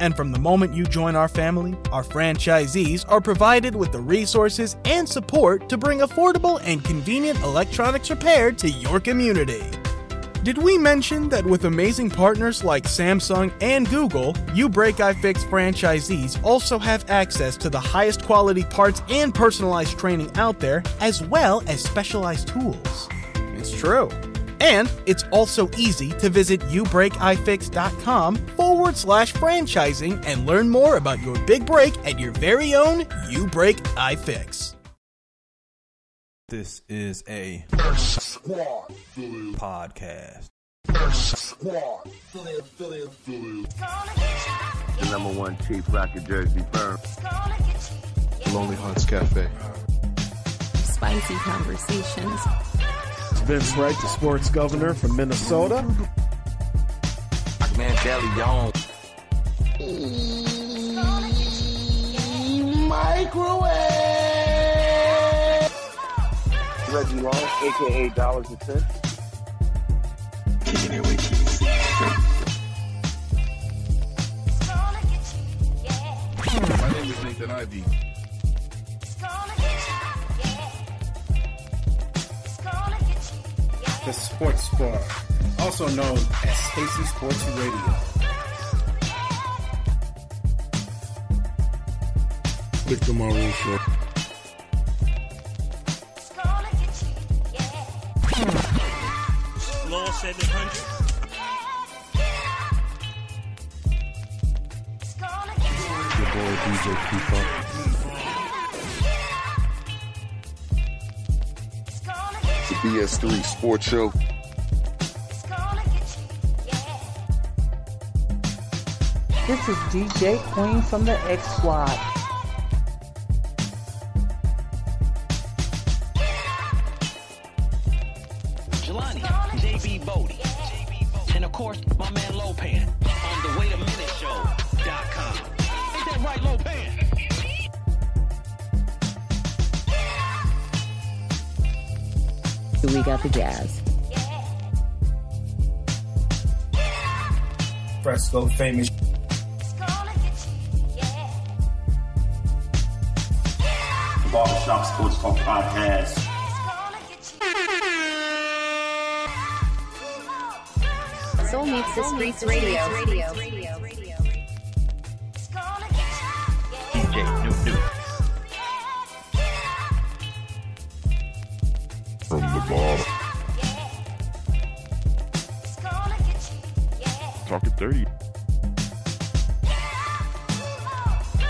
and from the moment you join our family, our franchisees are provided with the resources and support to bring affordable and convenient electronics repair to your community. Did we mention that with amazing partners like Samsung and Google, You Break iFix franchisees also have access to the highest quality parts and personalized training out there, as well as specialized tools? It's true. And it's also easy to visit youbreakifix.com forward slash franchising and learn more about your big break at your very own You Break iFix. This is a podcast. The number one cheap rocket jersey firm. Lonely Hearts Cafe. Spicy conversations. Vince Wright, the sports governor from Minnesota. Man, Deli Young. Microwave. Reggie Long, aka Dollars and Cents. My name is Nathan Ivy. The Sports Bar, also known as Stacy Sports Radio. Victor Maroon Show. Law 700. Your boy DJ Keeper. BS3 Sports Show. This is DJ Queen from the X Squad. Jelani, JB Bodie. And of course, my man Lopan on the Wait a We got the jazz. Fresco famous. The Barbershop Sports Talk Podcast. Soul meets the streets radio. DJ Talking 30.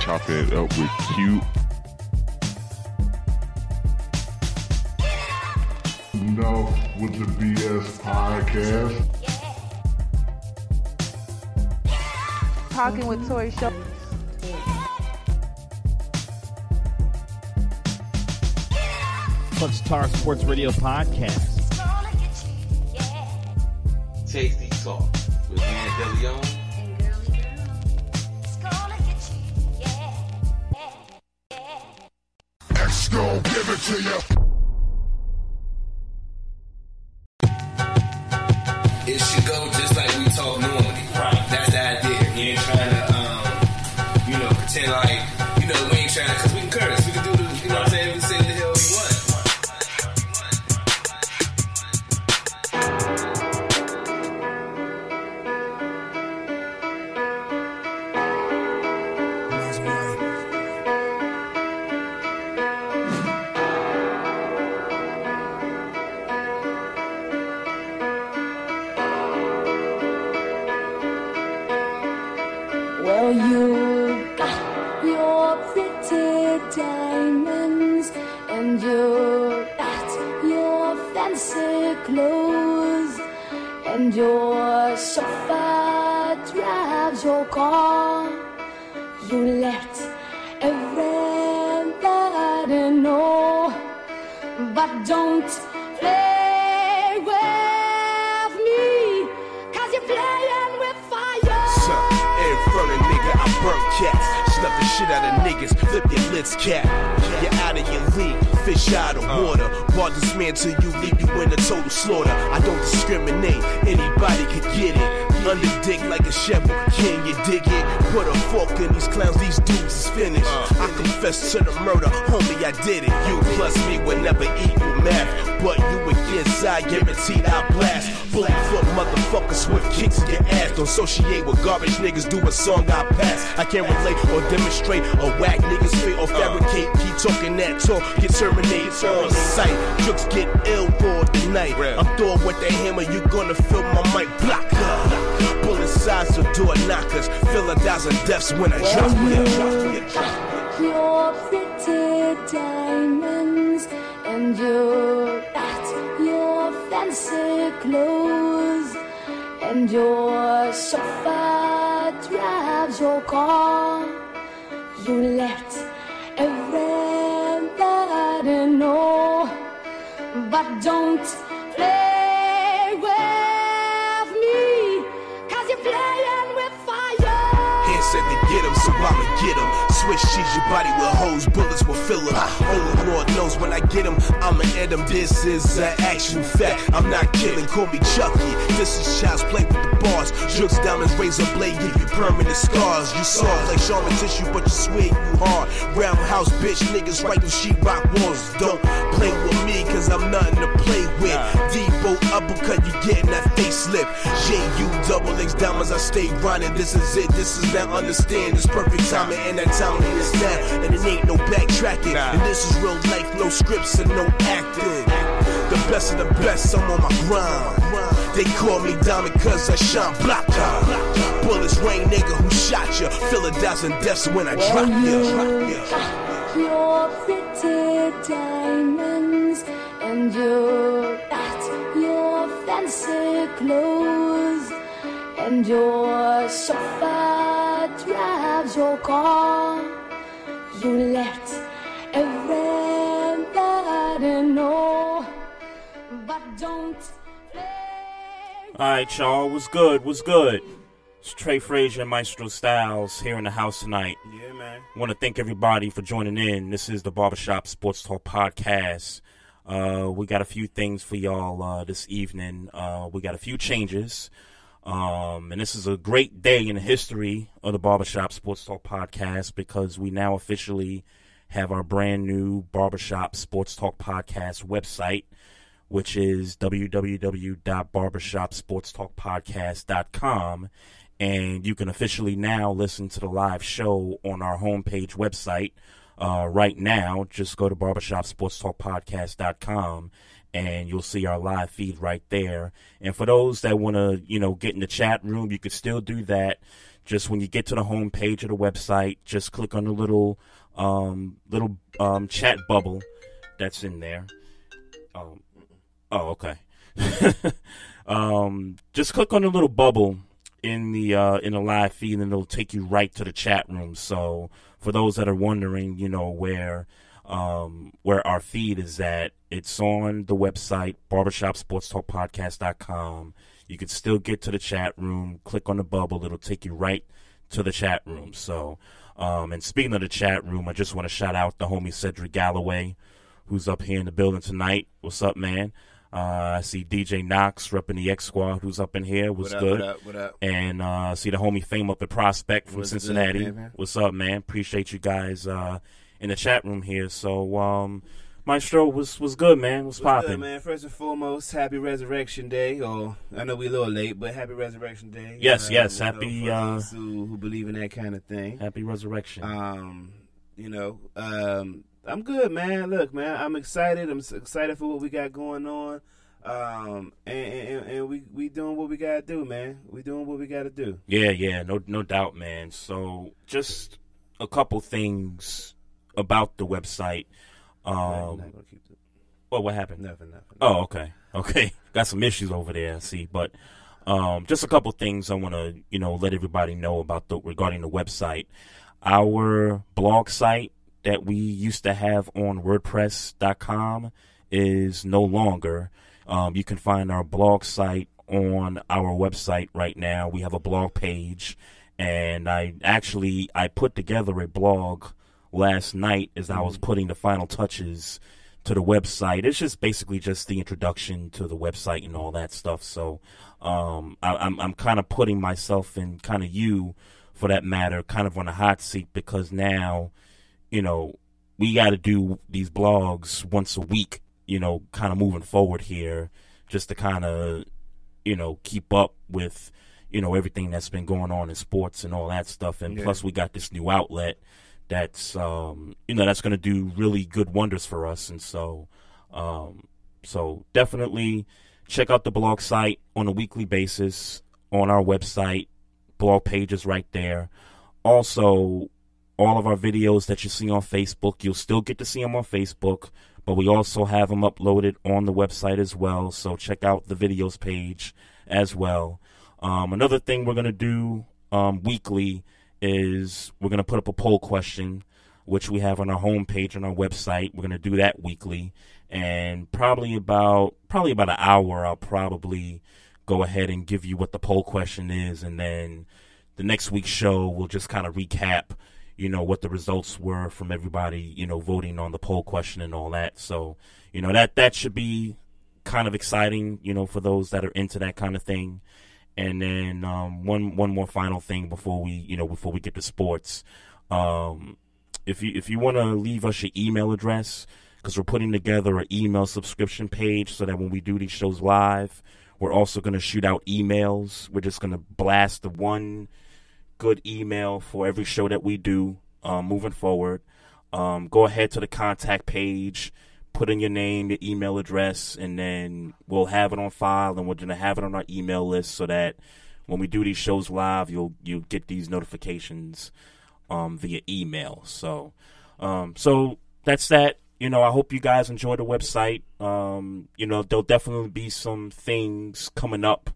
Chopping it up with Q. Enough with the BS podcast. Talking with Tori Show. Clutch Talk Sports Radio Podcast. Tasty Talk with Young. X give it to you. Song I pass. I can't relate or demonstrate or whack niggas fate or fabricate. Keep talking that talk, get terminated on sight. Jokes get ill for the night. I'm throwing with the hammer, you gonna feel my mic block. Bullet sides of door knockers. Feel a thousand deaths when I drop This is an actual fact. I'm not killing, call me Chucky. This is child's play with the bars. Jukes, diamonds, razor blade, give you permanent scars. You soft like Charmin tissue, but you swear you hard. Roundhouse bitch, niggas right through sheetrock walls. Don't play with me, cause I'm nothing to play with. Debo uppercut, you getting that facelift. J.U. double X diamonds, I stay grinding. This is it, this is now understand. It's perfect timing, and that timing is now. And it ain't no backtracking. And this is real life, no scripts and no acting. The best of the best, I'm on my grind. They call me diamond cause I shine block Bullets rain, nigga, who shot ya? Feel a thousand deaths when I drop ya. Your pretty diamonds and your got your fancy clothes and your chauffeur drives your car. You let everybody know, but don't All right, y'all. What's good? What's good? It's Trey Frazier and Maestro Styles here in the house tonight. Yeah, man. want to thank everybody for joining in. This is the Barbershop Sports Talk podcast. Uh, we got a few things for y'all uh, this evening. Uh, we got a few changes. Um, and this is a great day in the history of the Barbershop Sports Talk podcast because we now officially have our brand new Barbershop Sports Talk podcast website, which is www.barbershopsportstalkpodcast.com. And you can officially now listen to the live show on our homepage website uh, right now. Just go to barbershopsportstalkpodcast.com and you'll see our live feed right there. And for those that want to, you know, get in the chat room, you can still do that. Just when you get to the home page of the website, just click on the little um, little um, chat bubble that's in there. Um, oh, okay. um, just click on the little bubble in the uh, in the live feed, and it'll take you right to the chat room. So for those that are wondering, you know where um, where our feed is at, it's on the website barbershopsportstalkpodcast.com. You can still get to the chat room. Click on the bubble; it'll take you right to the chat room. So, um, and speaking of the chat room, I just want to shout out the homie Cedric Galloway, who's up here in the building tonight. What's up, man? Uh, I see DJ Knox repping the X Squad, who's up in here. What's What up, good? what up, what up? And uh, see the homie Fame up at Prospect from What's Cincinnati. man, man? What's up, man? Appreciate you guys uh, in the chat room here. So, um, Maestro was was good, man. Was What's good, popping? man? First and foremost, happy Resurrection Day. Or I know we a little late, but happy Resurrection Day. Yes, Uh, yes, happy, uh, who, who believe in that kind of thing. Happy Resurrection. Um, you know, um, I'm good, man. Look, man, I'm excited. I'm excited for what we got going on. Um, and, and, and we we doing what we gotta do, man. We doing what we gotta do. Yeah, yeah, no, no doubt, man. So, just a couple things about the website. Um, not gonna keep it. Well, what happened? Nothing, nothing. Oh, okay, okay. Got some issues over there. I see, but um, just a couple things I want to, you know, let everybody know about the regarding the website. Our blog site that we used to have on WordPress.com is no longer. Um, you can find our blog site on our website right now. We have a blog page, and I actually I put together a blog last night as I was putting the final touches to the website. It's just basically just the introduction to the website and all that stuff. So um, I, I'm I'm kind of putting myself and kind of you, for that matter, kind of on a hot seat because now, you know, we got to do these blogs once a week. You know, kind of moving forward here, just to kind of, you know, keep up with, you know, everything that's been going on in sports and all that stuff. And Yeah. plus, we got this new outlet that's um, you know that's going to do really good wonders for us and so um, so definitely check out the blog site on a weekly basis on our website blog pages right there also all of our videos that you see on facebook you'll still get to see them on facebook but we also have them uploaded on the website as well so check out the videos page as well um, another thing we're going to do um, weekly is we're going to put up a poll question, which we have on our homepage on our website. We're going to do that weekly, and probably about probably about an hour. I'll probably go ahead and give you what the poll question is, and then the next week's show we'll just kind of recap, you know, what the results were from everybody, you know, voting on the poll question and all that. So, you know, that that should be kind of exciting, you know, for those that are into that kind of thing. And then um, one one more final thing before we you know before we get to sports, um, if you if you want to leave us your email address because we're putting together an email subscription page so that when we do these shows live, we're also going to shoot out emails. We're just going to blast the one good email for every show that we do um, moving forward. Um, go ahead to the contact page, put in your name, your email address, and then we'll have it on file, and we're gonna have it on our email list so that when we do these shows live, you'll you'll get these notifications um, via email. So, um, so that's that. You know, I hope you guys enjoy the website. Um, you know, there'll definitely be some things coming up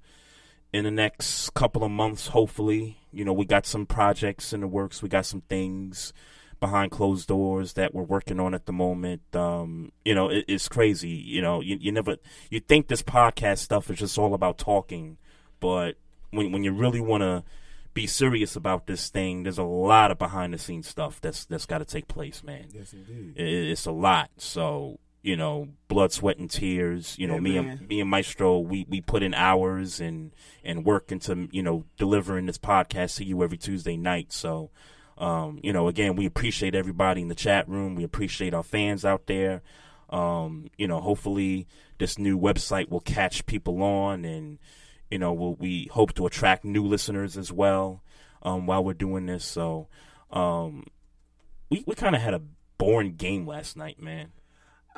in the next couple of months, hopefully. You know, we got some projects in the works. We got some things behind closed doors that we're working on at the moment. Um, you know, it, it's crazy. You know, you, you never you think this podcast stuff is just all about talking, but when when you really want to be serious about this thing, there's a lot of behind the scenes stuff that's that's got to take place, man. Yes, indeed. It, it's a lot. So you know, blood, sweat, and tears. You know, Yeah, me man. and me and Maestro, we we put in hours and and work into you know delivering this podcast to you every Tuesday night. So. Um, you know, again, we appreciate everybody in the chat room. We appreciate our fans out there. Um, you know, hopefully this new website will catch people on and, you know, we'll, we hope to attract new listeners as well, um, while we're doing this. So, um, we, we kind of had a boring game last night, man.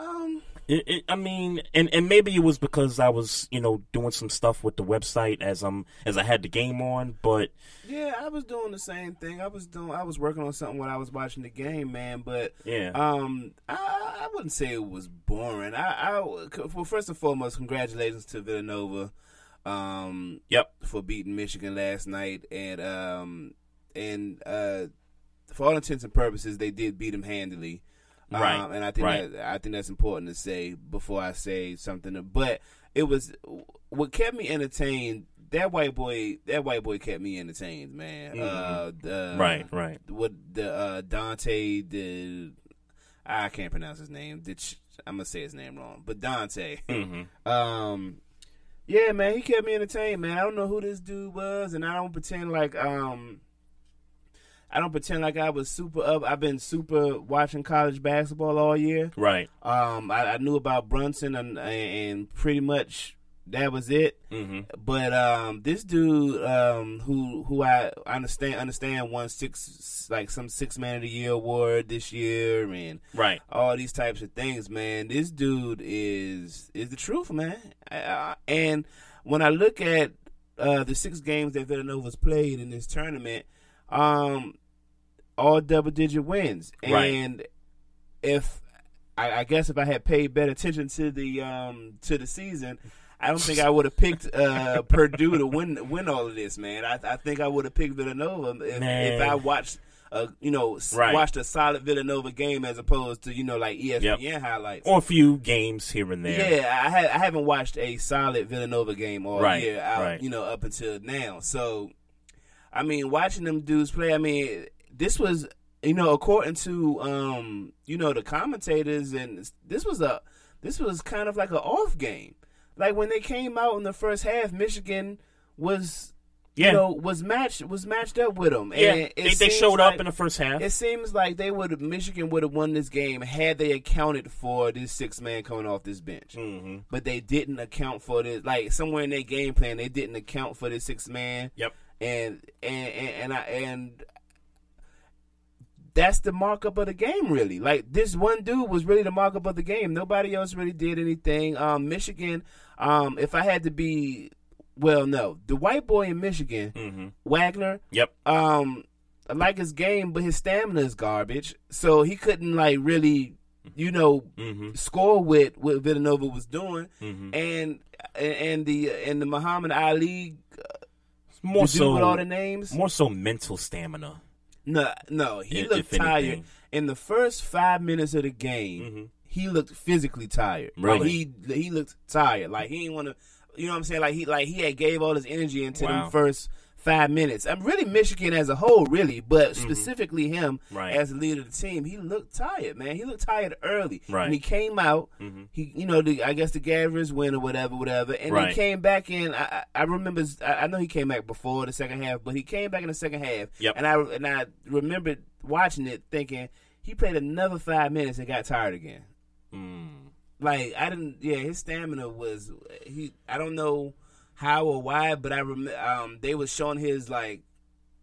Um, It, it, I mean, and, and maybe it was because I was, you know, doing some stuff with the website as I'm as I had the game on, but Yeah, I was doing the same thing. I was doing, I was working on something when I was watching the game, man. But Yeah. um, I, I wouldn't say it was boring. I, I, well, first and foremost, congratulations to Villanova. Um, yep, for beating Michigan last night, and um, and uh, for all intents and purposes, they did beat them handily. Right, Um, and I think right. that, I think that's important to say before I say something. But it was what kept me entertained. That white boy, that white boy kept me entertained, man. Uh, the, Right, right. What the uh, Dante, the I can't pronounce his name. The ch- I'm gonna say his name wrong, but Dante. Mhm. Um, yeah, man, he kept me entertained, man. I don't know who this dude was, and I don't pretend like um, I don't pretend like I was super up. I've been super watching college basketball all year. Right. Um, I, I knew about Brunson and and pretty much that was it. Mm-hmm. But um, this dude, um, who who I understand understand won six like some six man of the year award this year, and Right. all these types of things, man. This dude is is the truth, man. I, I, and when I look at uh, the six games that Villanova's played in this tournament, um, all double digit wins, Right. and if I, I guess if I had paid better attention to the um to the season. I don't think I would have picked uh, Purdue to win win all of this, man. I, I think I would have picked Villanova if, if I watched a you know Right. watched a solid Villanova game as opposed to you know like ESPN highlights. or a few games here and there. Yeah, I ha- I haven't watched a solid Villanova game all Right, year out, right. you know, up until now. So, I mean, watching them dudes play, I mean, this was, you know, according to, um, you know, the commentators, and this was a, this was kind of like an off game. Like when they came out in the first half, Michigan was, Yeah. you know, was matched was matched up with them. Yeah, and it they- they showed up in the first half. It seems like they would Michigan would have won this game had they accounted for this six man coming off this bench. Mm-hmm. But they didn't account for this. Like somewhere in their game plan, they didn't account for this six man. Yep. And and and and, I, and that's the markup of the game, really. Like this one dude was really the markup of the game. Nobody else really did anything. Um, Michigan. Um, if I had to be, well, no, the white boy in Michigan, Wagner. Yep. Um, I like his game, but his stamina is garbage. So he couldn't like really, you know, score with what Villanova was doing, Mhm. and and the and the Muhammad Ali. More so with all the names. More so mental stamina. No, no, he If- looked if tired anything. in the first five minutes of the game. Mm-hmm. He looked physically tired. Like he he looked tired. Like he didn't want to. You know what I'm saying? Like he like he had gave all his energy into Wow. them first five minutes. I'm really Michigan as a whole, really, but Mhm. specifically him Right. as the leader of the team. He looked tired, man. He looked tired early. Right. When he came out, Mhm. he you know the, I guess the Gavris win or whatever, whatever, and Right. he came back in. I, I remember. I I know he came back before the second half, but he came back in the second half. Yep. And I and I remembered watching it, thinking he played another five minutes and got tired again. Mm. Like I didn't. Yeah, his stamina was. He. I don't know how or why, but I rem. Um, they was showing his like,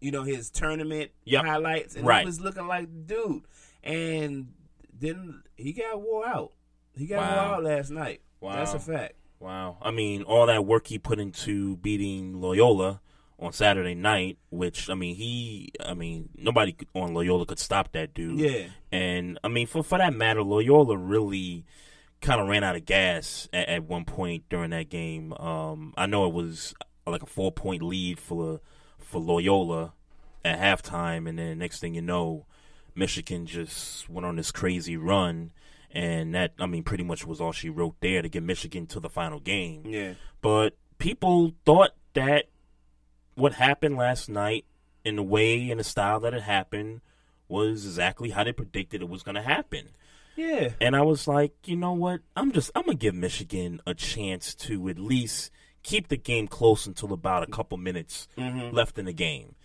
you know, his tournament Yep. highlights, and Right. he was looking like dude. And then he got wore out. He got Wow. wore out last night. Wow. That's a fact. Wow. I mean, all that work he put into beating Loyola on Saturday night, which I mean, he, I mean, nobody on Loyola could stop that dude. Yeah. And I mean, for for that matter, Loyola really kind of ran out of gas at, at one point during that game. Um, I know it was like a four point lead for for Loyola at halftime, and then next thing you know, Michigan just went on this crazy run, and that I mean, pretty much was all she wrote there to get Michigan to the final game. Yeah. But people thought that what happened last night, in the way and the style that it happened, was exactly how they predicted it was going to happen. Yeah. And I was like, you know what? I'm just I'm gonna give Michigan a chance to at least keep the game close until about a couple minutes Mhm. left in the game.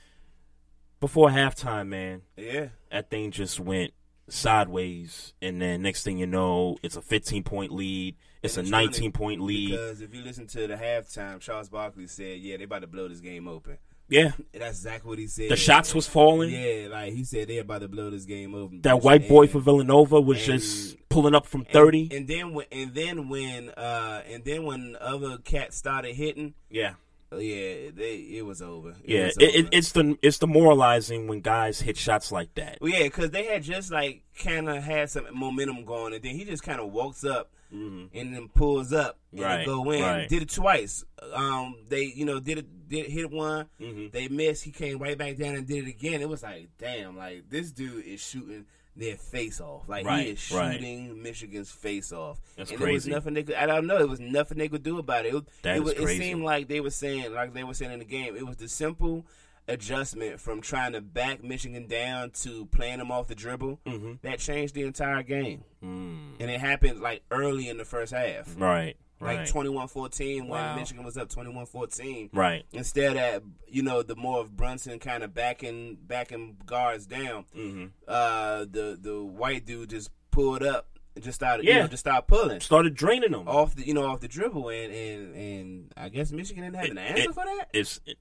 Before halftime, man. Yeah. That thing just went sideways and then next thing you know, it's a 15 point lead. It's And a 19 point lead. Because if you listen to the halftime, Charles Barkley said, "Yeah, they about to blow this game open." Yeah. that's exactly what he said. The shots was falling. Yeah, like he said, they about to blow this game open. That white boy And- for Villanova was and- just pulling up from 30. And, and then when and then when uh and then when other cats started hitting, yeah, yeah, they it was over. It yeah, was it, over. it, it's the it's demoralizing when guys hit shots like that. Well, yeah, because they had just like kind of had some momentum going, and then he just kind of walks up and then pulls up and Mm-hmm. Right, go in. right. Did it twice. Um, they you know did it did hit one. Mm-hmm. They missed. He came right back down and did it again. It was like damn, like this dude is shooting their face off. Like Right, he is right. shooting Michigan's face off. That's and It was nothing they could. I don't know. It was nothing they could do about it. It, That it, was- it crazy. seemed like they were saying, like they were saying in the game, it was the simple adjustment from trying to back Michigan down to playing them off the dribble Mhm. that changed the entire game. Mm. And it happened like early in the first half. Right, Like right. 21-14 when Wow. Michigan was up 21-14. Right. Instead of, you know, the more of Brunson kind of backing backing guards down, Mhm. uh, the the white dude just pulled up and just started, Yeah. you know, just started pulling. Started draining them off the, you know, off the dribble, and and, and I guess Michigan didn't have an answer it- for that. It's it-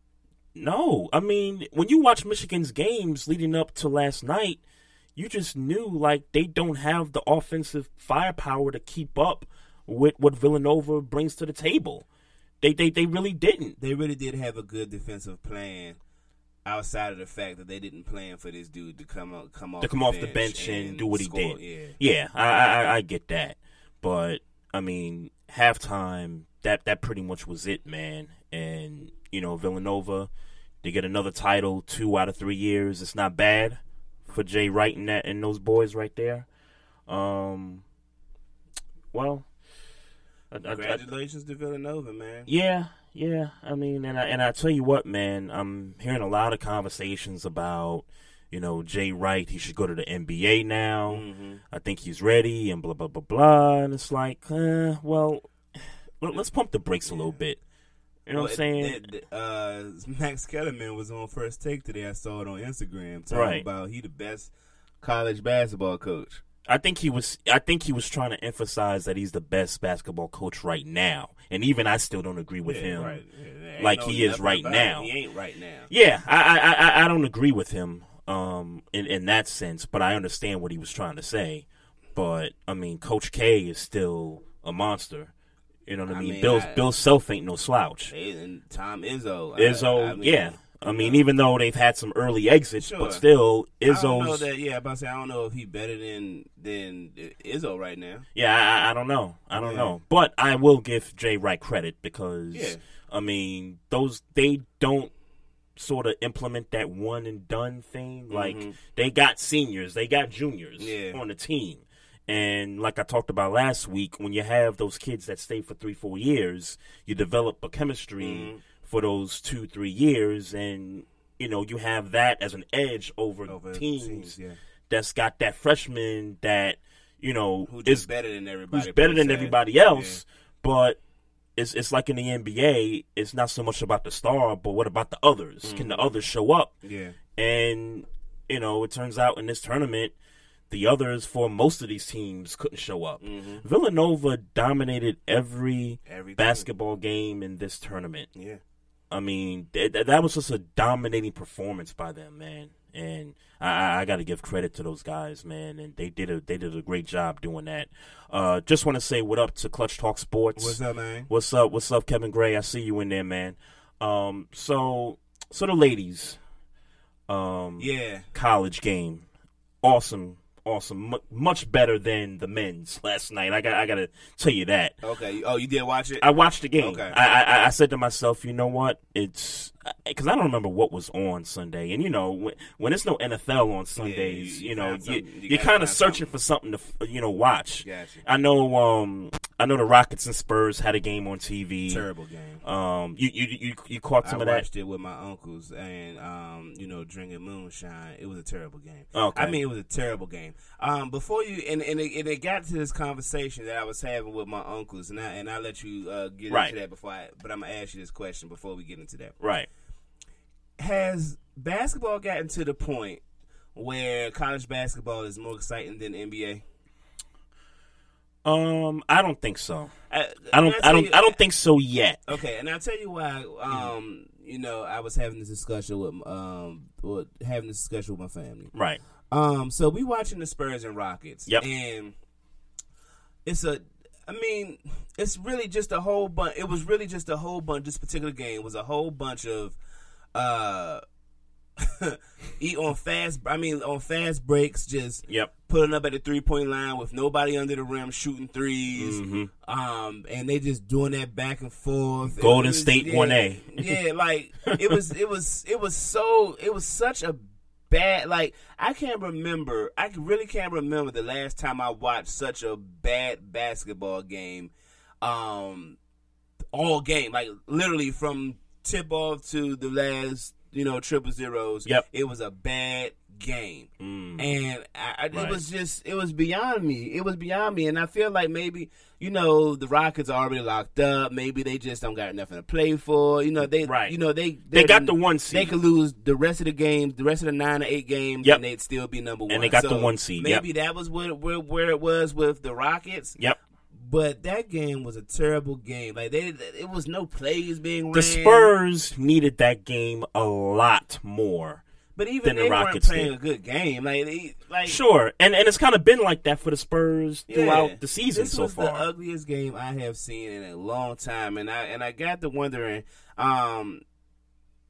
no. I mean, when you watch Michigan's games leading up to last night, you just knew like they don't have the offensive firepower to keep up with what Villanova brings to the table. They they they really didn't. They really did have a good defensive plan. Outside of the fact that they didn't plan for this dude to come out, come off, to come the off the bench and, do what he score, did. Yeah, yeah, I, I I get that, but I mean halftime that that pretty much was it, man. And you know Villanova, they get another title two out of three years. It's not bad, for Jay Wright and that and those boys right there. Um, well, I- I- I- Congratulations to Villanova, man. yeah, yeah. I mean, and I and I tell you what, man, I'm hearing a lot of conversations about, you know, Jay Wright. He should go to the NBA now. Mm-hmm. I think he's ready, and blah blah blah blah. And it's like, uh, well, let, us pump the brakes a little bit. You know what I'm saying? uh, Max Kellerman was on First Take today. I saw it on Instagram talking Right. about he the best college basketball coach. I think he was. I think he was trying to emphasize that he's the best basketball coach right now, and even I still don't agree with Yeah, him, right. Yeah, like no he is right now. it. He ain't right now. Yeah, I, I, I, I don't agree with him, um, in in that sense, but I understand what he was trying to say. But I mean, Coach K is still a monster. You know what I I mean? mean, Bill I- Bill Self ain't no slouch. And Tom Izzo. Izzo, I mean, yeah. I mean, even though they've had some early exits, Sure. but still, I don't know Izzo's. that. Yeah, about to say I don't know if he better than than Izzo right now. Yeah, I, don't know. I don't Yeah. know. But I will give Jay Wright credit because Yeah. I mean those they don't sort of implement that one and done thing. Like Mhm. they got seniors, they got juniors Yeah. on the team. And like I talked about last week, when you have those kids that stay for three, four years, you develop a chemistry Mhm. for those two, three years, and you know you have that as an edge over, Over teams, teams, yeah. that's got that freshman that you know Who is better than everybody? who's better than se. everybody else, but it's it's like in the NBA, it's not so much about the star, but what about the others? Can the Mhm. others show up? Yeah. And you know, it turns out in this tournament, the others for most of these teams couldn't show up. Mhm. Villanova dominated every Every basketball game in this tournament. Yeah. I mean, th- th- that was just a dominating performance by them, man. And I, I, I got to give credit to those guys, man. And they did a they did a great job doing that. Uh, just want to say what up to Clutch Talk Sports. What's up, man? What's up? What's up, Kevin Gray? I see you in there, man. Um, so so the ladies, um, Yeah. college game, awesome, awesome, Mu much better than the men's last night. I got I got to tell you that. Okay. Oh, you did watch it? I watched the game. Okay. I, I I said to myself, you know what? It's because I don't remember what was on Sunday, and you know when, when it's no NFL on Sundays, you you, know you, something- you you are kind of searching for something to you know watch. Gotcha. I know um I know the Rockets and Spurs had a game on TV. Terrible game. Um, you you you, you caught some I of that. I watched it with my uncles and um, you know, drinking moonshine. It was a terrible game. Okay. I mean, it was a terrible game. Um, before you and and it, and it got to this conversation that I was having with my uncles, and I and I let you uh, get Right. into that before I. But I'm gonna ask you this question before we get into that. Right. Has basketball gotten to the point where college basketball is more exciting than NBA? Um, I don't think so. I, I don't. I'll I don't. you- I don't think so yet. Okay, and I'll tell you why. Um, you know, I was having this discussion with um, with having this discussion with my family. Right. Um, so we watching the Spurs and Rockets. Yep. And it's a, I mean, it's really just a whole bunch. It was really just a whole bunch. This particular game was a whole bunch of, uh, eat on fast. I mean, on fast breaks, just Yep. pulling up at the three point line with nobody under the rim shooting 3s Mhm. Um, and they just doing that back and forth. Golden was- State yeah, 1A. yeah, like it was, it was, it was so, it was such a bad. Like I can't remember. I really can't remember the last time I watched such a bad basketball game. Um, all game, like literally from tip off to the last, you know, triple zeros. Yep. it was a bad game, Mm. and I, I, it was just, it was beyond me. It was beyond me, and I feel like maybe, you know, the Rockets are already locked up. Maybe they just don't got nothing to play for. You know, they, Right. You know, they They got the one seed. They could lose the rest of the games, the rest of the nine or eight games, Yep. and they'd still be number one. And they got So the one seed, yep. Maybe that was where, where where it was with the Rockets. Yep. But that game was a terrible game. Like they, it was no plays being The. Spurs needed that game a lot more. but even than the they Rockets weren't playing did. a good game. Like they, like Sure, and and it's kind of been like that for the Spurs Yeah. throughout the season so was far. the ugliest game I have seen in a long time, and I and I got to wondering, um,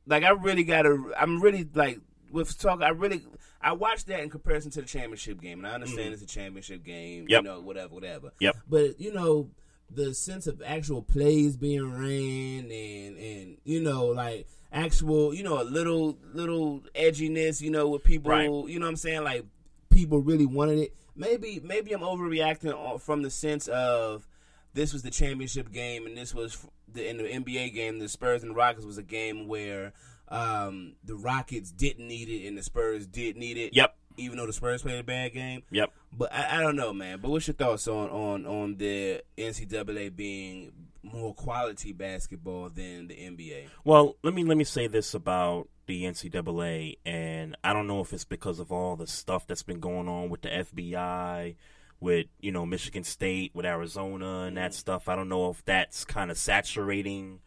like I really got to, I'm really like with talk. I really I watched that in comparison to the championship game, and I understand Mhm. it's a championship game, Yep. you know, whatever, whatever. Yep. But you know, the sense of actual plays being ran, and and you know, like actual, you know, a little little edginess, you know, with people, Right. you know what I'm saying? Like people really wanted it. Maybe maybe I'm overreacting from the sense of this was the championship game and this was the in the NBA game, the Spurs and the Rockets was a game where um, the Rockets didn't need it and the Spurs did need it. Yep. Even though the Spurs played a bad game. Yep. But I, I don't know, man. But what's your thoughts on, on, on the NCAA being more quality basketball than the NBA? Well, let me let me say this about the NCAA, and I don't know if it's because of all the stuff that's been going on with the FBI, with you know Michigan State, with Arizona, and that stuff. I don't know if that's kind of saturating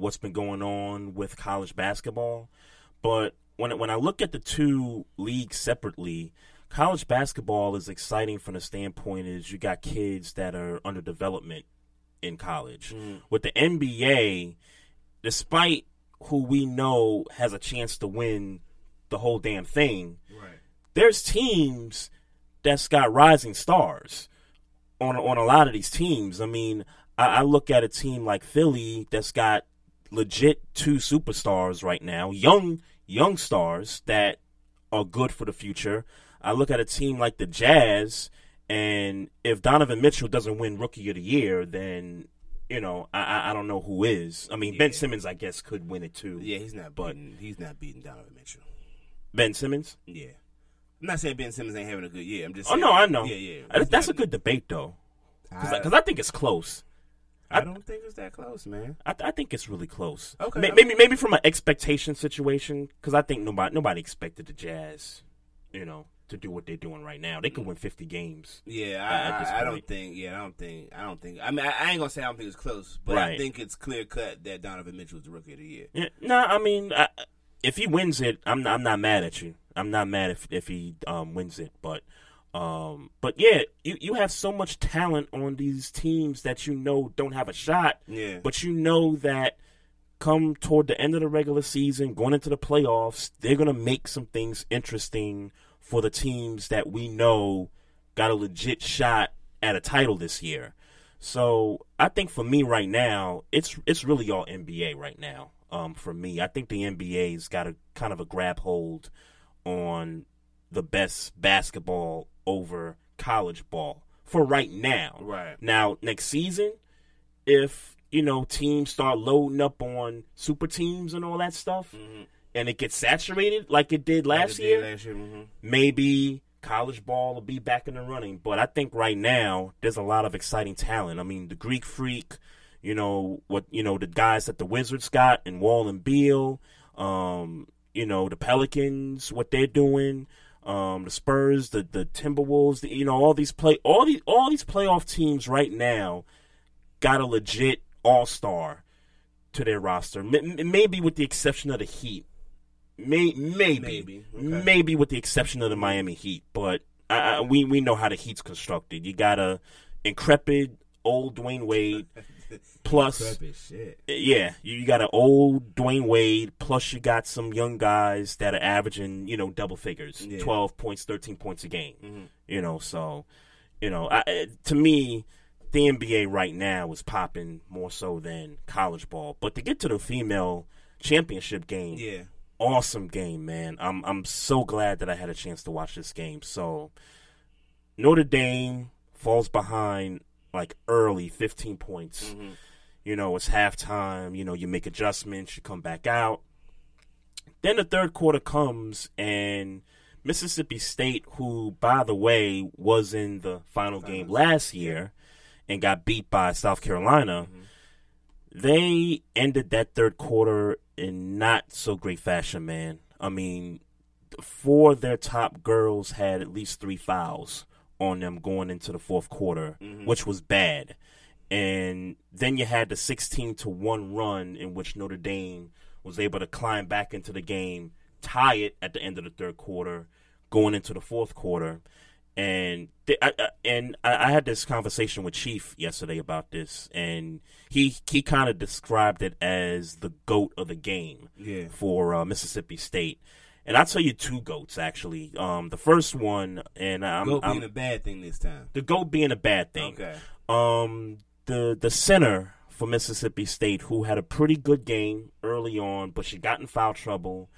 what's been going on with college basketball. But when when I look at the two leagues separately, college basketball is exciting from the standpoint is you got kids that are under development in college. Mm. With the NBA, despite who we know has a chance to win the whole damn thing, Right. there's teams that's got rising stars on on a lot of these teams. I mean, I, I look at a team like Philly that's got legit two superstars right now, young young stars that are good for the future. I look at a team like the Jazz, and if Donovan Mitchell doesn't win Rookie of the Year, then you know I I, don't know who is. I mean, Ben Simmons, I guess, could win it too. Yeah, he's not But- beating, he's not beating Donovan Mitchell. Ben Simmons. Yeah. I'm not saying Ben Simmons ain't having a good year. I'm just Oh saying, no, I know. Yeah, yeah. That's a good debate though, because I, I think it's close. I don't think it's that close, man. I, I think it's really close. Okay, I maybe maybe from an expectation situation, because I think nobody nobody expected the Jazz, you know, to do what they're doing right now. They could win fifty games. Yeah, at- at this I, I, I don't think. Yeah, I don't think. I don't think. I mean, I, I ain't gonna say I don't think it's close, but I think it's clear cut that Donovan Mitchell is the rookie of the year. Yeah, no, I mean, if he wins it, I'm I'm not mad at you. I'm not mad if if he um, wins it, but um, but yeah, you you have so much talent on these teams that you know don't have a shot. Yeah. But you know that come toward the end of the regular season, going into the playoffs, they're gonna make some things interesting for the teams that we know got a legit shot at a title this year. So I think for me right now, it's it's really all NBA right now. Um, for me, I think the NBA's got a kind of a grab hold on the best basketball over college ball for right now. Right. Now, next season, if you know teams start loading up on super teams and all that stuff, and it gets saturated like it did last Like it year, did last year, mhm. maybe college ball will be back in the running. But I think right now there's a lot of exciting talent. I mean, the Greek Freak, you know what, you know the guys that the Wizards got and Wall and Beal, um, you know the Pelicans, what they're doing. Um, the Spurs, the the Timberwolves, the, you know all these play all these all these playoff teams right now got a legit all star to their roster. M- maybe with the exception of the Heat. May- maybe, Maybe, maybe with the exception of the Miami Heat, but I, I, we we know how the Heat's constructed. You got a increpid old Dwyane Wade plus shit. yeah, you got an old Dwyane Wade, plus you got some young guys that are averaging, you know, double figures, Yeah. twelve points, thirteen points a game. Mhm. You know, so you know, I- to me, the NBA right now is popping more so than college ball. But to get to the female championship game, Yeah. awesome game, man. I'm I'm so glad that I had a chance to watch this game. So Notre Dame falls behind like early, 15 points. Mm-hmm. You know, it's halftime. You know, you make adjustments, you come back out. Then the third quarter comes, and Mississippi State, who, by the way, was in the final game last year and got beat by South Carolina, mm-hmm. they ended that third quarter in not so great fashion, man. I mean, four of their top girls had at least three fouls on them going into the fourth quarter, Mhm. which was bad. And then you had the 16 to 1 run in which Notre Dame was able to climb back into the game, tie it at the end of the third quarter, going into the fourth quarter. And I, I, and I, I had this conversation with Chief yesterday about this, and he he kind of described it as the goat of the game Yeah. for uh, Mississippi State. And I'll tell you two goats actually. Um, the first one, and I'm, Goat I'm being a bad thing this time. the goat being a bad thing. Okay. Um, the the center for Mississippi State who had a pretty good game early on, but she got in foul trouble.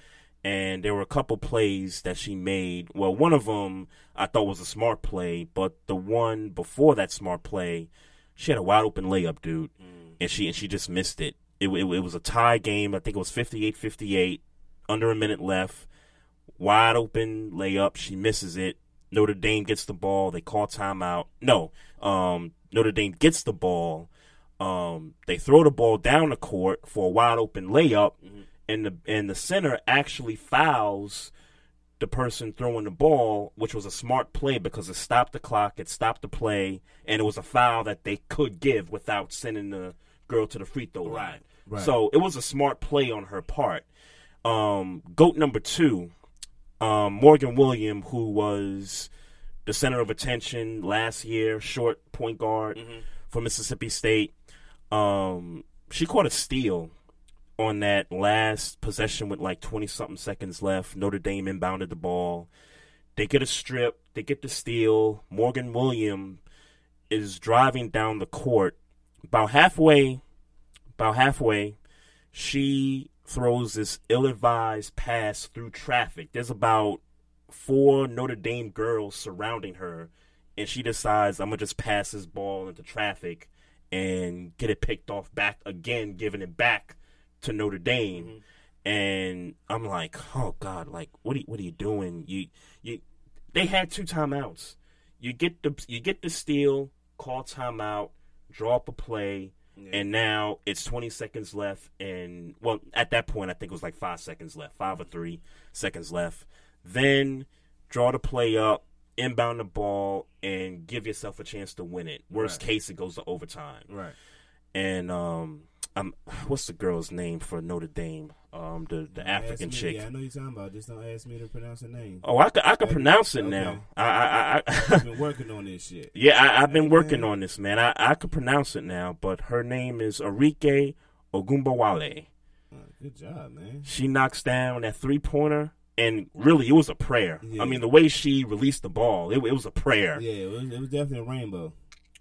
And there were a couple plays that she made. Well, one of them I thought was a smart play, but the one before that smart play, she had a wide open layup, dude, and she and she just missed it. It, it. it was a tie game. I think it was 58-58, under a minute left. Wide open layup. She misses it. Notre Dame gets the ball. They call timeout. No, um, Notre Dame gets the ball. Um, they throw the ball down the court for a wide open layup, and the and the center actually fouls the person throwing the ball, which was a smart play because it stopped the clock, it stopped the play, and it was a foul that they could give without sending the girl to the free throw line. right. So it was a smart play on her part. Um, goat number two, um, Morgan William, who was the center of attention last year, short point guard for Mississippi State. Um, she caught a steal on that last possession with like 20 something seconds left. Notre Dame inbounded the ball. They get a strip, they get the steal. Morgan William is driving down the court. About halfway, about halfway, she throws this ill-advised pass through traffic. There's about four Notre Dame girls surrounding her, and she decides I'm gonna just pass this ball into traffic and get it picked off back again, giving it back to Notre Dame. Mm-hmm. And I'm like, oh God, like what are you, what are you doing? You you they had two timeouts. You get the you get the steal, call timeout, draw up a play, and now it's 20 seconds left. And well, at that point, I think it was like five seconds left, five or three seconds left. Then draw the play up, inbound the ball, and give yourself a chance to win it. Worst Right. case, it goes to overtime. Right. And um, I'm what's the girl's name for Notre Dame? Um, the the Don't African me. chick. Yeah, I know you're talking about. Just don't ask me to pronounce her name. Oh, I could, I could Okay. pronounce it Okay. now. I, I, I, I've been working on this shit. yeah, I, I've been working on this, man. I, I could pronounce it now, but her name is Arike Ogunbowale. Uh, Good job, man. She knocks down that three pointer, and really, it was a prayer. Yeah. I mean, the way she released the ball, it, it was a prayer. Yeah, it was, it was definitely a rainbow.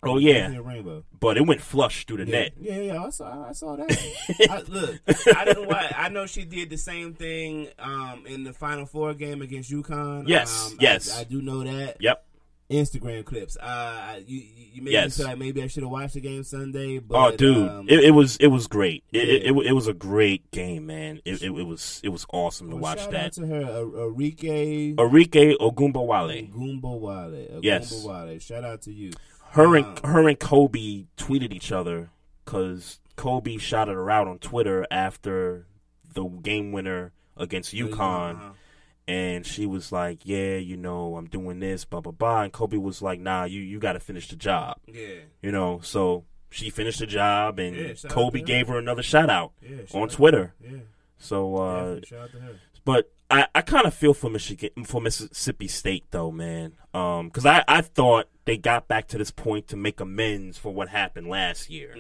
Oh yeah, a rainbow. but it went flush through the yeah. net. Yeah, yeah, I saw, I saw that. I, look, I didn't watch. I know she did the same thing um, in the Final Four game against UConn. Yes, um, yes. I, I do know that. Yep. Instagram clips. Uh, you, you you made Yes. me feel like maybe I should have watched the game Sunday. But, oh, dude, um, it, it was it was great. It, it, Yeah. it, it was a great game, man. It, it, it was it was awesome to well, watch shout that. out to her, Enrique Arike Ogunbowale. Gumbawale. Yes. Gumbawale. Shout out to you. Her and Um, her and Kobe tweeted each other because Kobe shouted her out on Twitter after the game winner against UConn, uh-huh. and she was like, "Yeah, you know, I'm doing this, blah blah blah." And Kobe was like, "Nah, you you got to finish the job." Yeah. You know, so she finished the job, and Yeah, Kobe gave her another shout out Yeah, on Twitter. Yeah. So, uh, Definitely, shout out to her. but I, I kind of feel for Michigan for Mississippi State though, man. Um, because I I thought they got back to this point to make amends for what happened last year,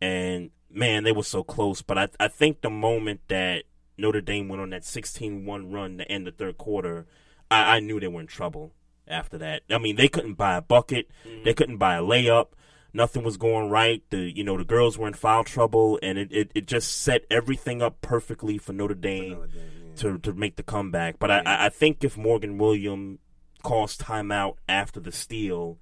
and man, they were so close. But I I think the moment that Notre Dame went on that 16-1 run to end the third quarter, I, I knew they were in trouble. After that, I mean, they couldn't buy a bucket, they couldn't buy a layup. Nothing was going right. The you know the girls were in foul trouble, and it, it, it just set everything up perfectly for Notre Dame to to make the comeback. But I I, I think if Morgan William calls timeout after the steal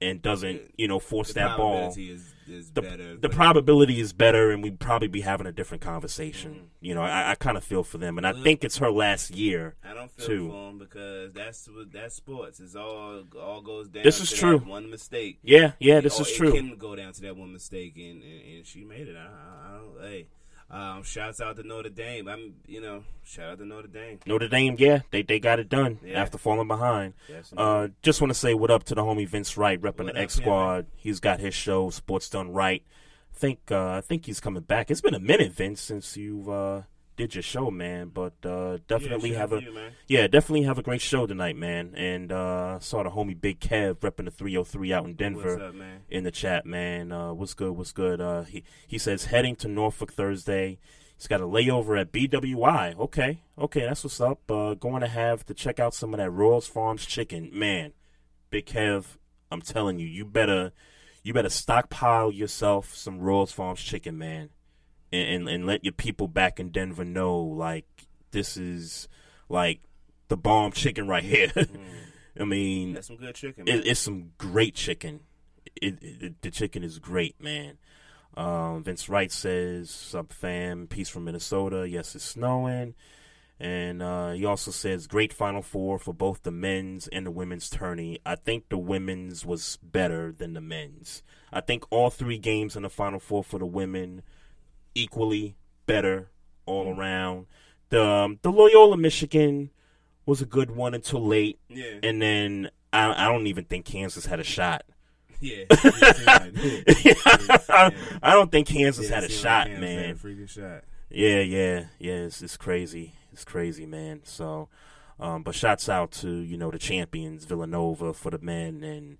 and doesn't you know force that ball, is, is the, better. the probability is better, and we'd probably be having a different conversation. Mm. You know, I, I kind of feel for them, and I Well, think it's her last year I don't feel too. for him because that's what that's sports. It's all all goes down. This is to true. That one mistake. Yeah, yeah, this is it true. can go down to that one mistake, and, and, and she made it. I, I, I don't. Hey, um, shouts out to Notre Dame. I'm, you know, shout out to Notre Dame. Notre Dame, yeah, they they got it done Yeah. after falling behind. Yes, uh, just want to say what up to the homie Vince Wright, repping What the X Squad. He's got his show, Sports Done Right. I think uh, I think he's coming back. It's been a minute, Vince, since you uh, did your show, man. But uh, definitely shout have a you, yeah, definitely have a great show tonight, man. And uh, saw the homie Big Kev repping the 303 out in Denver What's up, man? in the chat, man. Uh, what's good? What's good? Uh, he he says heading to Norfolk Thursday. He's got a layover at BWI. Okay, okay, that's what's up. Uh, going to have to check out some of that Royals Farms chicken, man. Big Kev, I'm telling you, you better you better stockpile yourself some Royals Farms chicken, man, and, and and let your people back in Denver know like this is like the bomb chicken right here. I mean, That's some good chicken, man. It, it's some great chicken. It, it, the chicken is great, man. Um, Vince Wright says, "Sub fam, peace from Minnesota. Yes, it's snowing." And uh, he also says, "Great Final Four for both the men's and the women's tourney. I think the women's was better than the men's. I think all three games in the Final Four for the women equally better all around. The um, the Loyola Michigan was a good one until late, Yeah. and then I, I don't even think Kansas had a shot. Yeah. I, I don't think Kansas Yeah, had a shot, like man. freaking shot. Yeah, yeah, yeah. It's, it's crazy. It's crazy, man. So, um, but shouts out to you know the champions, Villanova for the men and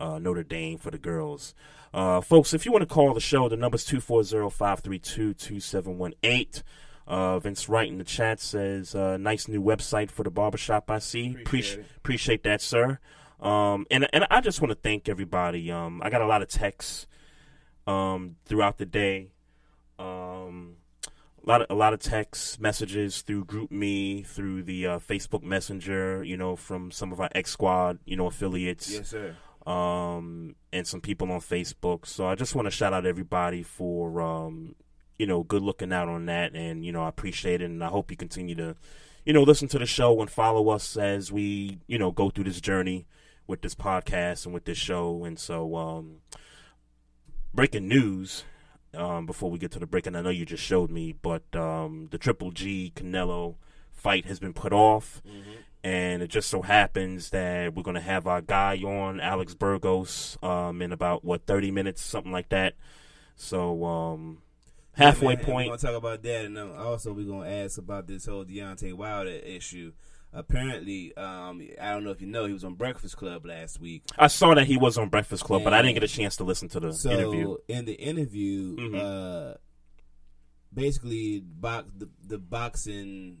uh, Notre Dame for the girls. Uh, folks, if you want to call the show, the number's 240-532-2718. Uh, Vince Wright in the chat says, uh, nice new website for the barbershop I see. Appreciate, it. appreciate that, sir. Um, and, and I just want to thank everybody. Um, I got a lot of texts, um, throughout the day. Um, a lot of, a lot of text messages through GroupMe through the uh, facebook messenger you know from some of our x squad you know affiliates Yes, sir. Um and some people on facebook. So i just want to shout out everybody for um you know good looking out on that. And you know i appreciate it. And i hope you continue to you know listen to the show and follow us as we you know go through this journey with this podcast and with this show. And so um breaking news um, before we get to the break, and I know you just showed me, but um, the Triple G Canelo fight has been put off, and it just so happens that we're going to have our guy on, Alex Burgos, um, in about what thirty minutes, something like that. So um, halfway point. We're gonna talk about that, and also we're gonna ask about this whole Deontay Wilder issue. Apparently, um, I don't know if you know, he was on Breakfast Club last week. I saw that he was on Breakfast Club, but I didn't get a chance to listen to the so interview. in the interview, Mhm. uh, basically, box the, the boxing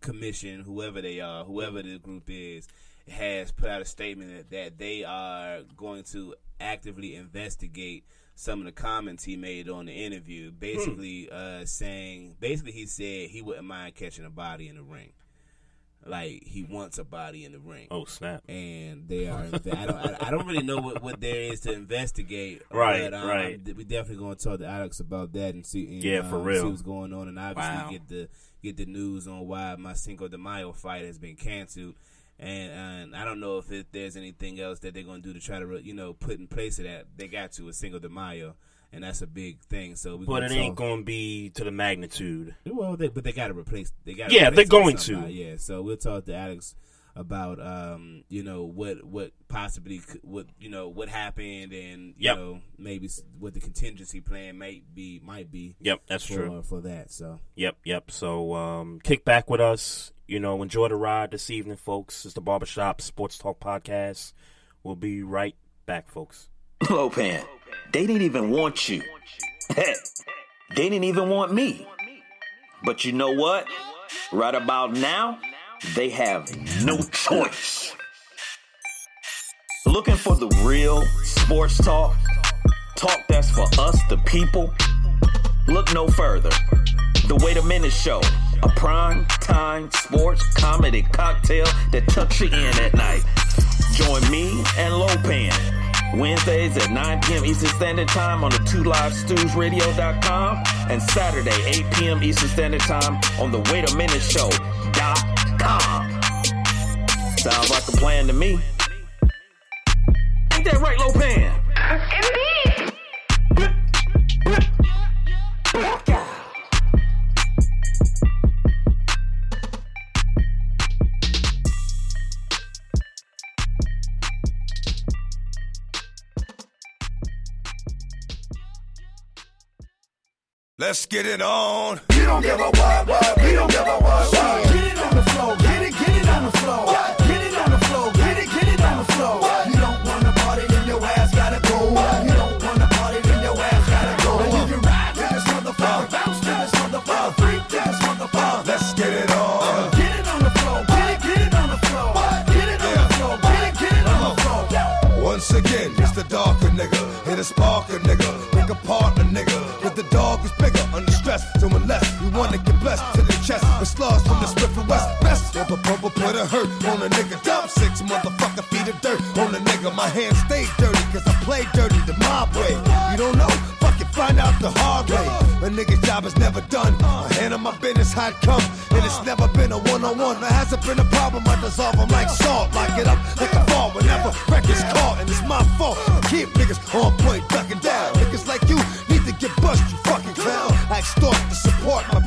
commission, whoever they are, whoever the group is, has put out a statement that, they are going to actively investigate some of the comments he made on the interview. Basically, uh, saying, basically, he said he wouldn't mind catching a body in the ring. Like he wants a body in the ring. Oh snap! And they are. I don't. I, I don't really know what, what there is to investigate. Right, but, um, right. We definitely going to talk to Alex about that and see. And, Yeah, for um, real. See what's going on, and obviously Wow. get the get the news on why my Cinco de Mayo fight has been canceled. And, and I don't know if it, there's anything else that they're going to do to try to, you know, put in place of that. They got to a Cinco de Mayo, and that's a big thing. So we But it ain't going to be to the magnitude. well, they, but they got to replace. They got. Yeah, they're going to. Yeah, so we'll talk to Alex about, um, you know, what what possibly could, what you know what happened, and you Yep. know maybe what the contingency plan might be might be. Yep, that's for, true. for that. So Yep, yep. So um, kick back with us. You know, enjoy the ride this evening, folks. It's the Barbershop Sports Talk Podcast. We'll be right back, folks. Lopan, they didn't even want you. They didn't even want me. But you know what? Right about now, they have no choice. Looking for the real sports talk? Talk that's for us, the people? Look no further. The Wait a Minute Show, a prime time sports comedy cocktail that tucks you in at night. Join me and Lopan Wednesdays at 9 p.m. Eastern Standard Time on the 2livestewsradio.com and Saturday 8 p.m. Eastern Standard Time on the Wait a Minute Show.com. Sounds like a plan to me. Ain't that right, Lopan? Let's get it on. We don't give a what, what, we don't give a what, what. Get it on the floor, get it, get it on the floor. Get it on the floor, get it, get it on the floor. chest. With slugs from the Swift West. Best ever bumper put a hurt on a nigga. Dump six motherfucker feet of dirt on a nigga. My hands stay dirty cause I play dirty the mob way. You don't know? Fuck it, find out the hard way. A nigga's job is never done. I handle my business how come. And it's never been a one on one. There hasn't been a problem. I dissolve them like salt. Lock it up like a fall whenever records call. And it's my fault. Keep niggas on point, ducking down. Niggas like you need to get bust, you fucking clown. I extort to support my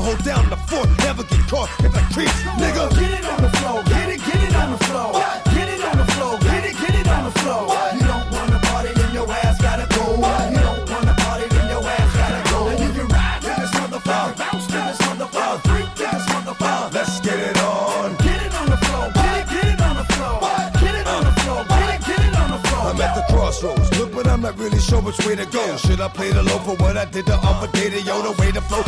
hold down the fort. Never get caught if I creeps, nigga. Get it on the floor, get it, get it on the floor. Get it on the floor, get it, get it on the floor. You don't wanna party, then your ass gotta go. You don't wanna party, then your ass gotta go. And you can ride to this motherfucker, bounce to this motherfucker, freak to this motherfucker. Let's get it on. Get it on the floor, get it, get it on the floor. Get it on the floor, get it, get it on the floor. I'm at the crossroads. Look, but I'm not really sure which way to go. Should I play the low for what I did the other day? The yo, the way to flow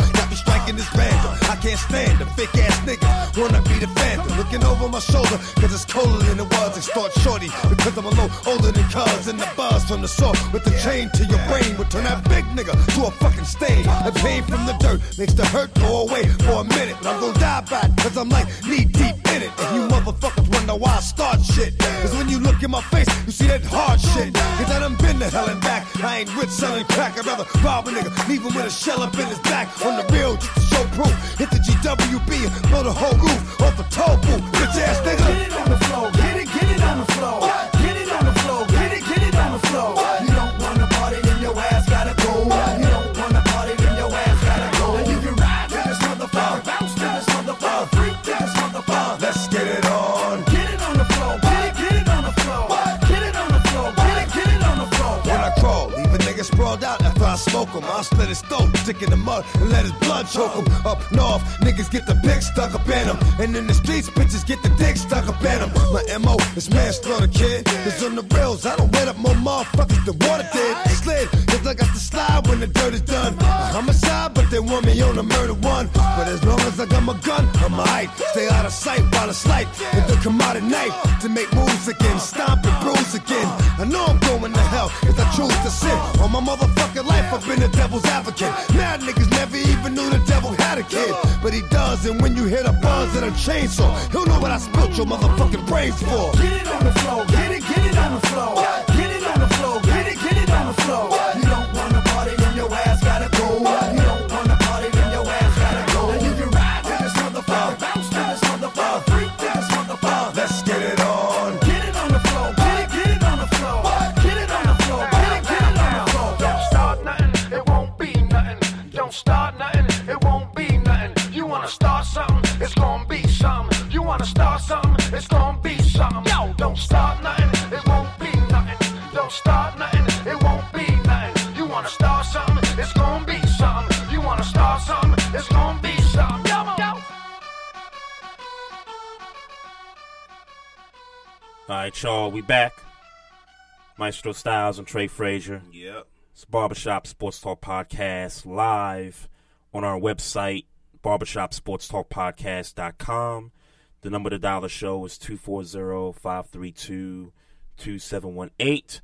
I can't stand a fake ass nigga. Wanna be the phantom. Looking over my shoulder, cause it's colder than it was. Extort shorty, because I'm a little older than cuz. And the buzz from the saw with the chain to your brain would turn that big nigga to a fucking stain. The pain from the dirt makes the hurt go away for a minute. But I'm gonna die back, cause I'm like knee deep in it. And you motherfuckers wonder why I start shit. Cause when you look in my face, you see that hard shit. Cause I done been to hell and back. I ain't rich selling crack. I'd rather rob a nigga, leave him with a shell up in his back. On the real, just to show proof. Hit the GWB and blow the whole roof off the toll booth. Bitch ass nigga. Get it on the floor, get it, get it on the floor. Get it on the floor, get it, get it on the floor. Smoke him. I'll split his throat, stick in the mud, and let his blood choke him. Up north, niggas get the pick stuck up in him. And in the streets, bitches get the dick stuck up in him. My MO is manslaughter, kid. It's on the rails, I don't wet up more motherfuckers than water did. Slid, cause I got to slide when the dirt is done. I'm a homicide, but they want me on a murder one. But as long as I got my gun, I'm alright. Stay out of sight while it's light. And then come out at night to make moves again. Stomp and bruise again. I know I'm going to hell if I choose to sin. All my motherfucking life, I've been the devil's advocate. Mad niggas never even knew the devil had a kid. But he does, and when you hear the buzz of a chainsaw, he'll know what I spilt your motherfucking brains for. Get it on the floor, get it, get it on the floor. Get it wanna start something, it's gonna be something. Yo, don't start nothing, it won't be nothing. Don't start nothing, it won't be nothing. You wanna start something, it's gonna be something. You wanna start something, it's gonna be something. Yo, yo. All right, y'all, we back. Maestro Styles and Trey Frazier. Yep. It's Barbershop Sports Talk Podcast live on our website, barbershopsportstalkpodcast.com. The number to dial the show is 240-532-2718.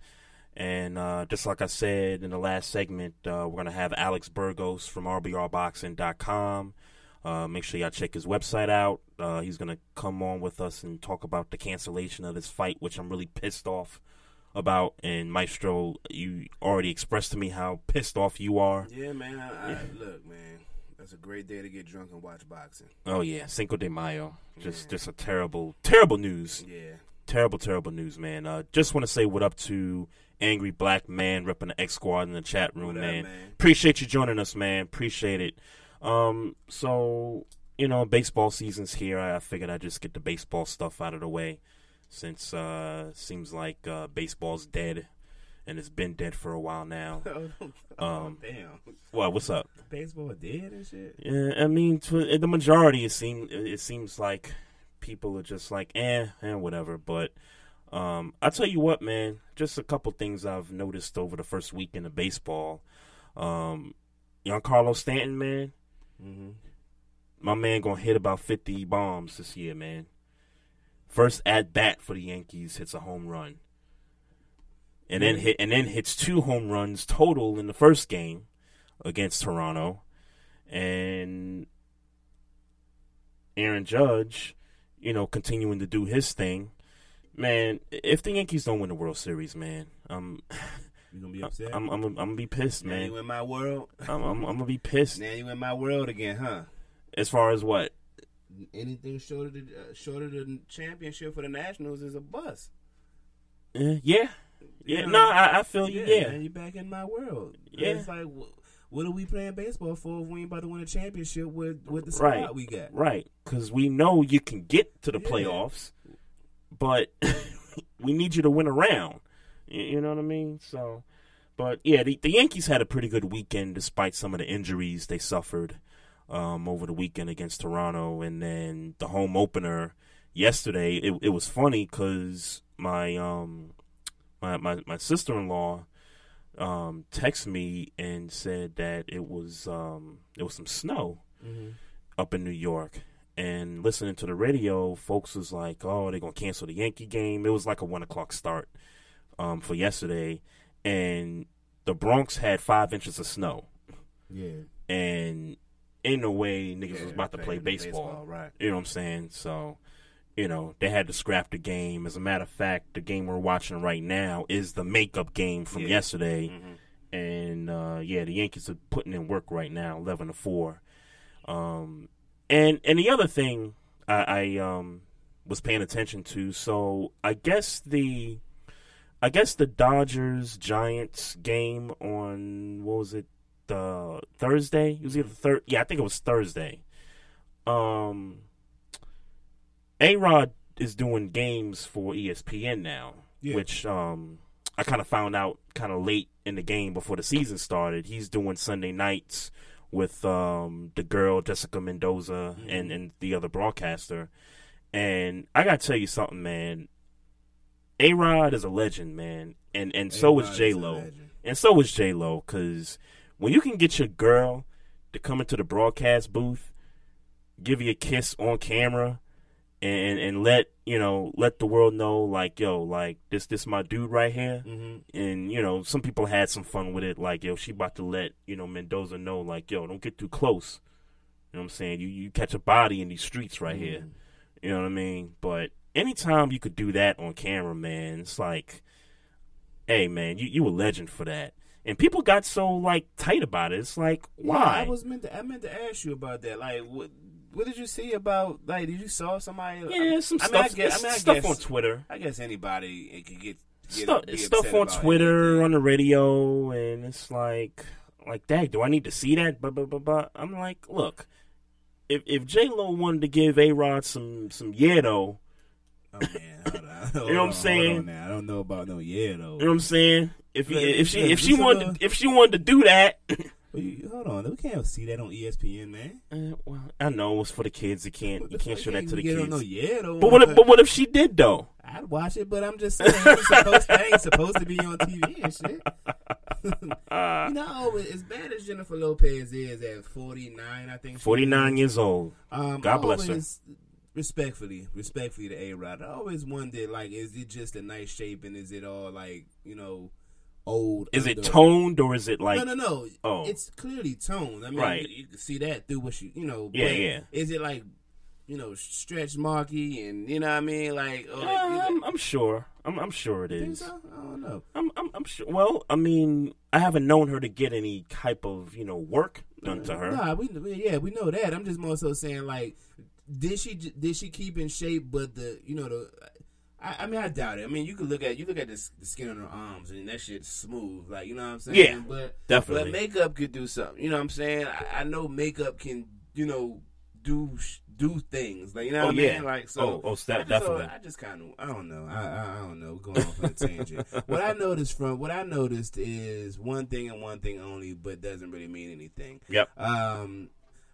And uh, just like I said in the last segment, uh, we're going to have Alex Burgos from RBRboxing.com. Uh, make sure y'all check his website out. Uh, he's going to come on with us and talk about the cancellation of this fight, which I'm really pissed off about. And Maestro, you already expressed to me how pissed off you are. Yeah, man. I, I, look, man. That's a great day to get drunk and watch boxing. Oh yeah, Cinco de Mayo. Just just a terrible, terrible news. Yeah. Terrible, terrible news, man. Uh, just want to say what up to Angry Black Man repping the X Squad in the chat room, up, man. man? Appreciate you joining us, man. Appreciate it. Um, so you know, baseball season's here. I figured I'd just get the baseball stuff out of the way, since uh, seems like uh, baseball's dead, and it's been dead for a while now. um, Damn. Well, what's up? Baseball dead and shit. Yeah, I mean, to the majority, it seems it seems like people are just like, eh, eh, whatever. But um, I tell you what, man, just a couple things I've noticed over the first weekend of baseball. Um, Giancarlo Stanton, man, Mm-hmm. my man gonna hit about fifty bombs this year, man. First at bat for the Yankees hits a home run, and then hit and then hits two home runs total in the first game against Toronto, and Aaron Judge, you know, continuing to do his thing. Man, if the Yankees don't win the World Series, man, um, You gonna be upset? I'm I'm I'm gonna be pissed, man. now you in my world. I'm, I'm I'm gonna be pissed. Now you in my world again, huh? As far as what? Anything short of the uh, short of the championship for the Nationals is a bust. Uh, yeah, yeah. You no. I, I feel you. Yeah, man, you back in my world. Yeah. it's like wh- what are we playing baseball for if we ain't about to win a championship with with the squad right. we got? Right, because we know you can get to the Yeah. playoffs, but we need you to win around. You, you know what I mean? So, but yeah, the, the Yankees had a pretty good weekend despite some of the injuries they suffered um, over the weekend against Toronto, and then the home opener yesterday. It, it was funny because my um my my, my sister in law um texted me and said that it was um it was some snow Mhm. up in New York. And listening to the radio, folks was like, "Oh, they're gonna cancel the Yankee game." It was like a one o'clock start um, for yesterday, and the Bronx had five inches of snow. Yeah. and in a way niggas Yeah, was about to play baseball. baseball, right. You know what I'm saying? So, you know, they had to scrap the game. As a matter of fact, the game we're watching right now is the makeup game from Yeah. yesterday. Mhm. And uh, yeah, the Yankees are putting in work right now, eleven to four. Um, and and the other thing I, I um was paying attention to, so I guess the I guess the Dodgers Giants game on what was it the Thursday? It was either third. Yeah, I think it was Thursday. Um, A Rod is doing games for ESPN now, Yeah. which um I kind of found out kind of late in the game before the season started. He's doing Sunday nights with um the girl Jessica Mendoza and and the other broadcaster. And I gotta tell you something, man. A Rod is a legend, man, and and so is J Lo, and so is J Lo. Because when you can get your girl to come into the broadcast booth, give you a kiss on camera, and and let you know let the world know like yo like this this my dude right here, Mhm. and you know some people had some fun with it like yo she about to let you know Mendoza know like yo don't get too close. You know what I'm saying? You you catch a body in these streets right here. You know what I mean? But anytime you could do that on camera, man, it's like, hey, man, you you a legend for that. And people got so like tight about it. It's like, Yeah, why? I was meant to. I meant to ask you about that. Like, what? What did you see about? Like, did you saw somebody? Yeah, some I mean, I stuff- guess, I mean, I stuff guess, on Twitter. I guess anybody it could get, get stuff, stuff on Twitter, on the radio, and it's like, like, dang, do I need to see that? But, but, but, but I'm like, look, if if J Lo wanted to give A Rod some some yeah though, Oh man, hold on, hold you know what I'm saying? hold on now. I don't know about no yeah though. You know what I'm saying? If he, if she if she wanted to, if she wanted to do that, you, hold on, we can't see that on ESPN, man. Uh, well, I know it's for the kids. You can't you can't show that to the kids. no yeah though. But what if, but what if she did though? I'd watch it, but I'm just saying, it ain't supposed, that ain't supposed to be on TV and shit. you know, as bad as Jennifer Lopez is at 49, I think. Forty nine years old. Um, God I bless her. Respectfully, respectfully to A Rod, I always wondered, like, is it just a nice shape and is it all like, you know, old? Is it toned or is it like? no, no, no. Oh. It's clearly toned. I mean, Right. you, you can see that through what she, you know. Yeah, but yeah. Is it like, you know, stretch marky and you know what I mean? Like, or, uh, Yeah, I'm, I'm sure. I'm, I'm sure it is. So? I don't know. I'm, I'm, I'm sure. Well, I mean, I haven't known her to get any type of you know work done to her. Nah, we we- yeah we know that. I'm just more so saying like, did she did she keep in shape? But the you know the. I, I mean, I doubt it. I mean, you could look at you look at the, the skin on her arms, and that shit's smooth. Like, you know what I'm saying? Yeah, but definitely. But makeup could do something. You know what I'm saying? I, I know makeup can, you know, do do things. Like, you know Oh, what I yeah. mean? Like, so Oh, oh, I just- definitely. I just kind of, I don't know. I, I, I don't know. We're going off on a tangent. what I noticed from what I noticed is one thing and one thing only, but doesn't really mean anything. Yep. Um,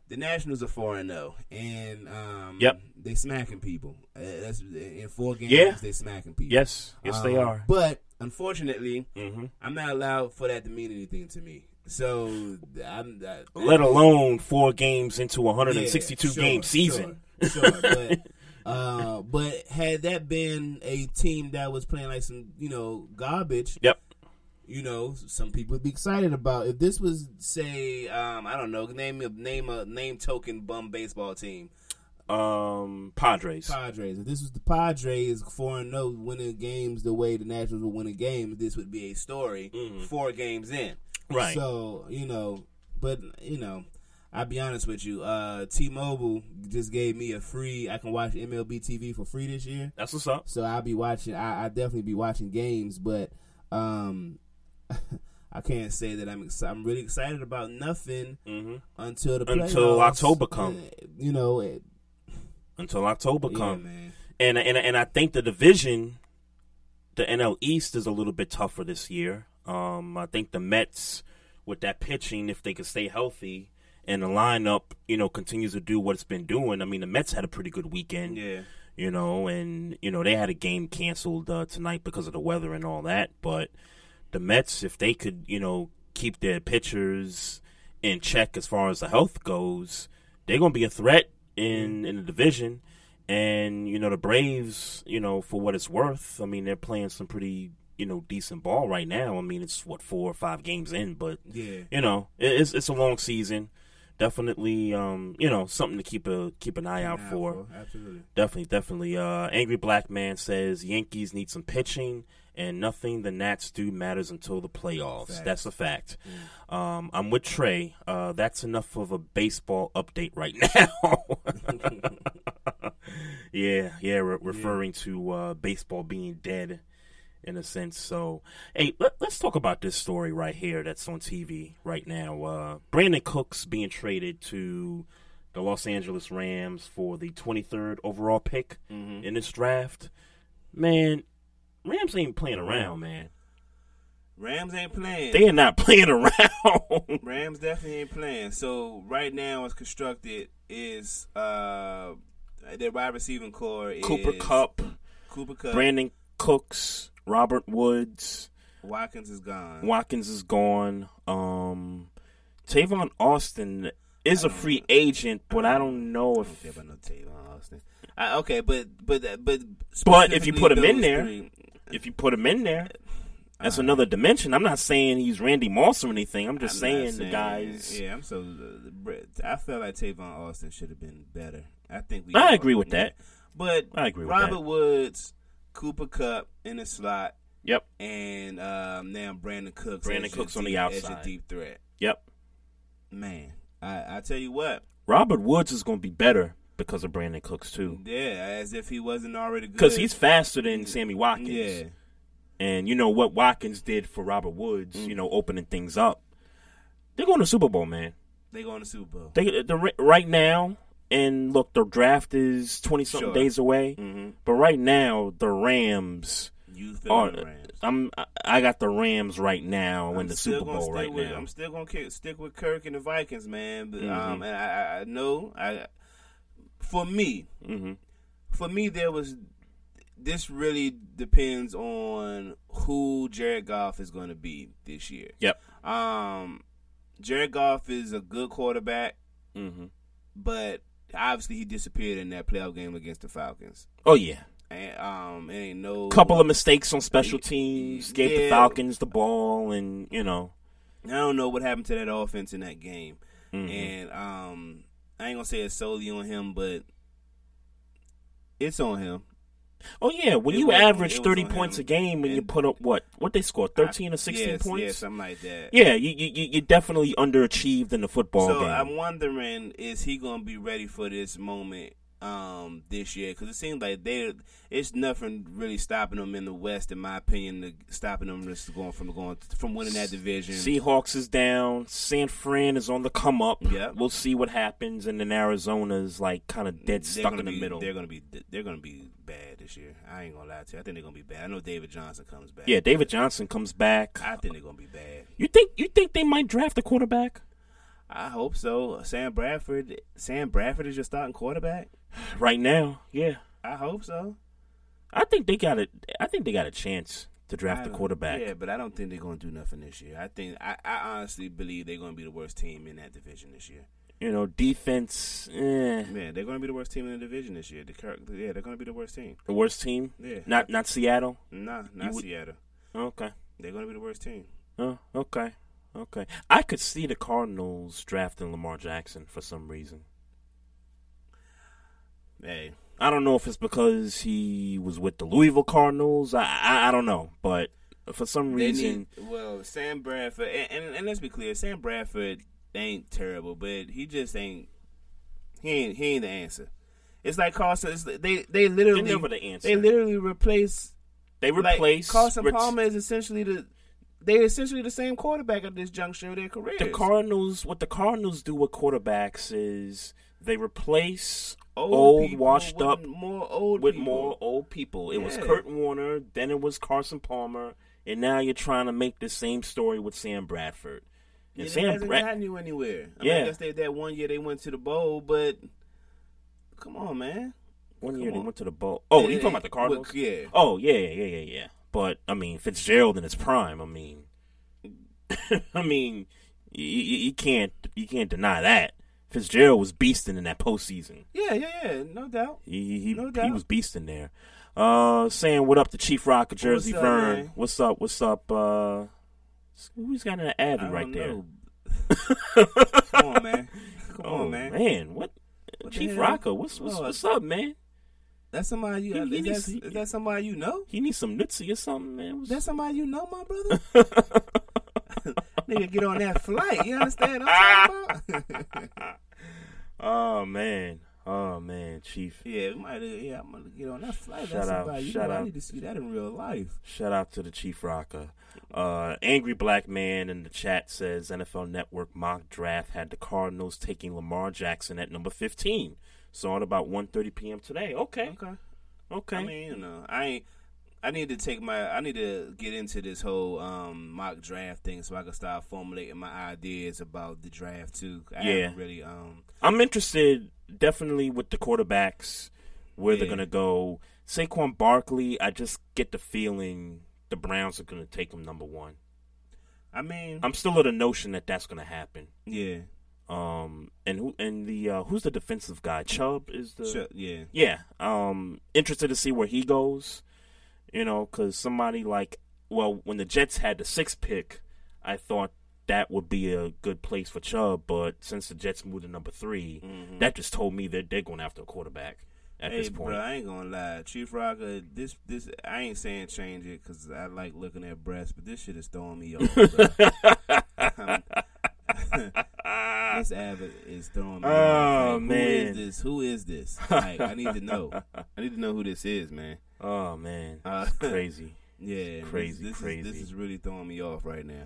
the Nationals are four and zero, and um, Yep. they smacking people. Uh, that's in four games. Yeah. they smacking people. Yes. Yes, they Um, are. But unfortunately, Mhm. I'm not allowed for that to mean anything to me. So I'm that, Let alone four games into a 162 Yeah, sure, game season. Sure, sure, but uh, but had that been a team that was playing like some you know garbage, Yep. You know, some people would be excited about. If this was say, um, I don't know, name a name a name token bum baseball team. Um, Padres. Padres. If this was the Padres four and zero winning games the way the Nationals were winning games, this would be a story four games in. Mm-hmm. Right. So you know, but you know, I'll be honest with you. Uh, T-Mobile just gave me a free. I can watch MLB TV for free this year. That's what's up. So I'll be watching. I I definitely be watching games, but um. I can't say that I'm I'm really excited about nothing until the Mm-hmm. Until playoffs. October comes. You know, it, Until October Yeah, come. And and and I think the division, the NL East is a little bit tougher this year. Um, I think the Mets with that pitching, if they could stay healthy and the lineup, you know, continues to do what it's been doing. I mean, the Mets had a pretty good weekend. Yeah. You know, and you know they had a game canceled uh, tonight because of the weather and all that. But the Mets, if they could, you know, keep their pitchers in check as far as the health goes, they're going to be a threat in in the division. And you know the Braves, you know, for what it's worth, I mean they're playing some pretty you know decent ball right now. I mean it's what four or five games in, but Yeah. you know it's it's a long season. Definitely, um, you know, something to keep a keep an eye out for. for, absolutely. Definitely, definitely. Uh, Angry Black Man says Yankees need some pitching, and nothing the Nats do matters until the playoffs. Facts. That's a fact. Um, I'm with Trey. Uh, that's enough of a baseball update right now. yeah, yeah, re- referring to uh, baseball being dead in a sense. So, hey, let, us talk about this story right here that's on TV right now. Uh, Brandin Cooks being traded to the Los Angeles Rams for the 23rd overall pick Mhm. in this draft. Man, Rams ain't playing around, man. Rams ain't playing. They are not playing around. Rams definitely ain't playing. So right now, it's constructed is uh their wide receiving core is Cooper Kupp, Cooper Kupp, Brandin Cooks, Robert Woods, Watkins is gone. Watkins is gone. Um, Tavon Austin is a free agent, but I don't know if. Okay, but no Tavon Austin. I, okay, but but but But if you put him in there, three- if you put him in there, that's Uh, another dimension. I'm not saying he's Randy Moss or anything. I'm just I'm not saying, the guys. Yeah, I'm so. Uh, I felt like Tavon Austin should have been better. I think we. I agree with that. But I agree with Robert. Woods, Cooper Kupp in the slot. Yep. And um, now Brandin Cooks. Brandin Cooks on the deep- As outside. deep threat. Yep. Man, I I tell you what. Robert Woods is going to be better because of Brandin Cooks too, Yeah, as if he wasn't already good. because he's faster than Sammy Watkins. Yeah. And you know what Watkins did for Robert Woods, Mm. you know, opening things up. They're going to Super Bowl, man. They're going to Super Bowl. They the right now, and look, the draft is twenty something Sure. days away. Mhm. But right now, the Rams You are. the Rams. I'm. I- got the Rams right now in I'm the still Super Bowl right with, now. I'm still gonna kick, stick with Kirk and the Vikings, man. But Mhm. um, I- I know I, for me, Mm-hmm. for me, there was. This really depends on who Jared Goff is going to be this year. Yep. Um, Jared Goff is a good quarterback, Mm-hmm. but obviously he disappeared in that playoff game against the Falcons. Oh yeah. And um, it ain't no Couple of mistakes on special teams, gave the Falcons the ball, and you know. I don't know what happened to that offense in that game. Mhm. And um, I ain't gonna say it's solely on him, but it's on him. Oh yeah, when It you was- average thirty points him. a game, and you put up what? What they scored? Thirteen or sixteen yes, points? yeah, something like that. Yeah, you you you you definitely underachieved in the football so game. I'm wondering, is he gonna be ready for this moment um, this year? Because it seems like they, it's nothing really stopping them in the West, in my opinion, to, stopping them just going from going from winning that division. Seahawks is down. San Fran is on the come up. Yep. We'll see what happens, and then Arizona's like kind of dead They're stuck in the be- middle. They're gonna be they're gonna be bad this year. I ain't gonna lie to you. I think they're gonna be bad. I know David Johnson comes back. Yeah, David Johnson comes back. I think they're gonna be bad. You think you think they might draft a quarterback I hope so. Sam Bradford. Sam Bradford is your starting quarterback. right now? Yeah, I hope so. I think they got a. I think they got a chance to draft a don't- quarterback. Yeah, but I don't think they're gonna do nothing this year. I think I, I honestly believe they're gonna be the worst team in that division this year. You know, defense. Eh, Man, they're gonna be the worst team in the division this year. The Kirk, yeah, they're gonna be the worst team. the worst team. Yeah. Not not Seattle. Nah, not would- Seattle. Okay. They're gonna be the worst team. Oh, okay. Okay. I could see the Cardinals drafting Lamar Jackson for some reason. Hey, I don't know if it's because he was with the Louisville Cardinals. I I, I don't know, but for some reason, need well Sam Bradford, and, and, and let's be clear, Sam Bradford ain't terrible, but he just ain't. He ain't he ain't the answer. It's like Carson. It's, they they literally They're never the answer. They literally replace. they like, replace Carson Rich- Palmer is essentially the. They're essentially the same quarterback at this juncture of their careers. The Cardinals, what the Cardinals do with quarterbacks is they replace Old old, washed up more old with people. more old people. It was Kurt Warner, then it was Carson Palmer, and now you're trying to make the same story with Sam Bradford. And it Sam hasn't Brad- gotten you anywhere. I Yeah. mean, I guess they that one year they went to the bowl, but come on, man. one Come year they went to the bowl. Oh, Yeah, you talking about the with- Cardinals? yeah. Oh, yeah, yeah, yeah, yeah, yeah. But I mean, Fitzgerald in his prime. I mean, I mean, you, you can't you can't deny that Fitzgerald was beasting in that postseason. Yeah, yeah, yeah, no doubt. He he, No he was beasting there. Uh, saying what up to Chief Rock of Jersey What's up, Vern. man? What's up? What's up? Uh, who's got an Abby right don't there? know. Come on, man. Come oh on, man. man, what? What Chief? Rocker, what's what's, what's up, man? That's somebody you. He- he is, needs- that, is that somebody you know? He needs some nutzy or something, man. What's- That's somebody you know, my brother. Nigga, get on that flight. You understand what I'm talking about? Oh man, oh man, Chief. yeah, we might. Yeah, I'm gonna get on that flight. Shout That's out, somebody you shout know. I out. need to see that in real life. Shout out to the Chief Rocker. Uh, Angry Black Man in the chat says NFL Network mock draft had the Cardinals taking Lamar Jackson at number 15. Saw it about 1.30 p.m. today. Okay. Okay. Okay. I mean, you know, I ain't. I need to take my. I need to get into this whole um, mock draft thing so I can start formulating my ideas about the draft too. I yeah, really. Um, I'm interested definitely with the quarterbacks where they're going to go. Saquon Barkley, I just get the feeling the Browns are going to take him number one. I mean, I'm still of the notion that that's going to happen. yeah, Um, and who and the uh, who's the defensive guy? Chubb is the Chubb, yeah. yeah. Um, interested to see where he goes. You know, because somebody like well, when the Jets had the sixth pick, I thought that would be a good place for Chubb. But since the Jets moved to number 3 Mhm. that just told me that they're going after a quarterback at hey, this point. bro, I ain't gonna lie, Chief Rocker. This, this, I ain't saying change it because I like looking at breasts, but this shit is throwing me off. this Abbott is throwing me Oh, off. Like, man. who is this? Who is this? Like, I need to know. I need to know who this is, man. Oh man, Uh, crazy. Yeah, this- Crazy, this, crazy. Is, this is really throwing me off right now.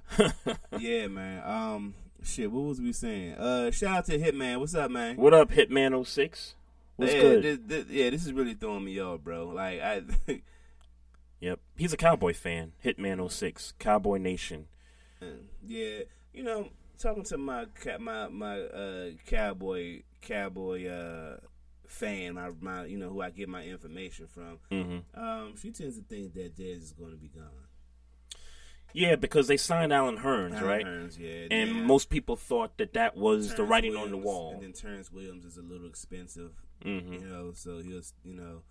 yeah, man. Um, shit. What was we saying? Uh, shout out to Hitman. What's up, man? What up, Hitman 06? What's yeah, good? This, this- yeah, this is really throwing me off, bro. Like I, Yep, he's a Cowboy fan. Hitman 06, Cowboy Nation. yeah, you know, talking to my my my uh cowboy cowboy uh fan, my my you know who I get my information from. Mhm. Um, she tends to think that Dez is going to be gone. Yeah, because they signed Allen Hurns, Alan right? Hurns, yeah, And yeah. most people thought that that was the Terrance writing on the wall. And then Terrance Williams is a little expensive, Mhm. you know. So he was, you know,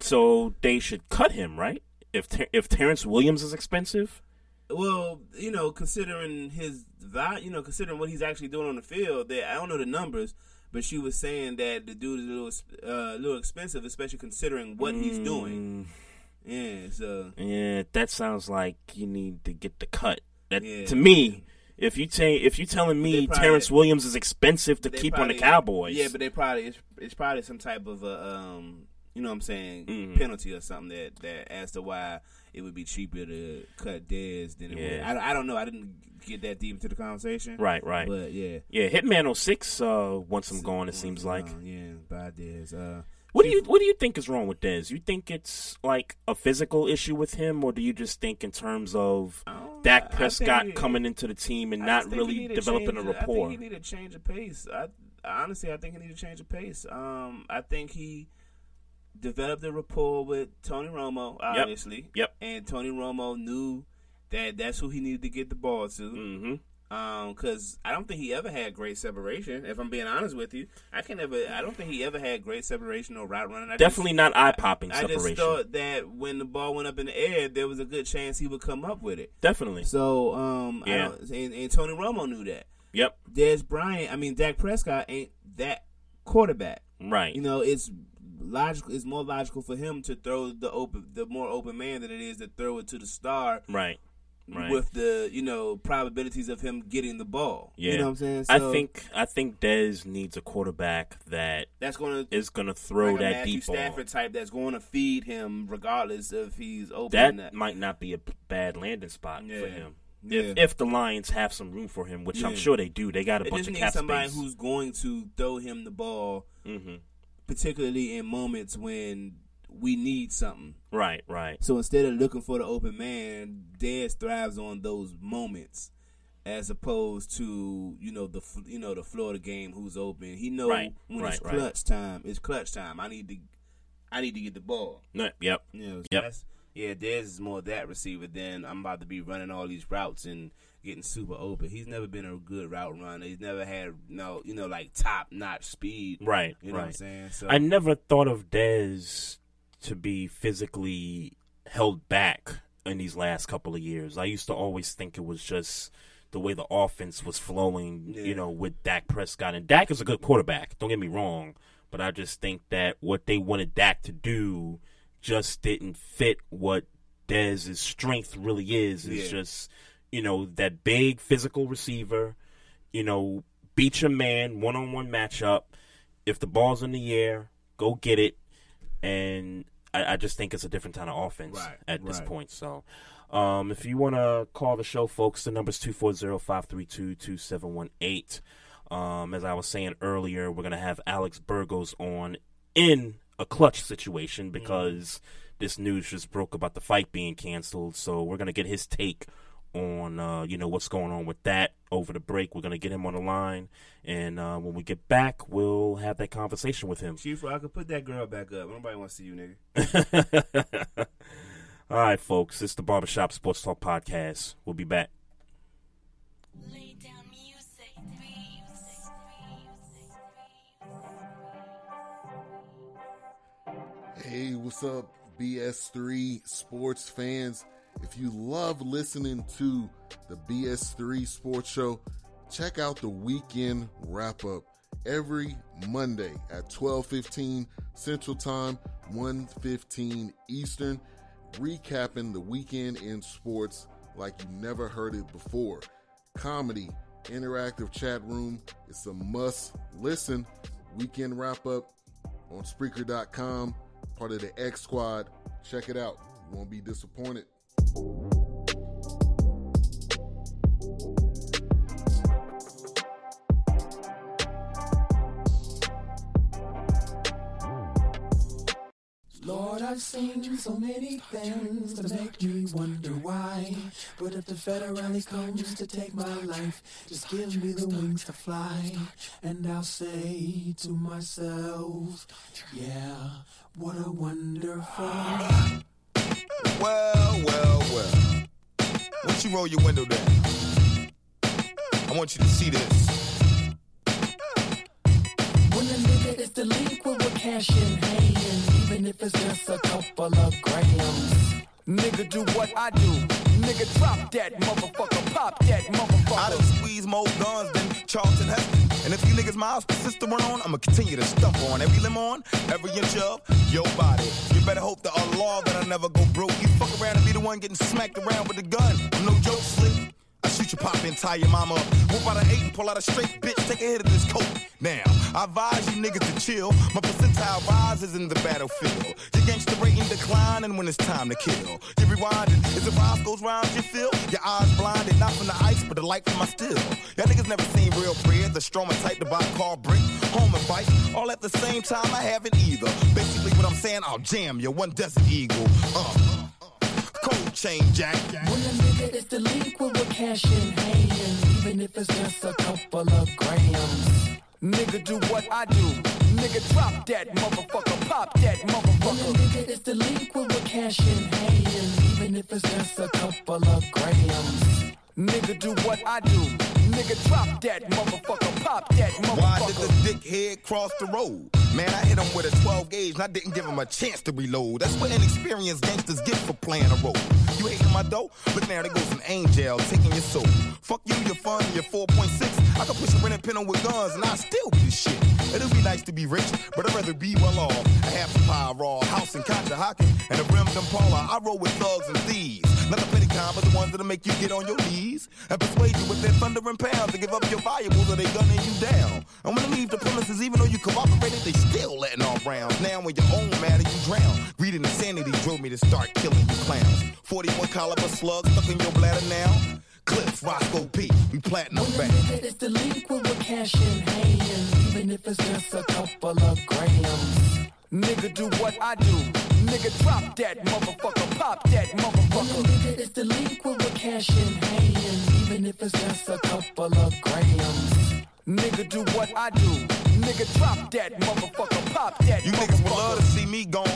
So they should cut him, right? If Ter- if Terrance Williams is expensive, well, you know, considering his value, you know, considering what he's actually doing on the field, that I don't know the numbers, but she was saying that the dude is a little, uh, a little expensive, especially considering what he's doing. Yeah, so yeah, that sounds like you need to get the cut. That Yeah. to me, if you say if you telling me probably- Terrance Williams is expensive to keep on the Cowboys, Yeah, but they probably it's, it's probably some type of a um, you know what I'm saying Mhm. penalty or something that that as to why it would be cheaper to cut Dez than it would. Yeah. I, I don't know. I didn't get that deep into the conversation. right, right, But yeah, yeah. Hitman 06 uh, wants him gone. It seems like. Uh, yeah, by Dez. Uh, What do you What do you think is wrong with Dez? You think it's like a physical issue with him, or do you just think in terms of Dak think Prescott coming into the team and not just think he really developing change a it. I rapport? think he need a change of pace. I honestly, I think he need a change of pace. Um, I think he developed a rapport with Tony Romo, obviously. Yep. And Tony Romo knew that that's who he needed to get the ball to. Mm-hmm. Um, because I don't think he ever had great separation. If I'm being honest with you, I can never. I don't think he ever had great separation or route running. I just- Definitely not eye popping separation. I just thought that when the ball went up in the air, there was a good chance he would come up with it. Definitely. So, um, Yeah. and, and Tony Romo knew that. Yep. Dez Bryant, I mean Dak Prescott ain't that quarterback. Right. You know, it's logical. It's more logical for him to throw the open, the more open man than it is to throw it to the star. Right. Right. With the you know probabilities of him getting the ball. Yeah, You know what I'm saying? I think I think Dez needs a quarterback that that's going to is going to throw like that Matthew deep ball. Stafford type that's going to feed him regardless if he's open. That might not be a bad landing spot for Yeah. him. Yeah. If if the Lions have some room for him, which I'm sure they do, they got a They bunch of cap somebody space. who's going to throw him the ball, hmm particularly in moments when we need something. Right, right. So instead of looking for the open man, Dez thrives on those moments, as opposed to you know the you know the Florida game who's open. He know Right, when right, it's right. clutch time. It's clutch time. I need to, I need to get the ball. No, yep. You know, so Yep. yeah, Dez is more that receiver than I'm about to be running all these routes and getting super open. He's never been a good route runner. He's never had no, you know, like top notch speed. Right, You know right. what I'm saying? So I never thought of Dez to be physically held back in these last couple of years. I used to always think it was just the way the offense was flowing, Yeah. you know, with Dak Prescott. And Dak is a good quarterback, don't get me wrong, but I just think that what they wanted Dak to do just didn't fit what Dez's strength really is. It's Yeah. just, you know, that big physical receiver, you know, beat your man, one on one matchup. If the ball's in the air, go get it. And I, I just think it's a different kind of offense Right, at this point. So, um, if you want to call the show, folks, the number's 240 532 2718. Um, as I was saying earlier, we're going to have Alex Burgos on in a clutch situation because this news just broke about the fight being canceled. So we're going to get his take on uh, you know what's going on with that over the break. We're going to get him on the line, and uh, when we get back, we'll have that conversation with him. Chief, I could put that girl back up. Nobody wants to see you, nigga. All right, folks, it's the Barbershop Sports Talk Podcast. We'll be back. Hey, what's up, BS3 sports fans? If you love listening to the BS3 Sports Show, check out the weekend wrap up every Monday at 12:15 Central Time, 1:15 Eastern, recapping the weekend in sports like you never heard it before. Comedy, interactive chat room, it's a must listen. Weekend wrap up on Spreaker.com, part of the X Squad. Check it out. You won't be disappointed. Lord, I've seen so many things to make me wonder why. But if the federale comes to take my life, just give me the wings to fly. And I'll say to myself, yeah, what a wonderful. Well, well, well. Why don't you roll your window down? I want you to see this. When a nigga is delinquent with cash in hand, even if it's just a couple of grams. Nigga, do what I do. Nigga, drop that motherfucker, pop that motherfucker. I done squeeze more guns than Charlton Heston. And if you niggas miles persist to run on, I'ma continue to stump on every limb on, every inch of your body. You better hope to Allah that I never go broke. You fuck around and be the one getting smacked around with a gun. I'm no joke, slick. Your pop and tie your mama up. Whoop out an eight and pull out a straight bitch. Take a hit of this coat. Now, I advise you niggas to chill. My percentile rises in the battlefield. Your gangster rating declining when it's time to kill. You rewinding. as the it goes round, you feel? Your eyes blinded, not from the ice, but the light from my steel. Y'all niggas never seen real bread. The stronger type to buy a car brick. Home and bike. All at the same time, I haven't either. Basically, what I'm saying, I'll jam you. One Desert Eagle. Uh. Cold chain jack. When a nigga is delinquent with cash in hand, even if it's just a couple of grams. Nigga, do what I do. Nigga, drop that motherfucker, pop that motherfucker. When a nigga is delinquent with cash in hand, even if it's just a couple of grams. Nigga, do what I do. Nigga, drop that motherfucker, pop that motherfucker. Why did the dickhead cross the road? Man, I hit him with a 12 gauge and I didn't give him a chance to reload. That's what inexperienced gangsters get for playing a role. You hating my dough? Look now, there goes an angel taking your soul. Fuck you, your fun, your 4.6. I can push a rented pin on with guns and I still the shit. It'll be nice to be rich, but I'd rather be well off. I have a pie raw, house in Conshohocken, and a rimmed Impala. I roll with thugs and thieves. Not the petty kind, but the ones that'll make you get on your knees and persuade you with their thundering pounds to give up your valuables or they gunning you down. I'm gonna leave the premises even though you cooperated, they still letting off rounds. Now when your own matter, you drown. Greed and insanity drove me to start killing you clowns. 41 caliber slugs stuck in your bladder now. Cliff, Roscoe P, we platinum back. It's delinquent with cash in hand, even if it's just a couple of grams. Nigga, do what I do. Nigga, drop that motherfucker, pop that motherfucker. Nigga, it's delinquent with cash in hand, even if it's just a couple of grams. Nigga, do what I do. Nigga, drop that motherfucker, pop that You niggas would love to see me gone.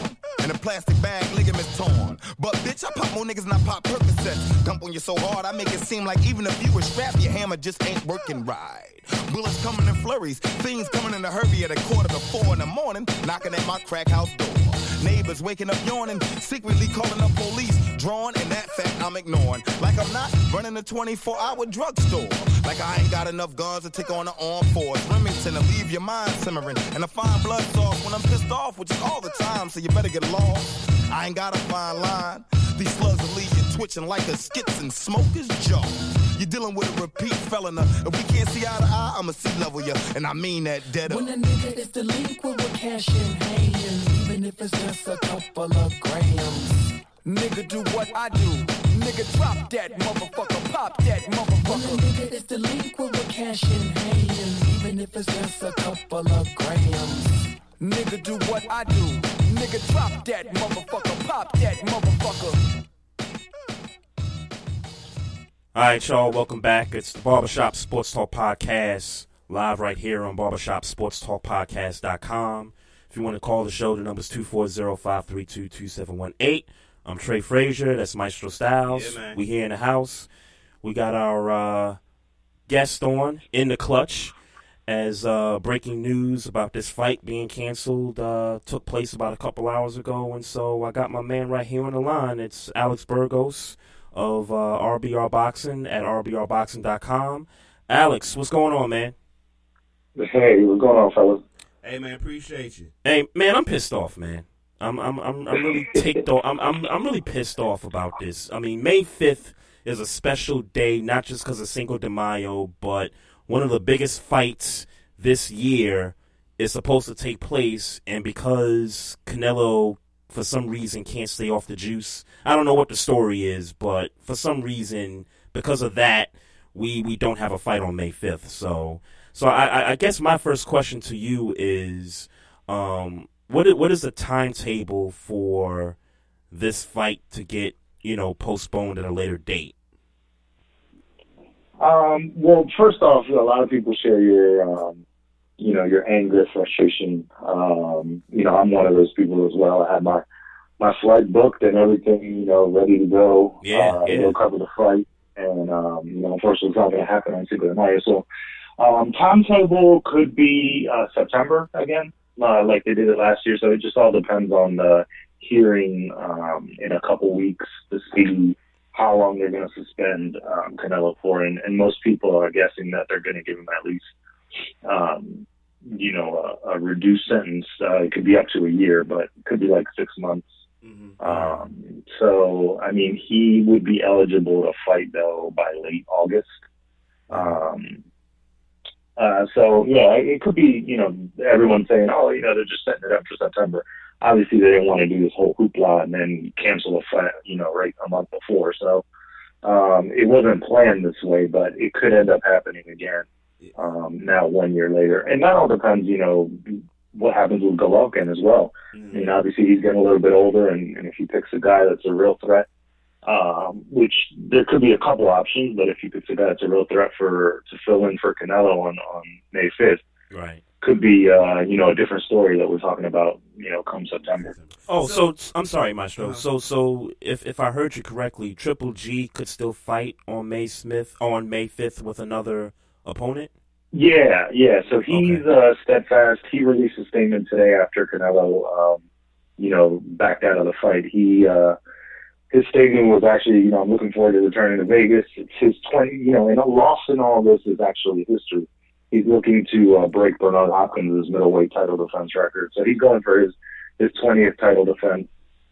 In a plastic bag ligaments torn. But bitch, I pop more niggas than I pop Percocets. Dump on you so hard, I make it seem like even if you were strapped, your hammer just ain't working right. Bullets coming in flurries, things coming in a hurry at a quarter to four in the morning, knocking at my crack house door. Neighbors waking up yawning, secretly calling up police, drawn, and that fact I'm ignoring. Like I'm not running a 24 hour drugstore. Like I ain't got enough guns to take on the armed force. Remington to leave your mind simmering, and a fine blood sauce when I'm pissed off, which is all the time, so you better get lost. I ain't got a fine line. These slugs will leave you twitching like a skits and smoker's jaw. You're dealing with a repeat felon. Uh, if we can't see eye to eye, I'ma see level ya, and I mean that dead. When a nigga is delinquent with cash in hand, even if it's just a couple of grams. Nigga, do what I do. Nigga, drop that motherfucker, pop that motherfucker. When a nigga is delinquent with cash in hand, even if it's just a couple of grams. Nigga, do what I do. Nigga, drop that motherfucker, pop that motherfucker. All right, y'all, welcome back. It's the Barbershop Sports Talk Podcast, live right here on barbershopsportstalkpodcast.com. If you want to call the show, the number's 240-532-2718. I'm Trey Frazier. That's Maestro Styles. Yeah, man. we here in the house. We got our uh, guest on in the clutch as uh, breaking news about this fight being canceled uh, took place about a couple hours ago. And so I got my man right here on the line. It's Alex Burgos of uh, RBR Boxing at RBRBoxing.com. Alex, what's going on, man? Hey, what's going on, fellas? Hey man, appreciate you. Hey, man, I'm pissed off, man. I'm I'm I'm, I'm really ticked off. I'm, I'm I'm really pissed off about this. I mean, May 5th is a special day, not just because of Cinco de Mayo, but one of the biggest fights this year is supposed to take place, and because Canelo for some reason can't stay off the juice. I don't know what the story is, but for some reason, because of that, we we don't have a fight on May 5th. So so I, I- I guess my first question to you is, um, what i- what is the timetable for this fight to get you know postponed at a later date? Um, well, first off, a lot of people share your, um, you know, your anger, frustration. Um, you know, I'm one of those people as well. I had my my flight booked and everything, you know, ready to go. Yeah, uh, yeah. They'll cover the flight, and um, you know, unfortunately, it's not going to happen on Cinco de Mayo. So, um, timetable could be uh, September again, uh, like they did it last year. So it just all depends on the hearing um, in a couple weeks to see how long they're going to suspend um, Canelo for, and, and most people are guessing that they're going to give him at least, um, you know, a, a reduced sentence. Uh, it could be up to a year, but it could be like six months. Um, so, I mean, he would be eligible to fight though by late August. Um, uh, so yeah, it could be, you know, everyone saying, oh, you know, they're just setting it up for September. Obviously, they didn't want to do this whole hoopla and then cancel a fight, you know, right a month before. So um, it wasn't planned this way, but it could end up happening again um, now one year later. And that all depends, you know, what happens with Golovkin as well. I mean, obviously he's getting a little bit older, and, and if he picks a guy that's a real threat, um, which there could be a couple options, but if you picks a guy that's a real threat for to fill in for Canelo on on May fifth, Right. could be uh, you know a different story that we're talking about, you know, come September. Oh, so, I'm sorry, Maestro. So so if if I heard you correctly, Triple G could still fight on May Smith on May 5th with another opponent. Yeah, yeah. So he's uh, steadfast. He released a statement today after Canelo, um, you know, backed out of the fight. He uh, his statement was actually, you know, I'm looking forward to returning to Vegas. It's his 20, you know, and a loss in all this is actually history. he's looking to uh, break Bernard Hopkins' middleweight title defense record. So he's going for his his 20th title defense,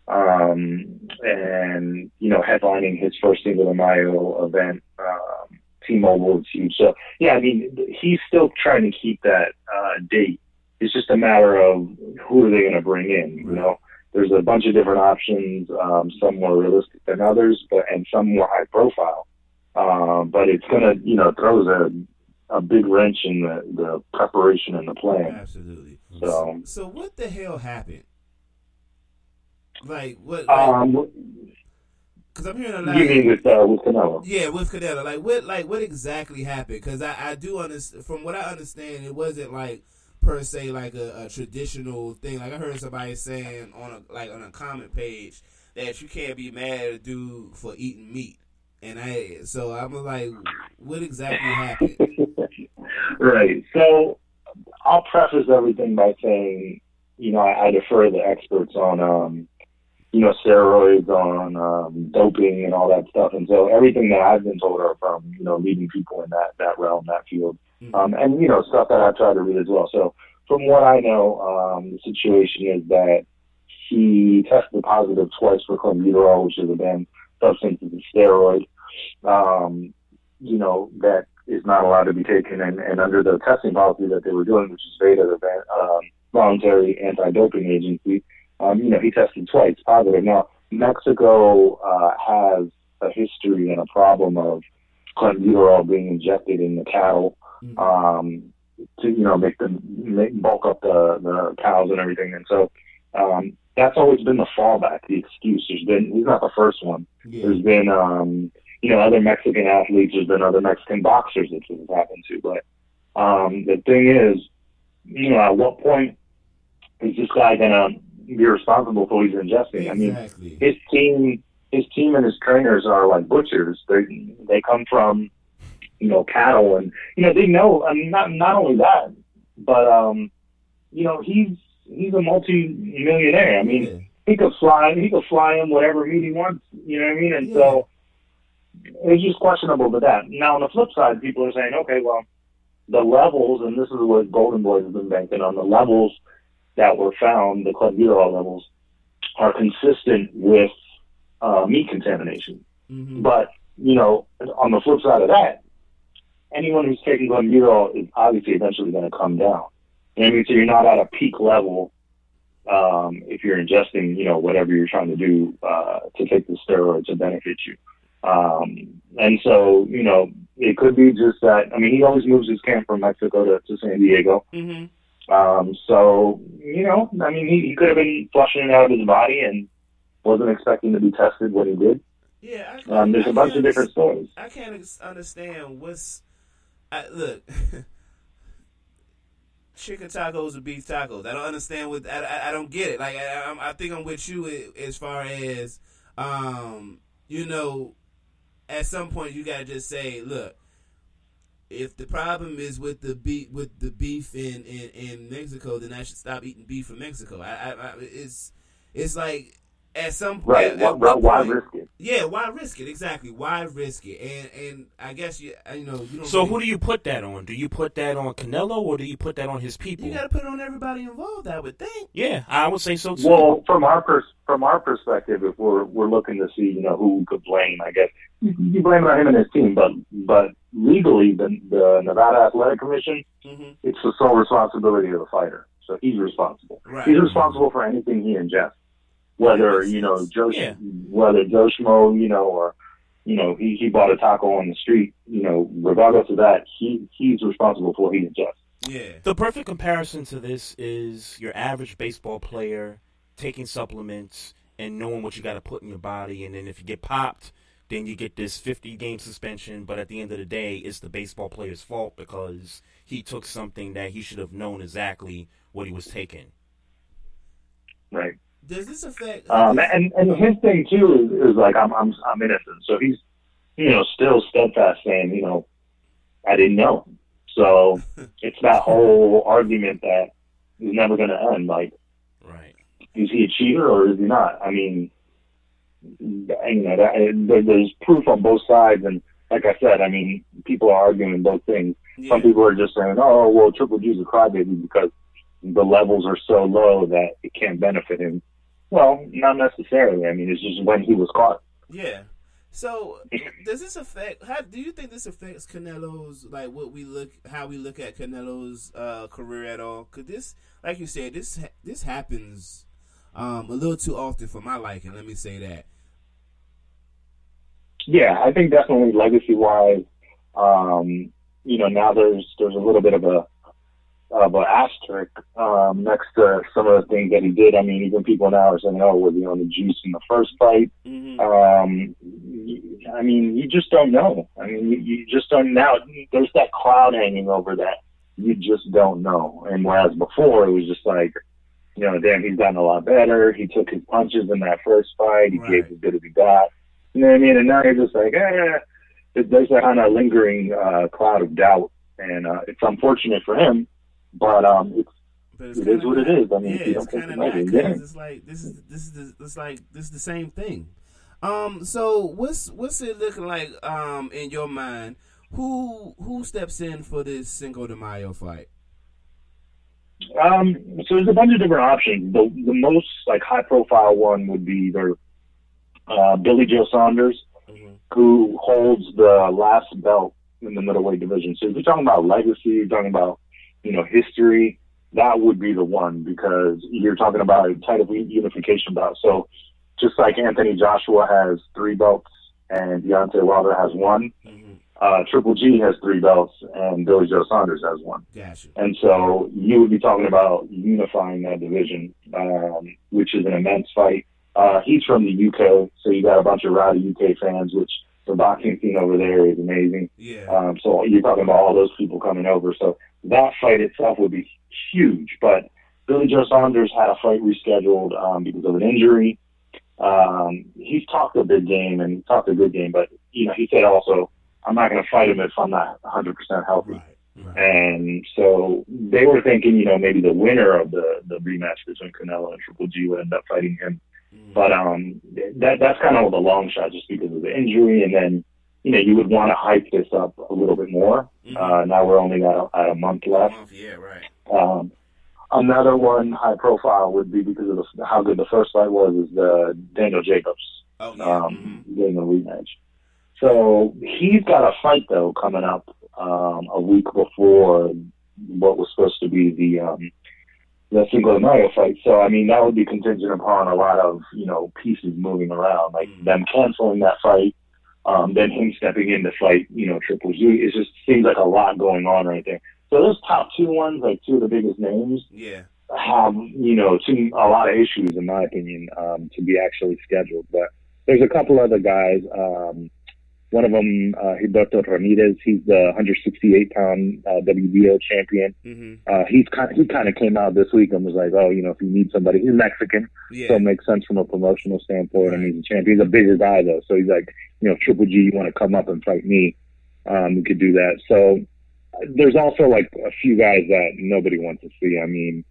um, and you know, headlining his first Cinco de Mayo event. Um, T-Mobile is huge. So yeah, I mean, he's still trying to keep that uh, date. It's just a matter of who are they going to bring in. You know, there's a bunch of different options. Um, some more realistic than others, but and some more high profile. Um, but it's gonna, you know, throws a a big wrench in the, the preparation and the plan. Absolutely. So, So what the hell happened? Like what? um, Because I'm hearing a lot. you mean with uh, with Canelo? Yeah, with Canelo. Like what? Like what exactly happened? Because I, I do understand. From what I understand, it wasn't like per se like a, a traditional thing. Like I heard somebody saying on a like on a comment page that you can't be mad at a dude for eating meat. And I so I'm like, what exactly happened? Right. So I'll preface everything by saying, you know, I, I defer the experts on, um, you know, steroids, on um, doping, and all that stuff. And so everything that I've been told are from, you know, leading people in that that realm, that field, um, and you know, stuff that I've tried to read as well. So from what I know, um, the situation is that he tested positive twice for clenbuterol, which is a banned substance, it's a steroid. Um, you know, that is not allowed to be taken. And, and under the testing policy that they were doing, which is VADA, the um, voluntary anti-doping agency, um, you know, he tested twice positive. Now, Mexico uh, has a history and a problem of clenbuterol being injected in the cattle um, to, you know, make them make, bulk up the, the cows and everything. And so um, that's always been the fallback, the excuse. There's been, he's not the first one. There's been, um, you know, other Mexican athletes. There's been other Mexican boxers that this has happened to. But um, the thing is, you know, at what point is this guy gonna be responsible for what he's ingesting? I mean, his team, his team and his trainers are like butchers. They they come from, you know, cattle, and you know they know. I mean, not not only that, but um, you know, he's he's a multi-millionaire. I mean, he could fly, he could fly him whatever meat he wants. You know what I mean? And so it's just questionable to that. Now, on the flip side, people are saying, okay, well, the levels, and this is what Golden Boy has been banking on, the levels that were found, the clenbuterol levels, are consistent with uh, meat contamination. But, you know, on the flip side of that, anyone who's taking clenbuterol is obviously eventually going to come down. You know I mean? So you're not at a peak level um, if you're ingesting, you know, whatever you're trying to do uh, to take the steroid to benefit you. Um, and so, you know, it could be just that. I mean, he always moves his camp from Mexico to, to San Diego. Mm-hmm. Um, so, you know, I mean, he, he could have been flushing it out of his body and wasn't expecting to be tested when he did. Yeah, I, Um, there's I a bunch of different stories. I can't ex- understand what's. I, look, chicken tacos or beef tacos. I don't understand what. I, I, I don't get it. Like I, I think I'm with you as far as, um, you know, at some point you gotta just say, look, if the problem is with the beef with the beef in, in, in Mexico, then I should stop eating beef from Mexico. I, I it's it's like at some Right. At, Why, at why, why point- risk it? yeah, why risk it? Exactly. Why risk it? And and I guess you you know you don't. So really- who do you put that on? Do you put that on Canelo or do you put that on his people? you got to put it on everybody involved? I would think. Yeah, I would say so too. Well, from our pers- from our perspective, if we're we're looking to see, you know, who could blame, I guess you you blame it on him and his team, but but legally, the the Nevada Athletic Commission, Mhm. it's the sole responsibility of the fighter, so he's responsible. Right. He's responsible for anything he ingests, whether you know Joe, Yeah. whether Joe Schmo, you know, or you know he he bought a taco on the street, you know, regardless of that, he he's responsible for what he ingests. Yeah. The perfect comparison to this is your average baseball player taking supplements and knowing what you got to put in your body, and then if you get popped, then you get this 50 game suspension. But at the end of the day, it's the baseball player's fault because he took something that he should have known exactly what he was taking. Right. Does this affect? Um, and and his thing too is, is like I'm I'm I'm innocent, so he's you know still steadfast saying you know I didn't know. So it's that whole argument that is never going to end. Like, right? Is he a cheater or is he not? I mean, you know that there, there's proof on both sides, and like I said, I mean people are arguing both things. Some people are just saying, "Oh, well, Triple G's a crybaby because the levels are so low that it can't benefit him." Well, not necessarily. I mean, it's just when he was caught. Yeah. So does this affect? How do you think this affects Canelo's like what we look, how we look at Canelo's uh, career at all? Could this, like you said, this this happens um, a little too often for my liking. Let me say that. Yeah, I think definitely legacy wise, um, you know, now there's there's a little bit of a of an asterisk um, next to some of the things that he did. I mean, even people now are saying, "Oh, was he on the juice in the first fight?" Mm-hmm. Um, I mean, you just don't know. I mean, you, you just don't now. There's that cloud hanging over that. You just don't know. And whereas before it was just like, you know, damn, he's gotten a lot better. He took his punches in that first fight. He gave as good as he got. You know what I mean? And now you're just like, eh. There's that kind of lingering uh, cloud of doubt, and uh, it's unfortunate for him. But um, it's, But it's it is kinda what it not- I mean, yeah, it's kind of not because yeah. it's like this is this is the, it's like this is the same thing. Um, so what's what's it looking like um in your mind? Who who steps in for this Cinco de Mayo fight? Um, so there's a bunch of different options. The the most like high profile one would be either uh, Billy Joe Saunders, who holds the last belt in the middleweight division. So if you're talking about legacy, you're talking about you know history. That would be the one because you're talking about a title unification bout. So just like Anthony Joshua has three belts and Deontay Wilder has one, uh, Triple G has three belts and Billy Joe Saunders has one. Gotcha. And so you would be talking about unifying that division, um, which is an immense fight. Uh, he's from the UK, so you got a bunch of rowdy UK fans, which the boxing scene over there is amazing. Yeah. Um, so you're talking about all those people coming over. So that fight itself would be huge. But Billy Joe Saunders had a fight rescheduled um, because of an injury. Um, he's talked a big game and talked a good game, but you know he said also, I'm not going to fight him if I'm not 100% healthy. And so they were thinking, you know, maybe the winner of the the rematch between Canelo and Triple G would end up fighting him. But um, that that's kind of the long shot, just because of the injury, and then you know you would want to hype this up a little bit more. Uh, now we're only at a, at a month left. Yeah, right. Um, another one high profile would be because of the, how good the first fight was is the Daniel Jacobs um, getting a rematch. So he's got a fight though coming up um, a week before what was supposed to be the um, the Cinco de Mayo fight. So I mean that would be contingent upon a lot of you know pieces moving around, like them canceling that fight, um, then him stepping in to fight you know Triple G. It just seems like a lot going on right there. So those top two ones, like two of the biggest names, Yeah. have you know two, a lot of issues in my opinion um, to be actually scheduled. But there's a couple other guys. Um, one of them, uh, Gilberto Ramirez. He's the 168 pound uh, WBO champion. Mm-hmm. Uh, he's kind of, he kind of came out this week and was like, oh, you know, if you need somebody, he's Mexican, Yeah. so it makes sense from a promotional standpoint. I mean, he's a champion. He's a bigger guy though, so he's like, you know, Triple G, you want to come up and fight me? Um, we could do that. So uh, there's also like a few guys that nobody wants to see. I mean,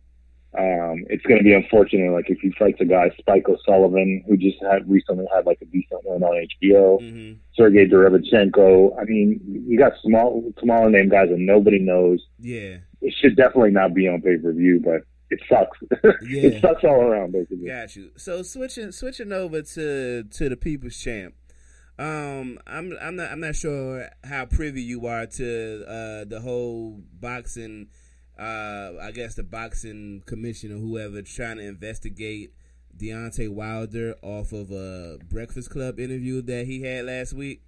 um, it's going to be unfortunate. Like if he fights a guy, Spike O'Sullivan, who just had recently had like a decent win on HBO, Mm-hmm. Sergey Derevyanchenko. I mean, you got small, smaller name guys that nobody knows. Yeah. It should definitely not be on pay per view, but it sucks. Yeah. it sucks all around, basically. Got you. So switching switching over to to the People's Champ. Um, I'm I'm not I'm not sure how privy you are to uh, the whole boxing. Uh, I guess the boxing commission or whoever trying to investigate Deontay Wilder off of a Breakfast Club interview that he had last week.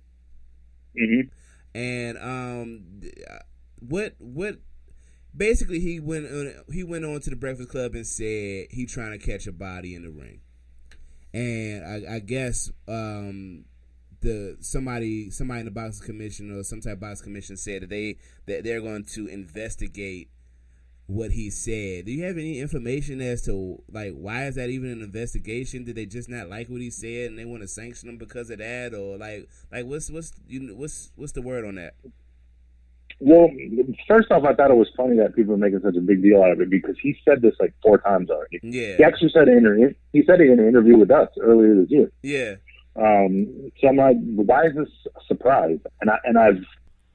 Mm-hmm. And um, uh, what what basically he went on, he went on to the Breakfast Club and said he trying to catch a body in the ring, and I, I guess um the somebody somebody in the boxing commission or some type of boxing commission said that they that they're going to investigate what he said. Do you have any information as to like why is that even an investigation? Did they just not like what he said and they want to sanction him because of that, or like like what's what's you know, what's what's the word on that? Well, first off, I thought it was funny that people are making such a big deal out of it because he said this like four times already. Yeah. He actually said it in an he said it in an interview with us earlier this year. Yeah. Um, so I'm like, why is this a surprise? And I and I've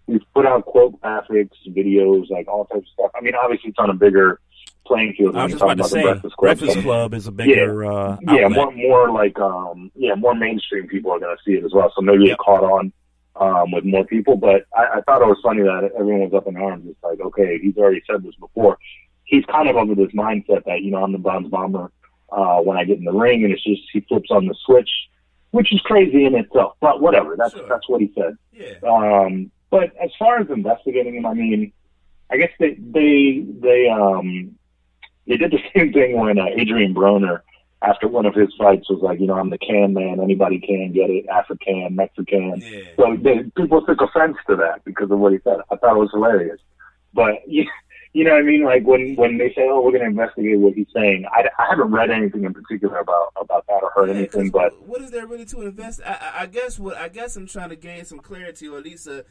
we've put out quote graphics, videos, like all types of stuff. I mean, obviously it's on a bigger playing field. I was just about to say, Breakfast Club. Breakfast Club is a bigger yeah, uh, yeah, more more like um, yeah, more mainstream people are going to see it as well. So maybe it caught on um, with more people. But I, I thought it was funny that everyone was up in arms. It's like, okay, he's already said this before. He's kind of over this mindset that you know I'm the bronze bomber uh, when I get in the ring, and it's just he flips on the switch, which is crazy in itself. But whatever, that's that's what he said. Yeah. Um, but as far as investigating him, I mean, I guess they they they um they did the same thing when uh, Adrian Broner, after one of his fights, was like, you know, I'm the can man. Anybody can get it. African, Mexican. So they, people took offense to that because of what he said. I thought it was hilarious. But you, you know what I mean? Like when when they say, oh, we're going to investigate what he's saying. I, I haven't read anything in particular about about that or heard anything. But what is there really to invest? I, I, guess what I guess I'm trying to gain some clarity, or at least a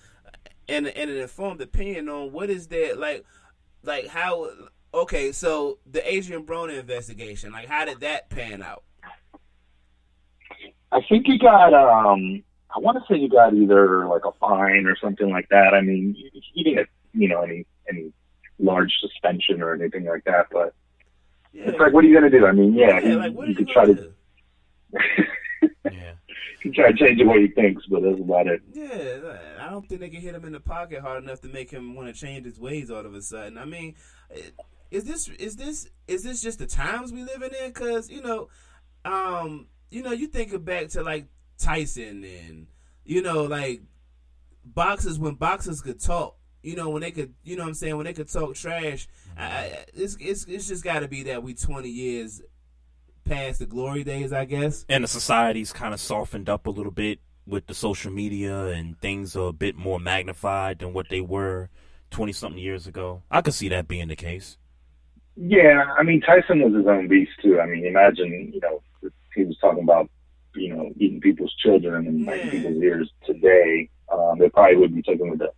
and, and an informed opinion on what is there like, like how. Okay, so the Adrian Broner investigation, like how did that pan out? I think he got um I want to say he got either like a fine or something like that. I mean, he didn't you know any any large suspension or anything like that. But it's like, what are you gonna do? I mean, yeah, Yeah, he, like, what are you you could try gonna to. He try to change the way he thinks, but that's about it. Yeah, I don't think they can hit him in the pocket hard enough to make him want to change his ways all of a sudden. I mean, is this is this is this just the times we living in? Because you know, um, you know, you think of back to like Tyson and you know, like boxers when boxers could talk. You know, when they could, you know, what I'm saying when they could talk trash. I, I, it's it's it's just got to be that we 20 years past the glory days, I guess. and the society's kind of softened up a little bit with the social media and things are a bit more magnified than what they were 20 something years ago. I could see that being the case. Yeah, I mean Tyson was his own beast too. I mean, imagine you know he was talking about you know eating people's children and biting people's ears today. Um, they probably wouldn't be taken with a,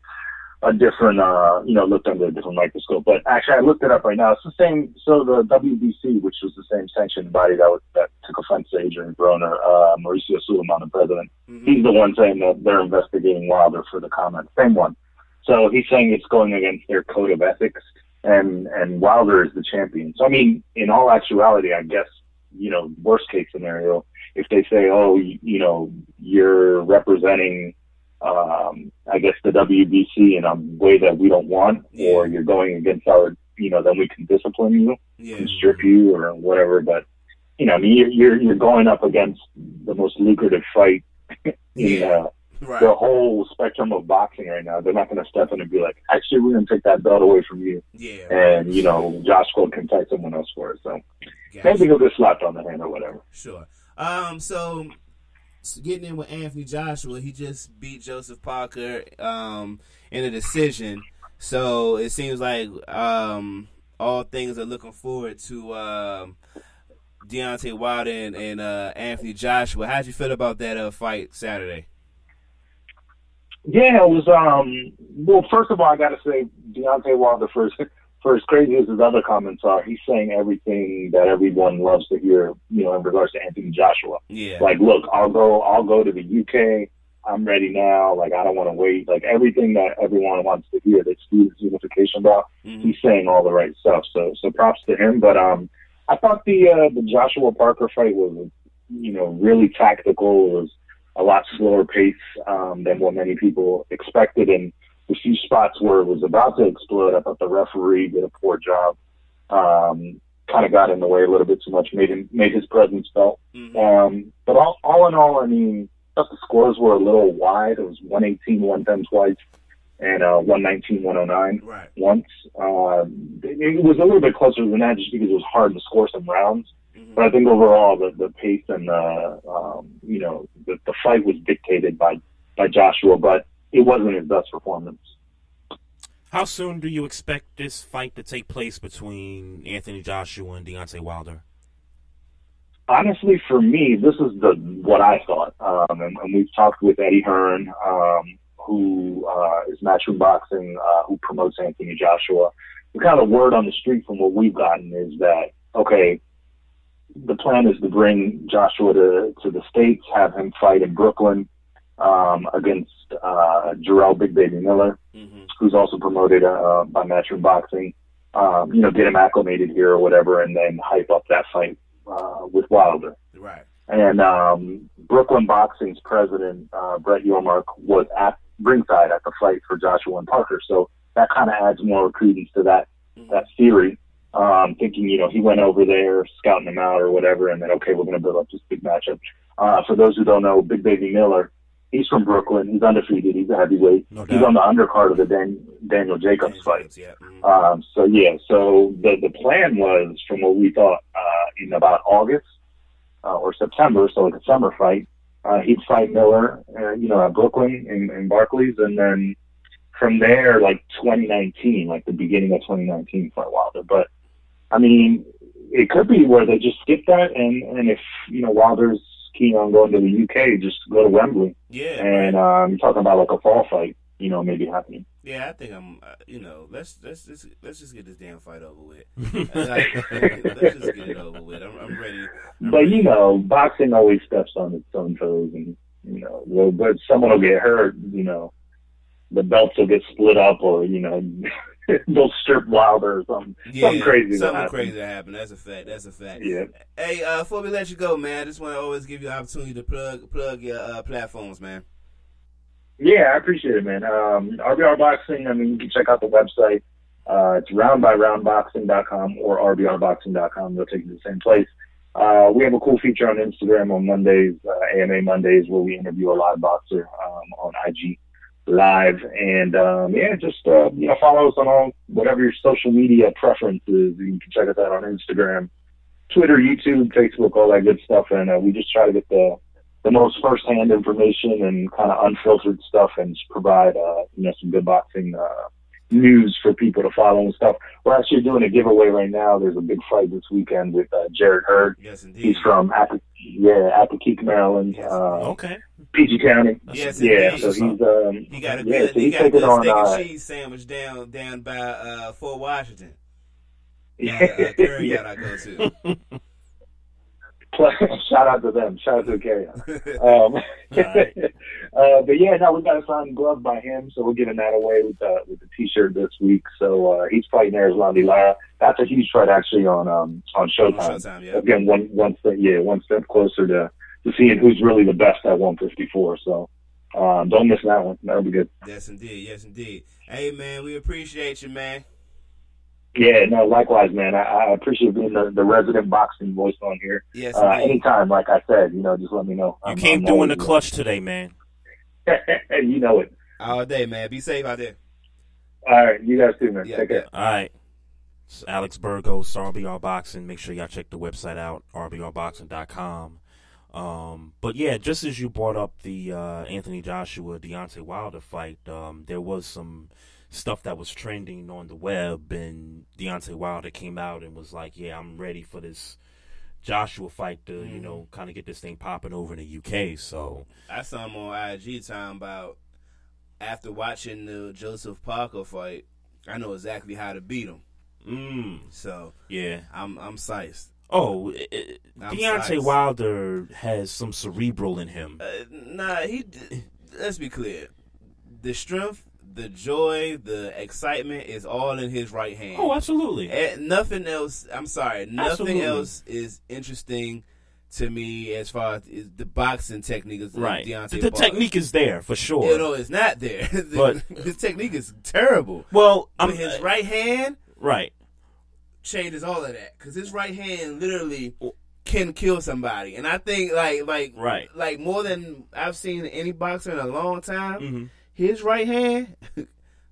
a different uh, you know looked under a different microscope. But actually, I looked it up right now. It's the same. So the WBC, which was the same sanctioned body that was, that took offense to Adrian Broner, uh, Mauricio Sulaiman, the president. He's the one saying that they're investigating Wilder for the comment. Same one. So he's saying it's going against their code of ethics, and and Wilder is the champion. So I mean, in all actuality, I guess you know, worst case scenario, if they say, oh, you, you know, you're representing, um, I guess the WBC in a way that we don't want, or you're going against our, you know, then we can discipline you and strip you or whatever. But you know, I mean, you're you're, you're going up against the most lucrative fight in uh, Right. the whole spectrum of boxing right now. They're not going to step in and be like, actually, we're going to take that belt away from you. Yeah. And, you know, Joshua can fight someone else for it. So maybe he'll get slapped on the hand or whatever. Sure. Um. So, getting in with Anthony Joshua, he just beat Joseph Parker um in a decision. So it seems like um all things are looking forward to um Deontay Wilder and, and uh, Anthony Joshua. How'd you feel about that uh, fight Saturday? Yeah, it was. Um, well, first of all, I got to say, Deontay Wilder, as, for as crazy as his other comments are, he's saying everything that everyone loves to hear. You know, in regards to Anthony Joshua. Yeah. Like, look, I'll go. I'll go to the UK. I'm ready now. Like, I don't want to wait. Like everything that everyone wants to hear. That Steve's unification about. He's saying all the right stuff. So, so props to him. But um, I thought the uh, the Joshua Parker fight was, you know, really tactical. It was a lot slower pace um, than what many people expected. And the few spots where it was about to explode, I thought the referee did a poor job. Um, kind of got in the way a little bit too much, made him made his presence felt. Um, but all, all in all, I mean, I thought the scores were a little wide. It was 118, 110 twice, and uh, 119, 109 right. once. Um, it, it was a little bit closer than that just because it was hard to score some rounds. But I think overall, the, the pace and the um, you know the, the fight was dictated by by Joshua, but it wasn't his best performance. How soon do you expect this fight to take place between Anthony Joshua and Deontay Wilder? honestly, for me, this is the what I thought, um, and, and we've talked with Eddie Hearn, um, who uh, is Matchroom Boxing, uh, who promotes Anthony Joshua. The kind of word on the street from what we've gotten is that okay, the plan is to bring Joshua to to the states, have him fight in Brooklyn, um, against uh, Jarrell Big Baby Miller, who's also promoted uh, by Matchroom Boxing. Um, you know, get him acclimated here or whatever, and then hype up that fight uh, with Wilder. Right. And um, Brooklyn Boxing's president, uh, Brett Yormark, was at ringside at the fight for Joshua and Parker. So that kind of adds more credence to that that theory. Um, thinking, you know, he went over there, scouting him out or whatever, and then okay, we're going to build up this big matchup. Uh, for those who don't know, Big Baby Miller, he's from Brooklyn. He's undefeated. He's a heavyweight. he's on the undercard of the Dan- Daniel Jacobs fight. Um, so yeah, so the the plan was, from what we thought, uh, in about August uh, or September, so like a summer fight, uh, he'd fight Miller, uh, you know, at Brooklyn in, in Barclays, and then from there, like 2019, like the beginning of 2019 for a Wilder. But I mean, it could be where they just skip that, and and if you know Wilder's keen on going to the UK, just go to Wembley. Yeah, And um, you're talking about like a fall fight, you know, maybe happening. Yeah, I think I'm. Uh, you know, let's let's just let's just get this damn fight over with. like, let's just get it over with. I'm, I'm ready. I'm But ready. you know, boxing always steps on its own toes, and you know, well, but someone will get hurt. You know, the belts will get split up, or you know, they'll strip Wilder or something. Yeah, something crazy. will Something happen. crazy happened. That's a fact. That's a fact. Yeah. Hey, uh, before we let you go, man, I just want to always give you an opportunity to plug plug your uh, platforms, man. Yeah, I appreciate it, man. Um, RBR Boxing. I mean, you can check out the website. Uh, it's roundbyroundboxing.com or rbrboxing.com. They'll take you to the same place. Uh, we have a cool feature on Instagram on Mondays, uh, AMA Mondays, where we interview a live boxer um, on IG Live. And um, yeah, just uh, you know, follow us on all whatever your social media preference is. You can check us out on Instagram, Twitter, YouTube, Facebook, all that good stuff. And uh, we just try to get the the most firsthand information and kind of unfiltered stuff, and provide uh, you know some good boxing uh, news for people to follow and stuff. We're actually doing a giveaway right now. There's a big fight this weekend with uh, Jarrett Hurd. Yes, indeed. He's from Apple, yeah, Accokeek, Maryland. Uh, okay. PG County. Yes, yeah. indeed. So he's um, He got a yeah, good, so he he's got a good on steak uh, cheese sandwich down down by uh, Fort Washington. Yeah. Uh, I go to. shout out to them. Shout out to the carry Um, uh, but yeah, no, we got a signed glove by him, so we're giving that away with the with the T-shirt this week. So uh, he's fighting Erislandy Lara. That's a huge fight actually on um on Showtime. On Showtime, yeah. Again, one one step yeah, one step closer to to seeing who's really the best at 154. So um, don't miss that one. That'll be good. Yes, indeed. Yes, indeed. Hey, man, we appreciate you, man. Yeah, no, likewise, man. I, I appreciate being the, the resident boxing voice on here. Yes, uh, anytime, like I said, you know, just let me know. You I'm- came I'm through in the always- clutch today, man. you know it. All day, man. Be safe out there. All right, you guys too, man. Take care. All right. It's Alex Burgos, RBR Boxing. Make sure y'all check the website out, rbrboxing.com. Um, but yeah, just as you brought up the uh, Anthony Joshua Deontay Wilder fight, um, there was some stuff that was trending on the web, and Deontay Wilder came out and was like, "Yeah, I'm ready for this Joshua fight to, you know, kind of get this thing popping over in the UK." So I saw him on IG talking about after watching the Joseph Parker fight, I know exactly how to beat him. Mm. So yeah, I'm I'm sized. Oh, it, it- I'm Deontay sized. Wilder has some cerebral in him. Uh, nah, he. Let's be clear. The strength, the joy, the excitement is all in his right hand. Oh, absolutely. Eh, nothing else. I'm sorry. Nothing Absolutely. else is interesting to me as far as the boxing technique is Right. Deontay The, the technique is there for sure. You know, it's not there. The- But- his technique is terrible. Well, I'm his right hand right. changes all of that because his right hand literally can kill somebody, and I think like like Right. like more than I've seen any boxer in a long time. Mhm. His right hand,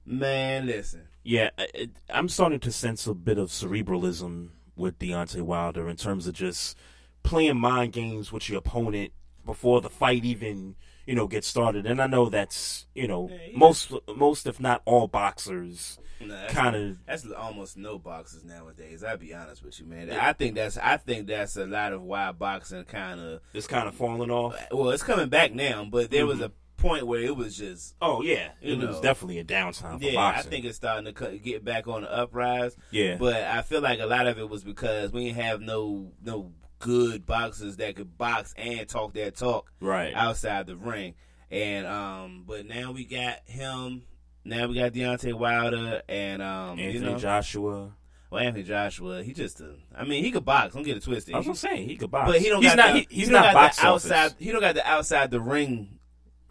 man, listen. Yeah, I, I'm starting to sense a bit of cerebralism with Deontay Wilder in terms of just playing mind games with your opponent before the fight even you know gets started. And I know that's you know most most if not all boxers that's- kind of That's almost no boxers nowadays. I'll be honest with you, man. I think that's I think that's a lot of why boxing kind of it's kind of falling off. Well, it's coming back now, but there was Mhm. a point where it was just Oh yeah, it know, was definitely a downtime for yeah, boxing. I think it's starting to cut, get back on the uprise. Yeah. but I feel like a lot of it was because we didn't have no no good boxers that could box and talk their talk Right. outside the ring. And um, but now we got him. Now we got Deontay Wilder and um, Anthony you know, Joshua. Well, Anthony Joshua, he just, uh, I mean, he could box. Don't get it twisted. I was gonna say he could box, but he don't. He's got not. The, he- he's he not box outside. He don't got the outside the ring.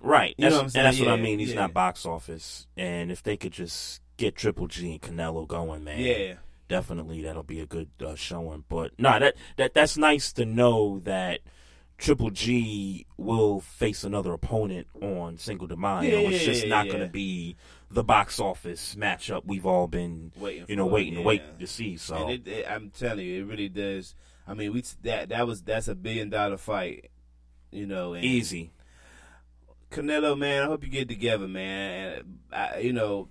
Right. You know That's- what I'm and that's what I mean. He's yeah. not box office. And if they could just get Triple G and Canelo going, man. Yeah. Definitely, that'll be a good uh, showing. But no, that that that's nice to know that Triple G will face another opponent on Cinco de Mayo. Yeah, it's just yeah, not yeah. going to be the box office matchup we've all been Waiting you know, for, waiting to yeah. wait to see. So And it, it, I'm telling you, it really does. I mean, we that that was that's a billion dollar fight. You know, and easy. Canelo, man, I hope you get together, man. And uh, I, you know,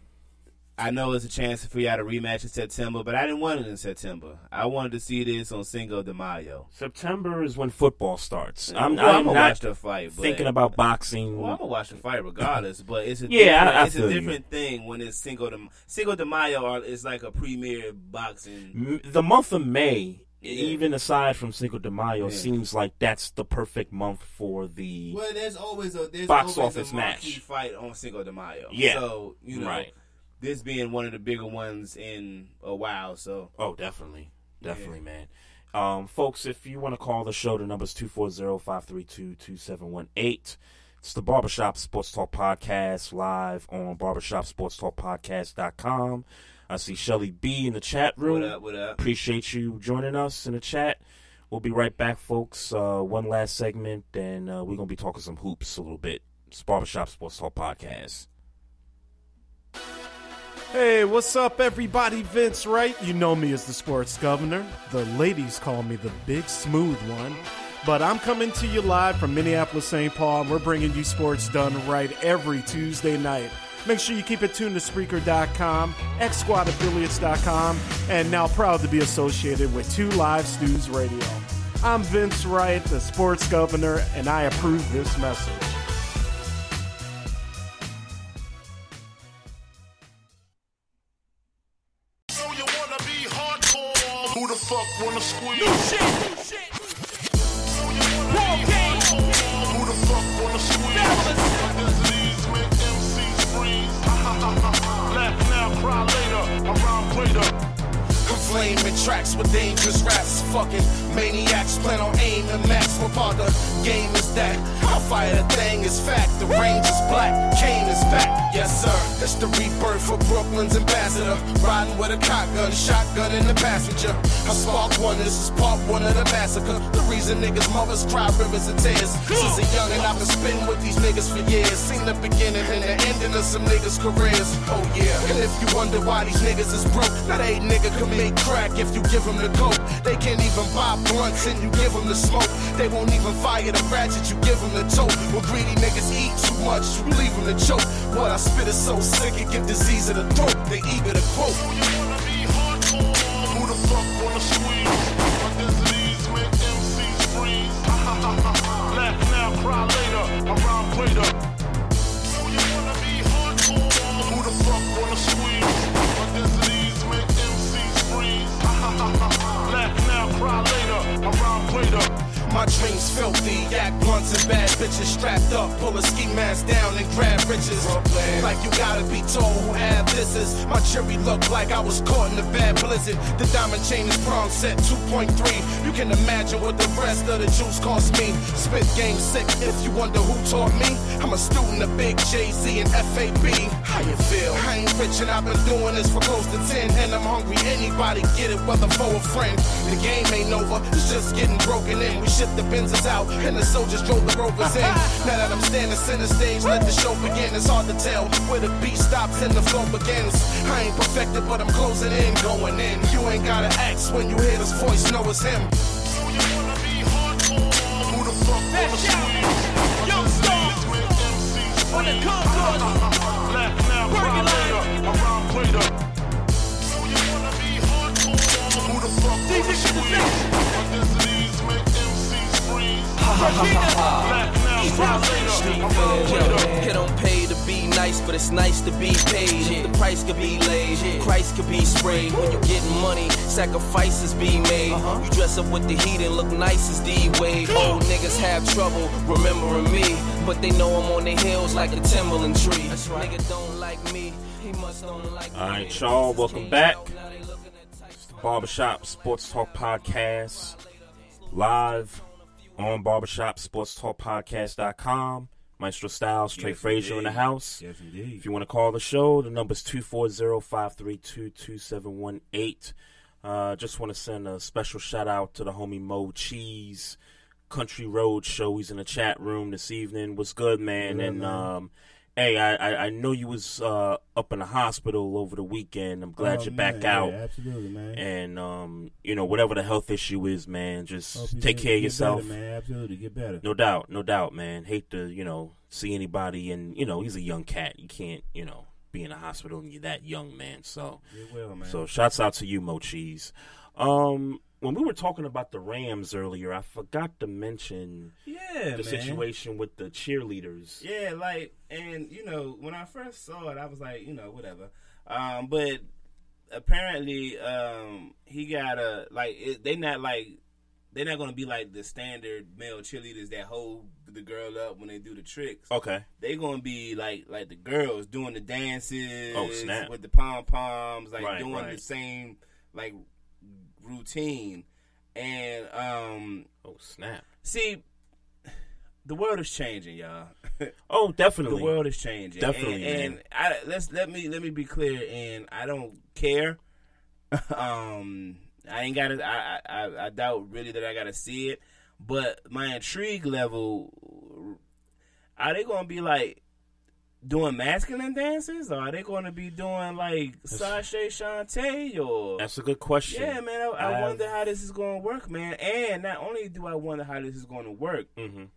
I know it's a chance for y'all to rematch in September, but I didn't want it in September. I wanted to see this on Cinco de Mayo. September is when football starts. I'm, I'm I'm gonna not watch the fight, but- thinking about boxing. Well, I'm gonna watch the fight regardless, but it's a Yeah, different, I- I it's a feel you. different thing when it's Cinco de Cinco de Mayo. Is like a premier boxing. The month of May, even aside from Cinco de Mayo, Yeah. seems like that's the perfect month for the Well, there's always a there's box always office a match. fight on Cinco de Mayo. Yeah. so you know, Right. this being one of the bigger ones in a while. So Oh, definitely. Definitely, man. Um, folks, if you want to call the show, the number's 240-532-2718. It's the Barbershop Sports Talk Podcast live on barbershopsportstalkpodcast.com. I see Shelly B in the chat room. What up, what up? Appreciate you joining us in the chat. We'll be right back, folks. Uh, one last segment, and uh, we're going to be talking some hoops a little bit. It's Barbershop Sports Talk Podcast. Hey, what's up, everybody? Vince Wright. You know me as the sports governor. The ladies call me the big smooth one. But I'm coming to you live from Minneapolis, St. Paul, and we're bringing you sports done right every Tuesday night. Make sure you keep it tuned to Spreaker.com, XSquadAffiliates.com, and now proud to be associated with Two Live Stews Radio. I'm Vince Wright, the sports governor, and I approve this message. Fuck wanna squeeze? Shit, shit. Around flaming tracks with dangerous raps. Fucking maniacs plan on aim and max. What part the game is that? I'll fire the thing is fact. The range is black, Kane is back. Yes, sir. It's the rebirth for Brooklyn's ambassador. Riding with a shotgun, shotgun in the passenger. I spark one, this is part one of the massacre. The reason niggas' mothers cry rivers of tears. Since a young and I've been spitting with these niggas for years. Seen the beginning and the ending of some niggas' careers. Oh yeah. And if you wonder why these niggas is broke, that a nigga can make crack if you give them the coke. They can't even buy blunts and you give them the smoke. They won't even fire the ratchet, you give them the tote. When greedy niggas eat too much, you leave them to choke. What I spit is so sick, it give disease in the throat. They eager to quote. Who you wanna be hardcore? Who the fuck wanna squeeze? My Disease make MCs freeze. Laugh now, cry later. I Around greater. Around greater. My dreams filthy, yak blunts and bad bitches strapped up. Pull a ski mask down and grab riches. Like you gotta be told who have this is. My cherry look like I was caught in a bad blizzard. The diamond chain is prong set 2.3. You can imagine what the rest of the juice cost me. Spit game sick if you wonder who taught me. I'm a student of Big Jay Z and FAB. How you feel? I ain't rich and I've been doing this for close to 10. And I'm hungry. Anybody get it, whether for a friend. The game ain't over, it's just getting broken in. We shipped the Benzes out and the soldiers drove the rovers in. Now that I'm standing center stage, let the show begin. It's hard to tell where the beat stops and the flow begins. I ain't perfected, but I'm closing in, going in. You ain't gotta ask when you hear this voice, know it's him. Who the fuck wanna? Young stars. When it comes to us. Laugh now, cry later. Around greater. Who the fuck wanna? It don't pay to be nice, but it's nice to be paid. If The price could be laid, Christ could be sprayed. When you getting money, sacrifices be made. You dress up with the heat and look nice as D Wade. Old niggas have trouble remembering me, but they know I'm on the hills like a Timberland tree. Nigga don't like me, he must don't like All right, y'all, welcome back. It's the Barbershop Sports Talk Podcast, live on Barbershop Sports Talk Podcast.com. Maestro Styles, Trey Yes, Frazier in the house. Yes, indeed. If you want to call the show, the number's 240-532-2718. Uh, just want to send a special shout out to the homie Mo Cheese, Country Road Show. He's in the chat room this evening. What's good, man? Good, and man. um, hey, I, I I know you was uh, up in the hospital over the weekend. I'm glad Oh, you're man, back yeah, out. absolutely, man. And um, you know, whatever the health issue is, man, just take care of yourself. better, man. Absolutely, get better. No doubt, no doubt, man. Hate to, you know, see anybody and you know, he's a young cat. You can't, you know, be in a hospital and you're that young, man. So well, man. So shouts out to you, Mo Cheese. Um when we were talking about the Rams earlier, I forgot to mention Yeah, the man. situation with the cheerleaders. Yeah, like, and you know, when I first saw it, I was like, you know, whatever. Um, but apparently, um, he got a like. It, they not like. They're not gonna be like the standard male cheerleaders that hold the girl up when they do the tricks. Okay. They gonna be like like the girls doing the dances. Oh, snap. With the pom poms, like Right, doing right. the same like routine. And um, oh snap! See, the world is changing, y'all. Oh, definitely. The world is changing. Definitely, and, man. and I, let's let me let me be clear. And I don't care. um, I ain't got to. I, I I doubt really that I got to see it. But my intrigue level, are they going to be like doing masculine dances, or are they going to be doing like sashay shantay or? That's a good question. Yeah, man. I, I I've- wonder how this is going to work, man. And not only do I wonder how this is going to work, Mhm.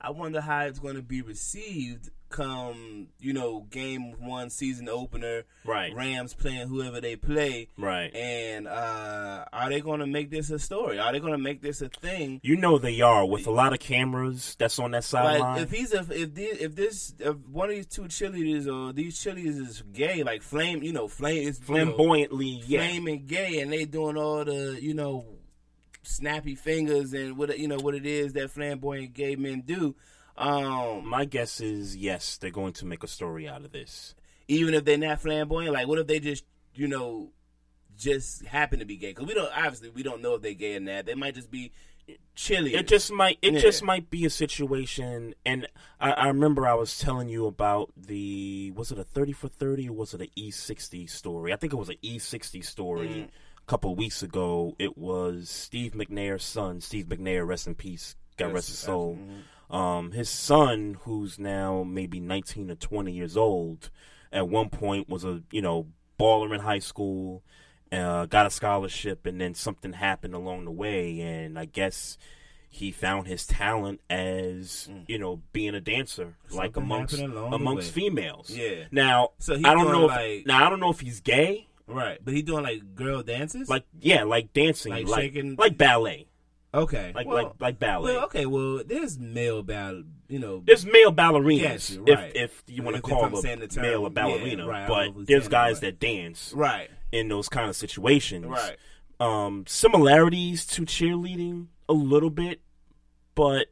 I wonder how it's going to be received come you know game one season opener. Right. Rams playing whoever they play. Right. And uh, are they going to make this a story? Are they going to make this a thing? You know they are with a lot of cameras that's on that sideline. Like if he's a, if this, if this if one of these two cheerleaders or these cheerleaders is gay, like flame, you know, flame is you know, Flamboyantly, yeah. flaming gay, and they doing all the you know snappy fingers and what you know what it is that flamboyant gay men do. Um, My guess is yes, they're going to make a story out of this. even if they're not flamboyant, like what if they just you know just happen to be gay? Because we don't obviously we don't know if they're gay or not. They might just be chilly. It just might. It Yeah. just might be a situation. And I, I remember I was telling you about the was it a thirty for thirty or was it an E sixty story? I think it was an E sixty story. Mhm. A couple weeks ago, it was Steve McNair's son. Steve McNair, rest in peace. God Yes, rest his soul. absolutely. Um, his son, who's now maybe nineteen or twenty years old, at one point was a you know baller in high school. Uh, got a scholarship, and then something happened along the way, and I guess he found his talent as you know being a dancer, like Mm. Amongst happened along the amongst females. Yeah. Now, So he I don't know. If, like- now I don't know if he's gay. Right, but he doing like girl dances, Like yeah, like dancing, Like like shaking- like ballet, okay, like well, like like ballet. Well, okay, well, there's male ball, you know, There's male ballerinas, Yes, if right. if you want to If- if call saying the a term, male a yeah, ballerina, right, know if but there's guys right. that dance right, in those kind of situations. Right. Um, similarities to cheerleading a little bit, but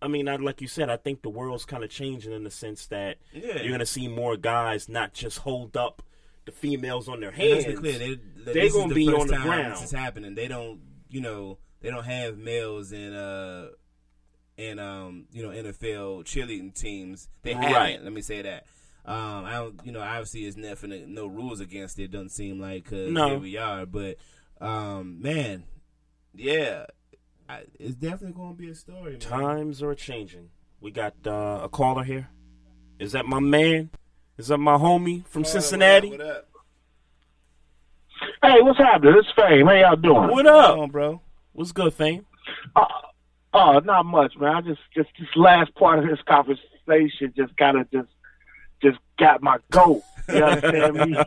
I mean, I, like you said, I think the world's kind of changing in the sense that Yeah. you're going to see more guys not just hold up the females on their hands. let's be clear, they, They're going to the be first on the time ground. This is happening. They don't, you know, they don't have males in uh in um you know NFL cheerleading teams. They haven't. Right. Let me say that. Um, I don't, you know, obviously it's nothing, no rules against it. Doesn't seem like cause No. here we are, but um, man, yeah, I, it's definitely going to be a story. Man. Times are changing. We got uh, a caller here. Is that my man? Is that my homie from Cincinnati? What up? Hey, what's happening? It's Fame. How y'all doing? What up, on, bro? What's good, fame? Oh, not much, man. I just, just this last part of this conversation just kind of just, just got my goat. You understand me?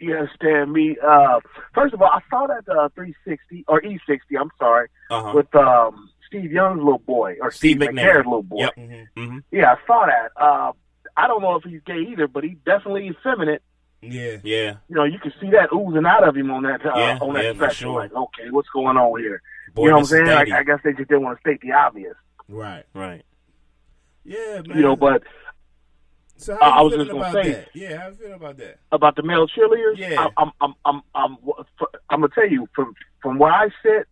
You understand me? Uh, first of all, I saw that uh, 360 or E60. I'm sorry, Uh-huh. with um, Steve Young's little boy or Steve Steve, McNair's little boy. Yep. Mm-hmm. Yeah, I saw that. Uh, I don't know if he's gay either, but he definitely is effeminate. Yeah. Yeah. You know, you can see that oozing out of him on that uh, Yeah, on that yeah, for stretch. sure. Like, okay, what's going on here? Boy, you know what I'm saying? Like. I guess they just didn't want to state the obvious. Right. Right. Yeah, man. You know, but So Uh, how you I was just gonna say- that? Yeah, how you feeling about that? about the male cheerleaders, Yeah. I, I'm, I'm, I'm, I'm, I'm gonna tell you from from where I sit.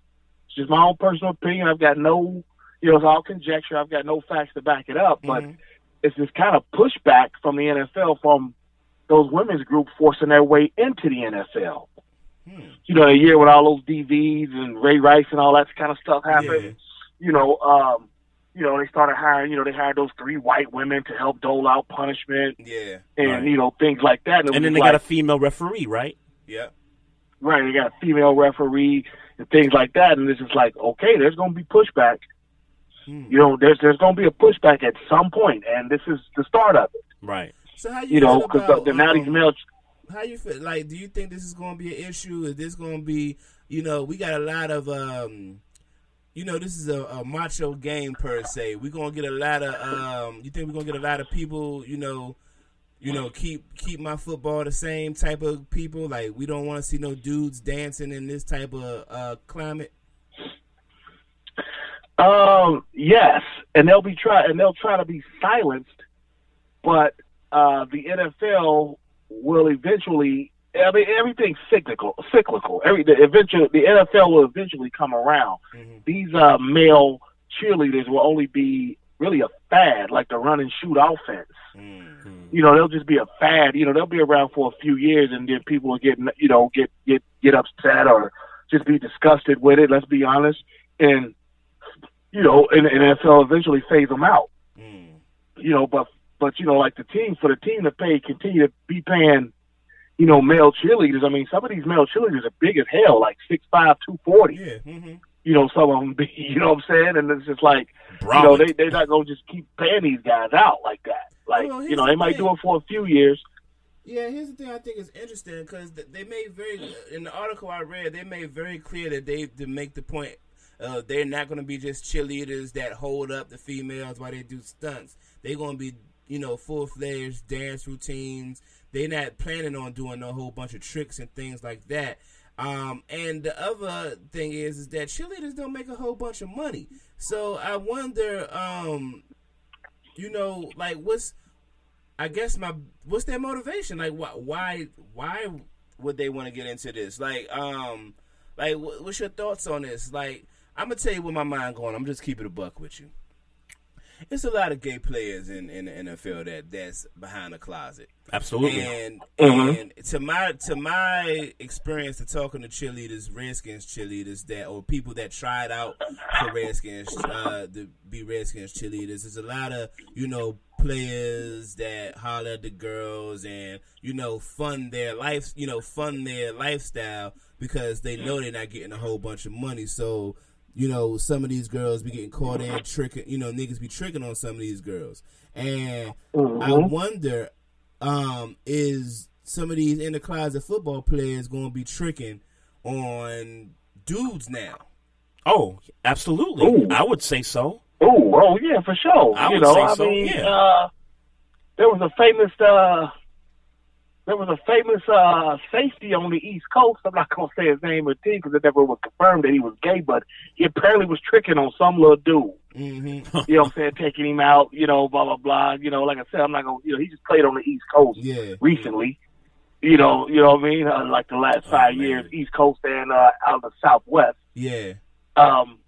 It's just my own personal opinion. I've got no, you know, it's all conjecture. I've got no facts to back it up, but Mm-hmm. it's this kind of pushback from the NFL from those women's groups forcing their way into the NFL. Hmm. You know, the year when all those DVs and Ray Rice and all that kind of stuff happened. You know, um, you know, they started hiring. You know, they hired those three white women to help dole out punishment. Yeah. and Right. you know things like that. it And then they like, got a female referee, right? Yeah. right. They got a female referee and things like that, and it's just like okay, there's going to be pushback. Hmm. You know, there's there's going to be a pushback at some point, and this is the start of it. Right. So how you, You know, because the, the, now these um, male. How you feel? Like, do you think this is going to be an issue? Is this going to be? You know, we got a lot of. um you know, this is a, a macho game per se. We're gonna get a lot of. Um, you think we're gonna get a lot of people? You know, you know, keep keep my football the same type of people. Like we don't want to see no dudes dancing in this type of uh, climate. Um, yes, and they'll be try and they'll try to be silenced, but uh, the NFL will eventually. I mean, everything's cyclical. Cyclical. Every the eventually the NFL will eventually come around. These uh, male cheerleaders will only be really a fad, like the run and shoot offense. You know, they'll just be a fad. You know, they'll be around for a few years, and then people will get you know get get get upset or just be disgusted with it. Let's be honest, and you know, and the NFL eventually phase them out. You know, but but you know, like the team for the team to pay continue to be paying, you know, male cheerleaders. I mean, some of these male cheerleaders are big as hell, like six five, two forty. Yeah. Mm-hmm. You know, some of them be, you know what I'm saying, and it's just like, you know, they they're not gonna just keep paying these guys out like that. Like, Well, you know, the they might thing. do it for a few years. Yeah, here's the thing I think is interesting because they made very in the article I read they made very clear that they to make the point uh, they're not going to be just cheerleaders that hold up the females while they do stunts. They're going to be you know full fledged dance routines. They're not planning on doing a whole bunch of tricks and things like that. Um, and the other thing is, is that cheerleaders don't make a whole bunch of money. So I wonder, um, you know, like what's I guess my what's their motivation? Like, why why why would they want to get into this? Like, um, like what's your thoughts on this? Like, I'm gonna tell you where my mind going. I'm just keeping a buck with you. It's a lot of gay players in, in the NFL that that's behind the closet. Absolutely. And Mhm. and to my to my experience to talking to cheerleaders, Redskins cheerleaders that or people that tried out for Redskins uh, to be Redskins cheerleaders, there's a lot of you know players that holler at the girls and you know fund their life, you know fund their lifestyle because they know they're not getting a whole bunch of money. So you know, some of these girls be getting caught in tricking, you know, niggas be tricking on some of these girls. And I Mhm. wonder, um, is some of these in the closet football players going to be tricking on dudes now? Oh, absolutely. Ooh. I would say so. Oh, oh yeah, for sure. I you would know, say I so, mean, yeah. uh, there was a famous, uh, there was a famous uh, safety on the East Coast. I'm not gonna say his name or team because it never was confirmed that he was gay, but he apparently was tricking on some little dude. Mm-hmm. You know what I'm saying? Taking him out, you know, blah blah blah. You know, like I said, I'm not gonna. You know, he just played on the East Coast Yeah. recently. You know, you know what I mean? Uh, like the last five years, East Coast and uh, out of the Southwest. Yeah. Um,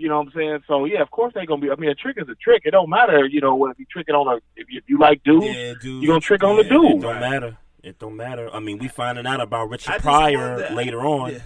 you know what I'm saying? So yeah, of course they're gonna be. I mean, a trick is a trick. It don't matter, you know, if you tricking on a if you, if you like dudes, Yeah, dudes. you gonna trick on the dude. It don't matter. It don't matter. I mean, we finding out about Richard just Pryor wonder- later on. Yeah.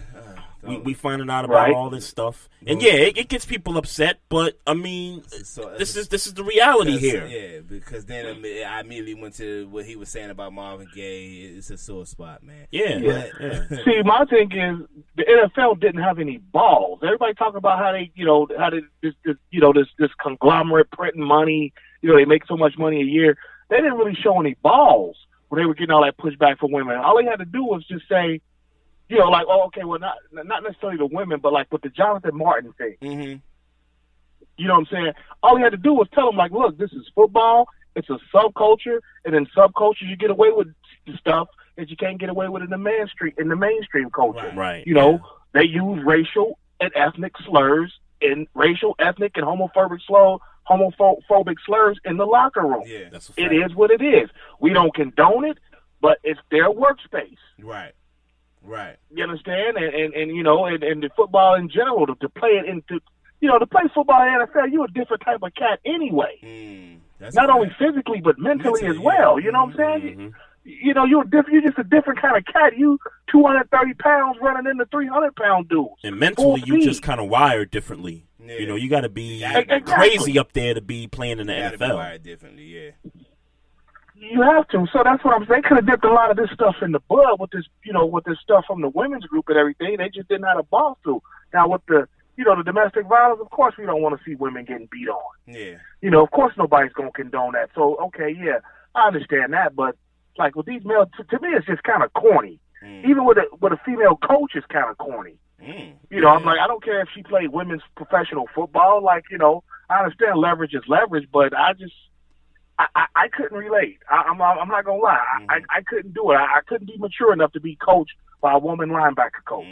We we finding out about Right. all this stuff, and yeah, it, it gets people upset. But I mean, So- uh, this is this is the reality here. Yeah, because then um, I immediately went to what he was saying about Marvin Gaye. It's a sore spot, man. Yeah, Yeah. Uh, but- See, my thing is the NFL didn't have any balls. Everybody talking about how they, you know, how they this, this you know, this this conglomerate printing money. You know, they make so much money a year. They didn't really show any balls when they were getting all that pushback from women. All they had to do was just say, you know, like, oh, okay, well, not not necessarily the women, but like with the Jonathan Martin thing. Mm-hmm. You know what I'm saying? All he had to do was tell them like, look, this is football. It's a subculture, and in subcultures you get away with stuff that you can't get away with in the mainstream in the mainstream culture. Right. You know, they use racial and ethnic slurs and racial, ethnic, and homophobic slur homophobic slurs in the locker room. Yeah, that's it is what it is. We don't condone it, but it's their workspace. Right. Right. You understand? And and, and you know, and, and the football in general to, to play it into you know, to play football in the NFL, you're a different type of cat anyway. Mm, Not a only physically but mentally, Mentally, as well. yeah. You know what I'm saying? Mm-hmm. You know, you're different. You're just a different kind of cat. You 230 pounds running into 300 pound dudes. And mentally, you just kind of wired differently. You know, you got to be Exactly. crazy up there to be playing in the Gotta be NFL. wired differently, yeah. You have to. So that's what I'm saying. They could have dipped a lot of this stuff in the bud with this, you know, with this stuff from the women's group and everything. They just didn't have a ball through. Now with the, you know, the domestic violence, of course we don't want to see women getting beat on. Yeah. You know, of course nobody's gonna condone that. So okay, yeah, I understand that, but like with these male, to, to me it's just kind of corny. Mm. Even with a with a female coach, it's kind of corny. Mm. You know, I'm like, I don't care if she played women's professional football. Like, you know, I understand leverage is leverage, but I just, I, I, I couldn't relate. I, I'm, I'm not gonna lie, I, I, I couldn't do it. I, I couldn't be mature enough to be coached by a woman linebacker coach.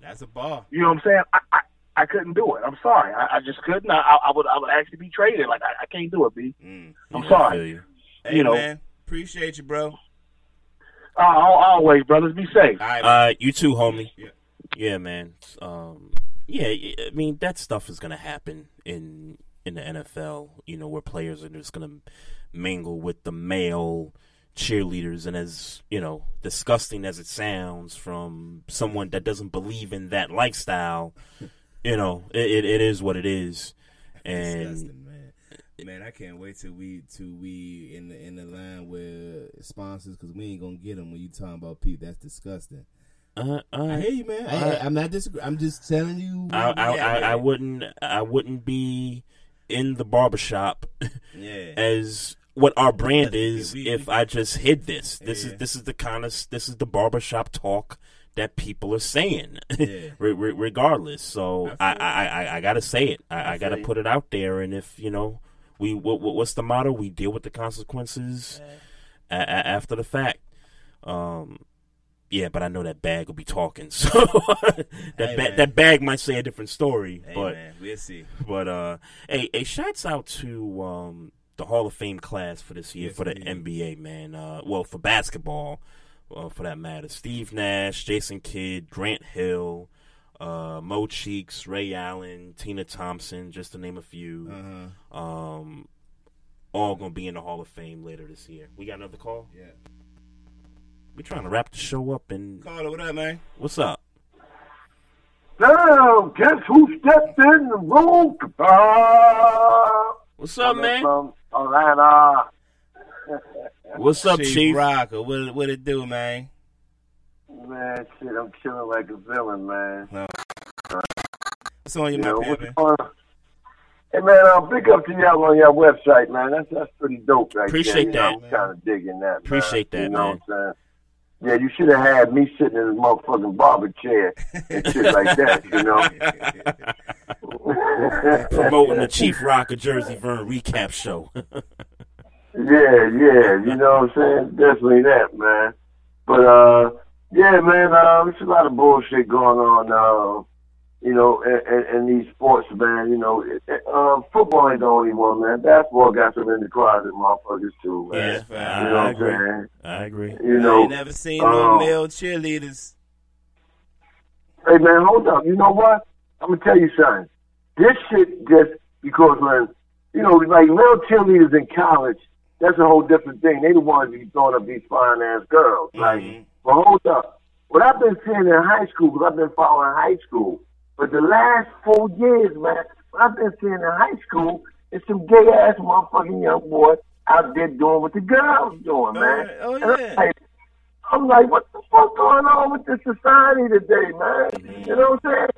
That's a ball. You know what I'm saying? I, I, I couldn't do it. I'm sorry. I, I just couldn't. I, I would, I would actually be traded. Like, I, I can't do it, B. am Yeah, sorry. you. Hey, You know. man. Appreciate you, bro. Uh, always, brothers, be safe. Uh, you too, homie. Yeah, man. Um, yeah, I mean that stuff is gonna happen in in the NFL. You know, where players are just gonna mingle with the male cheerleaders, and as you know, disgusting as it sounds from someone that doesn't believe in that lifestyle, you know, it it, it is what it is, and. Disgusting, man. Man, I can't wait till we till we in the in the line with sponsors because we ain't gonna get them when you talking about people. That's disgusting. Uh, I hear you, man. I, I- I'm not disagreeing. I'm just telling you. I, I, I. I wouldn't I wouldn't be in the barbershop Yeah. as what our brand is if I just hid this. This is this is the kind of this is the barbershop talk that people are saying, Yeah. re- re- regardless. So I, I, I, I gotta say it. I, I, gotta you. put it out there. And if you know, we what, what- what's the motto? We deal with the consequences a, a, after the fact. Um, yeah, but I know that bag will be talking. So that Hey, ba- that bag might say a different story. Hey, but man, we'll see. But uh, hey, hey, shouts out to um the Hall of Fame class for this year Yes, for the. NBA man. Uh, well, for basketball, uh, for that matter, Steve Nash, Jason Kidd, Grant Hill. Uh, Mo Cheeks, Ray Allen, Tina Thompson, just to name a few. Uh-huh. Um, all gonna be in the Hall of Fame later this year. We got another call. Yeah. We trying to wrap the show up and Carter, what up, man? what's up? Now, guess who stepped in the room? What's up, man? From Atlanta. What's up, Chief, Chief? Rocker? What what it do, man? Man, shit, I'm chilling like a villain, man. What's on your You mind, know, man? what's going on? Hey man, uh, big up to y'all on your website, man. That's that's pretty dope, right Appreciate there. You that. know, I'm kind of digging that. man. Appreciate that, You know man. what I'm saying? Yeah, you should have had me sitting in a motherfucking barber chair and shit like that. You know. Promoting the Chief Rocker Jersey Vern recap show. Yeah, yeah, you know what I'm saying? Definitely that, man. But uh yeah, man, uh there's a lot of bullshit going on uh you know, and, in these sports, man, you know, it, uh, football ain't the only one, man. Basketball got some in the closet motherfuckers too, man. Yeah, you know I what I'm agree. saying? I agree. You I know, ain't never seen no um, male cheerleaders. Hey man, hold up. You know what? I'm gonna tell you something. This shit just because when you know, like male cheerleaders in college, that's a whole different thing. They the ones be throwing up these fine ass girls. Like, but hold up. What I've been seeing in high school, because I've been following high school, but the last four years, man, I've been seeing in high school is some gay ass motherfucking young boy out there doing what the girls doing, man. oh, And I'm like, I'm like, what the fuck going on with this society today, man? You know what I'm saying?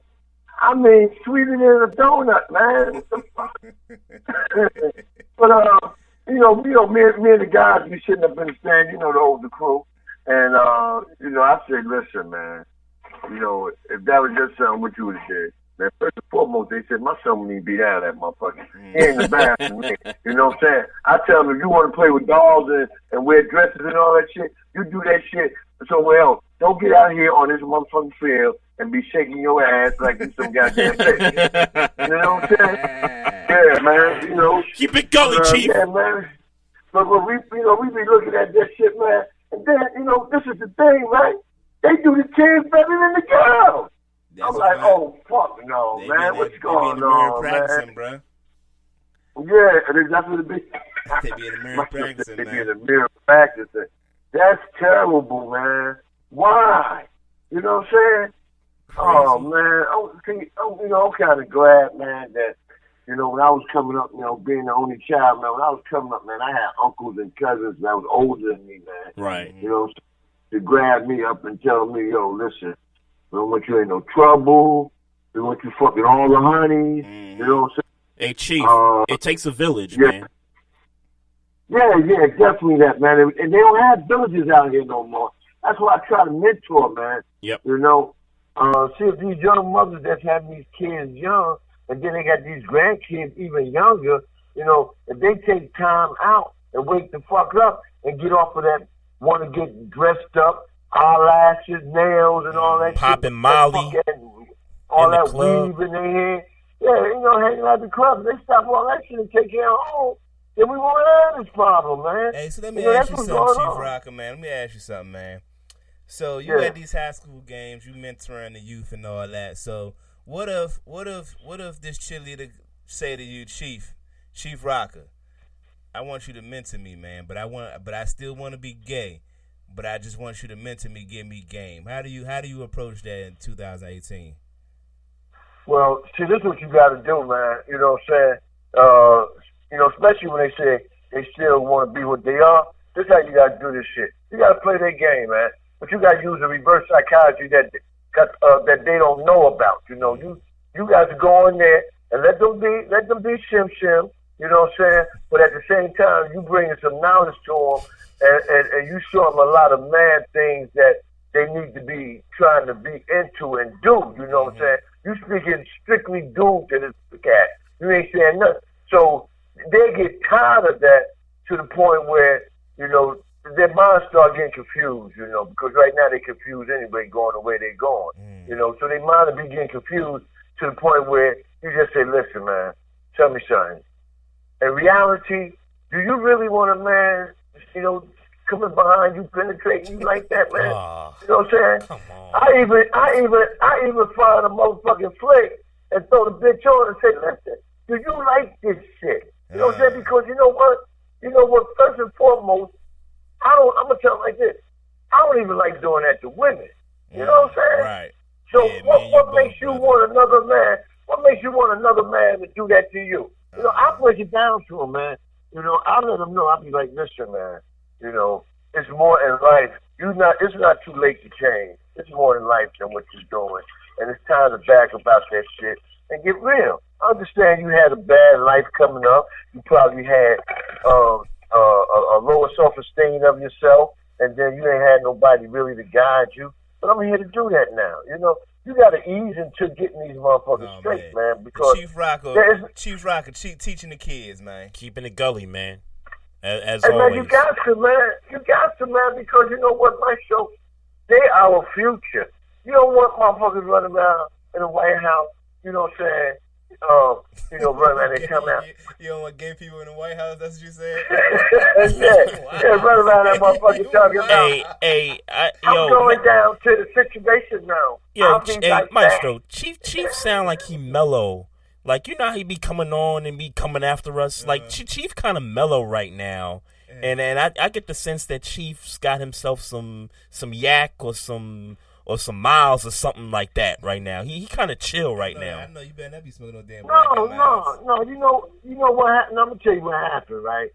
I mean, sweeter than a donut, man. What the fuck? but uh, you know, you know, me, and- me and the guys, we shouldn't have been stand, you know, the older crew, and uh, you know, I said, listen, man, you know, if that was just something, what you would have did? Man, first and foremost, they said my son need to be out of that motherfucker. He ain't in the bathroom. man. You know what I'm saying? I tell them if you want to play with dolls and, and wear dresses and all that shit, you do that shit somewhere else. Don't get out here on this motherfucking field and be shaking your ass like you some goddamn bitch. You know what I'm saying? Yeah, man. You know. Keep it going, uh, Chief. Yeah, man. But when we, you know, we be looking at that shit, man. And then, you know, this is the thing, right? They do the kids better than the girls. I'm like, oh fuck no, They man. be- What's they- they be going in the mirror on, practicing, man? bro. Yeah, and that's what it be. They be in the mirror practicing, They be in the mirror practicing. That's terrible, man. Why? You know what I'm saying? Oh man, I, see, I'm, you know, I'm kind of glad, man, that you know when I was coming up, you know, being the only child, man. When I was coming up, man, I had uncles and cousins that was older than me, man. Right. You know, to grab me up and tell me, yo, listen, we don't want you in no trouble. We want you fucking all the honeys. You know what I'm saying? Hey, Chief, Uh, it takes a village, yeah. man. Yeah, yeah, definitely that, man. And, and they don't have villages out here no more. That's why I try to mentor, man. Yep. You know, uh, see if these young mothers that's having these kids young, and then they got these grandkids even younger, you know, if they take time out and wake the fuck up and get off of that, want to get dressed up, eyelashes, nails, and all that Popping. Molly all in the that club. weave in their hair. Yeah, you know, hanging out the club. They stop all that shit and take care of home. Then we won't have this problem, man. Hey, so let me You ask that's you something, Chief. Rocker, man. Let me ask you something, man. So you Yeah. at these high school games, you mentoring the youth and all that. So what if, what if, what if this cheerleader say to you, Chief, Chief Rocker, I want you to mentor me, man, but I want, but I still want to be gay, but I just want you to mentor me, give me game. How do you, how do you approach that in 2018? Well, see, this is what you got to do, man. You know what I'm saying? Uh, you know, especially when they say they still want to be what they are. This is how you got to do this shit. You got to play their game, man. But you got to use a reverse psychology that uh, that they don't know about. You know, you you got to go in there and let them be let them be shim shim. You know what I'm saying? But at the same time, you bringing some knowledge to them, and, and, and you show them a lot of man things that they need to be trying to be into and do. You know what I'm mm-hmm. saying? You speaking strictly dude to this cat. You ain't saying nothing. So they get tired of that to the point where, you know, their minds start getting confused, you know, because right now they confused anyway going the way they're going. Mm. You know, so they mind be getting confused to the point where you just say, Listen, man, tell me something. In reality, do you really want a man, you know, coming behind you, penetrating you like that, man? You know what I'm saying? I even, I even, I even find a motherfucking flick and throw the bitch on and say, listen, do you like this shit? You know what I'm saying? Because you know what? You know what? First and foremost, I don't. I'm gonna tell them like this. I don't even like doing that to women. You know what I'm saying? Right. So what, what makes you want another man? What makes you want another man to do that to you? You know, I break it down to him, man. You know, I let him know. I'll be like, listen, man. You know, it's more in life. You not. It's not too late to change. It's more in life than what you're doing, and it's time to back about that shit and get real. I understand you had a bad life coming up. You probably had um, uh, a, a lower self-esteem of yourself, and then you ain't had nobody really to guide you. But I'm here to do that now. You know, you got to ease into getting these motherfuckers straight, man. Because Chief Rocker, Chief Rocker, che- teaching the kids, man. Keeping the gully, man. As, as Hey man, you got to man, you got to man, because you know what, my show, they our future. You don't want motherfuckers running around in the White House. You know what I'm saying? Uh, you know, running around and come out. You don't want gay people in the White House. That's what you said. yeah, yeah, running around that motherfucker talking about. Hey, hey, I, I'm yo, going down to the situation now. Yo, I'll Ch- hey, like Maestro, that. Chief Chief sound like he mellow. Like you know how he be coming on and be coming after us. Like Chief, Chief kind of mellow right now, and and I, I get the sense that Chief's got himself some some yak or some or some miles or something like that right now. He he kind of chill right now. I know you better not be smoking no damn. No, no, no. You know, you know what happened. I'm gonna tell you what happened, right?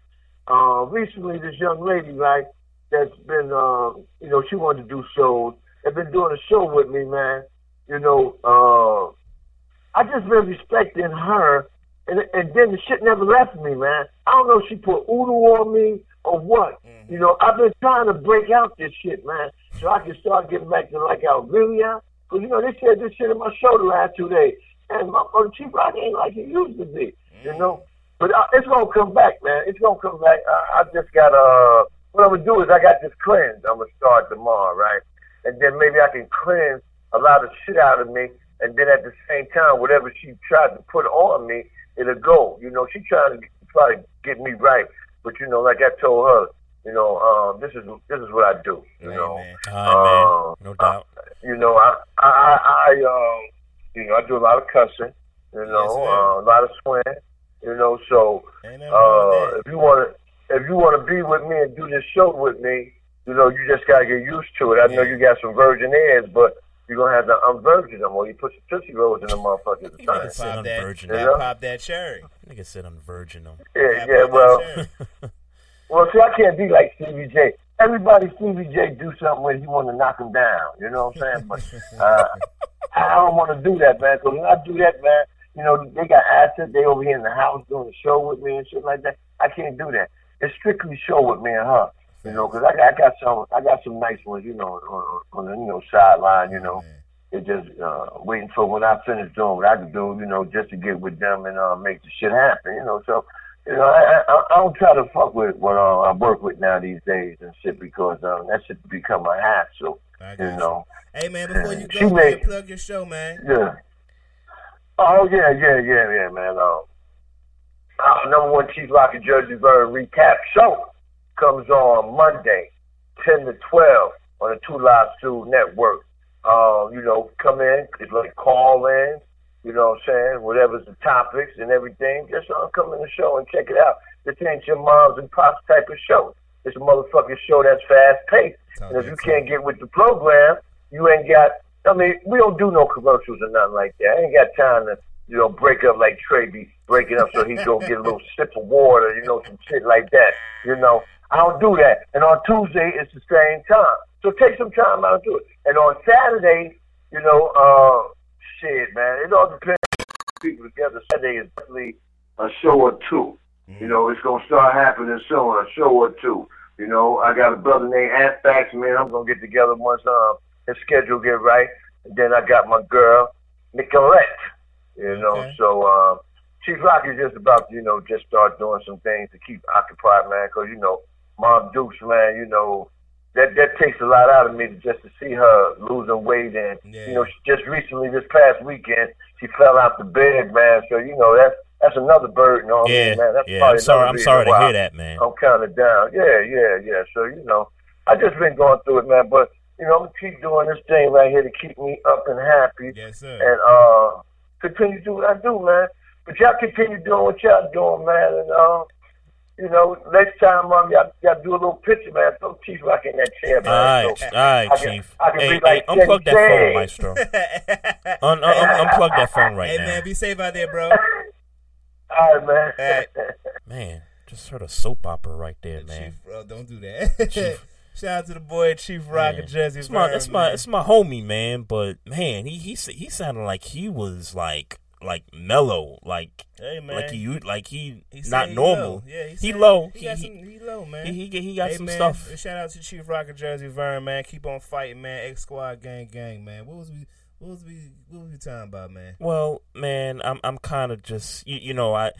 Uh, recently, this young lady, right, that's been, uh, you know, she wanted to do shows. Have been doing a show with me, man. You know, uh, I just been respecting her, and and then the shit never left me, man. I don't know if she put voodoo on me or what. You know, I've been trying to break out this shit, man, so I can start getting back to like I really am. Cause you know they said this shit in my show the last two days. and motherfucker Chief Rock ain't like he used to be, you know. But uh, it's gonna come back, man. It's gonna come back. I, I just got to, uh, what I'm gonna do is I got this cleanse. I'm gonna start tomorrow, right? And then maybe I can cleanse a lot of shit out of me, and then at the same time, whatever she tried to put on me, it'll go. You know, she trying to try to get me right, but you know, like I told her, you know, um, this is this is what I do. You know, All Um, no doubt. you know, I, I, I, I, um, you know, I do a lot of cussing, you know, uh, a lot of swearing, you know. So, uh, if you want to, if you want to be with me and do this show with me, you know, you just gotta get used to it. I know you got some virgin ears, but you're gonna have to unvirgin them, or you put some tootsie rolls in the motherfuckers at the time. Nigga said unvirgin You know? Pop that cherry. Nigga said unvirgin them. Yeah, yeah. Well, well, see, I can't be like Stevie J. Everybody Stevie J do something when he want to knock him down. You know what I'm saying? But uh, I don't want to do that, man. So when I do that, man, you know they got assets. They over here in the house doing a show with me and shit like that. I can't do that. It's strictly show with me and her. You know, because I, I got some, I got some nice ones. You know, on, on the you know sideline. You know, they're just uh, waiting for when I finish doing what I can do. You know, just to get with them and uh, make the shit happen. You know, so you know, I, I, I don't try to fuck with what uh, I work with now these days and shit because um, that shit become a hassle. You know. Hey man, before you go, man, plug your show, man. Yeah. Oh yeah, yeah, yeah, yeah, man. Um, our number one Chief Rocker Jersey Vern recap show comes on Monday, ten to twelve on the Two Live Stew Network. Uh, you know, come in, it's like call in, you know what I'm saying? Whatever's the topics and everything, just uh, come in the show and check it out. This ain't your mom's and pops type of show. It's a motherfucking show that's fast paced. And if you can't get with the program, you ain't got. I mean, we don't do no commercials or nothing like that. I ain't got time to, you know, break up like Trey be breaking up so he go get a little sip of water, you know, some shit like that. You know, I don't do that. And on Tuesday, it's the same time. So take some time out and do it. And on Saturday, you know, uh, shit, man, it all depends on people together. Saturday is definitely a show or 2 You know, it's gonna start happening soon, a show or two. You know, I got a brother named Anthrax, man. I'm gonna get together once um his schedule get right. And then I got my girl, Nicolette. You know, so um Chief Rock is just about, you know, just start doing some things to keep occupied, man, 'cause you know, Mom Dukes, man, you know, that that takes a lot out of me just to see her losing weight and you know, just recently this past weekend she fell out the bed, man. So, you know, that's that's another burden on Yeah, me, man. That's yeah, probably I'm sorry- I'm sorry to hear that, man. I'm kinda down. Yeah, yeah, yeah. So, you know, I just been going through it, man, but you know, I'm gonna keep doing this thing right here to keep me up and happy. Yes, sir. And uh continue to do what I do, man. But y'all continue doing what y'all doing, man, and uh you know, next time um, y'all, y'all do a little picture, man. Throw Chief Rock in that chair, man. All right, So all right, I can- Chief. I can Hey, be like hey, unplug that Chevy phone, Maestro. Un- un- unplug that phone right hey now. man, be safe out there, bro. All right, man. Man, just heard a soap opera right there, man. Bro, don't do that. Chief. Shout out to the boy Chief Rock and Jersey. It's my, Vern, it's my, man. it's my homie, man. But man, he he sa- he sounded like he was like like mellow, like Hey, man. like he like he, He not he normal. low. Yeah, he, he low. He, got some. He low, man. He he, he got Hey, some man, stuff. Shout out to Chief Rock and Jersey Vern, man. Keep on fighting, man. X Squad gang, gang, man. What was we? What was we? What was we talking about, man? Well, man, I'm I'm kind of just you, you know I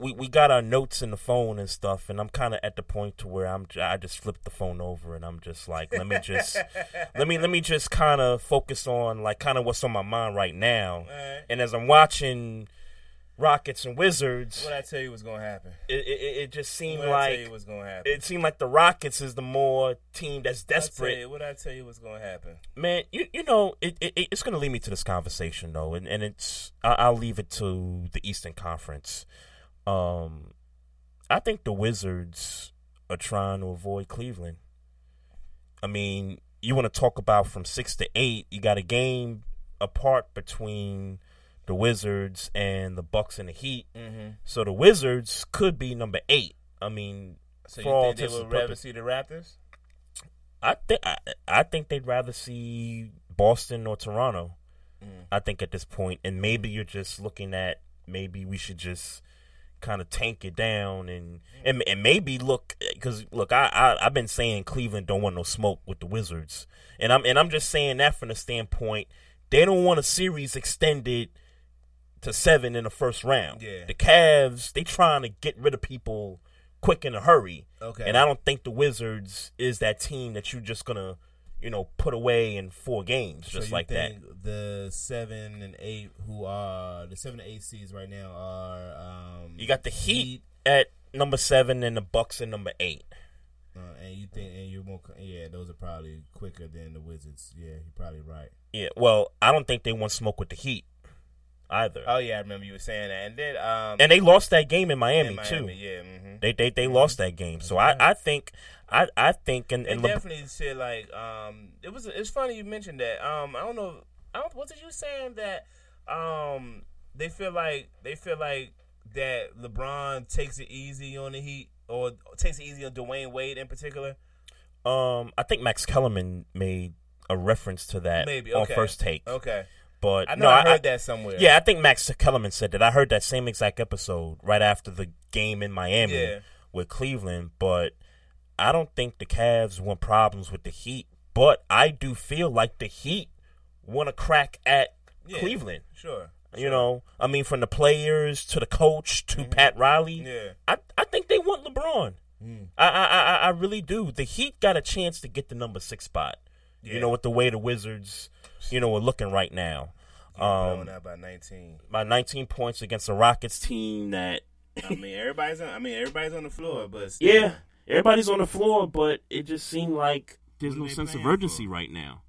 we we got our notes in the phone and stuff, and I'm kind of at the point to where I'm I just flip the phone over and I'm just like let me just let me let me just kind of focus on like kind of what's on my mind right now, and as I'm watching Rockets and Wizards, What I tell you was gonna happen? it, it, it just seemed What I tell like you was gonna happen? it seemed like the Rockets is the more team that's I desperate. you- What I tell you was gonna happen? Man, you you know it, it it's going to lead me to this conversation though, and and it's I, I'll leave it to the Eastern Conference. Um, I think the Wizards are trying to avoid Cleveland. I mean, you want to talk about from six to eight? You got a game apart between the Wizards and the Bucks and the Heat. Mhm. So the Wizards could be number eight. I mean, So for you all think they would rather see the Raptors? I think I, I think they'd rather see Boston or Toronto. Mm. I think at this point, and maybe you're just looking at maybe we should just kind of tank it down and and, and maybe look because look I, I I've been saying Cleveland don't want no smoke with the Wizards, and I'm and I'm just saying that from the standpoint they don't want a series extended to seven in the first round. Yeah. The Cavs, they trying to get rid of people quick in a hurry. Okay. And I don't think the Wizards is that team that you're just gonna, you know, put away in four games So just you like that. The seven and eight, who are the seven and eight seeds right now, are um, You got the Heat at number seven and the Bucks at number eight. Uh, and you think, and you're more, yeah, those are probably quicker than the Wizards. Yeah, you're probably right. Yeah, well, I don't think they want smoke with the Heat either. Oh yeah, I remember you were saying that, and then um, and they lost that game in Miami, in too. Miami, yeah, mhm. They they they lost that game. So I I think I I think and, and definitely said like um it was it's funny you mentioned that um I don't know I don't what did you saying that um they feel like they feel like that LeBron takes it easy on the Heat or takes it easy on Dwyane Wade in particular. Um, I think Max Kellerman made a reference to that Maybe, on first take. Okay. but I know no, I heard that somewhere. Yeah, I think Max Kellerman said that. I heard that same exact episode right after the game in Miami Yeah. with Cleveland. But I don't think the Cavs want problems with the Heat. But I do feel like the Heat want to crack at Yeah, Cleveland. Sure. You know, I mean, from the players to the coach to Pat Riley. Mm-hmm. Yeah. I I think they want LeBron. Mm. I, I I I really do. The Heat got a chance to get the number six spot. Yeah. You know, with the way the Wizards, you know, are looking right now. Um, out by 19. by 19 points against the Rockets team that. I mean everybody's on, I mean everybody's on the floor, but still, Yeah, everybody's on the floor, but it just seemed like there's no sense of urgency right now.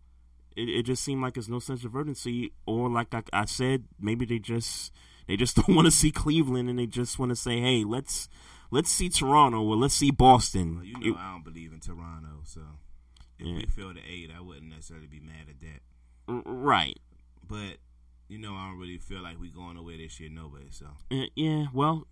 It, it just seemed like there's no sense of urgency, or like I, I said, maybe they just they just don't want to see Cleveland, and they just want to say, hey, let's let's see Toronto or let's see Boston. You know It- I don't believe in Toronto, so if Yeah. we feel the eight, I wouldn't necessarily be mad at that. Right. But you know, I don't really feel like we're going away this year, nobody. So Uh, yeah, well,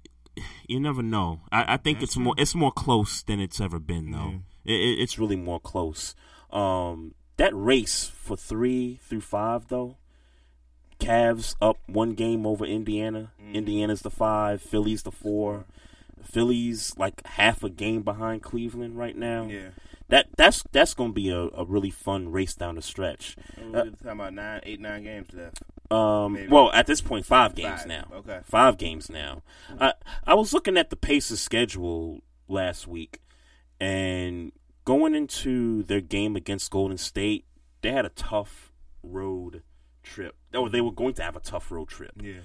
you never know. I, I think That's it's more it's more close than it's ever been, though. It, it, it's really more close. Um, that race for three through five, though. Cavs up one game over Indiana. Mm. Indiana's the five. Philly's the four. Philly's like half a game behind Cleveland right now. Yeah. That that's that's gonna be a, a really fun race down the stretch. we're talking about nine, eight, nine games left. Um, Maybe. well, at this point, five games Five, now. okay. five games now. I I was looking at the Pacers' schedule last week, and going into their game against Golden State, they had a tough road trip. Oh, they were going to have a tough road trip. Yeah.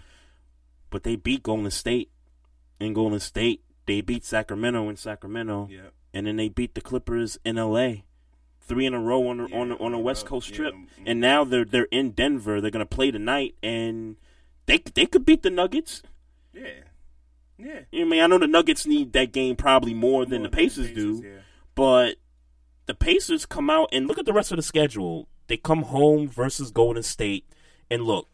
but they beat Golden State in Golden State. They beat Sacramento in Sacramento, Yeah. and then they beat the Clippers in L.A. Three in a row on the, on the, on a West Coast trip, and now they're they're in Denver. They're gonna play tonight, and they they could beat the Nuggets. Yeah. Yeah. I mean, I know the Nuggets need that game probably more than the Pacers, do, but the Pacers come out and look at the rest of the schedule. They come home versus Golden State, and look,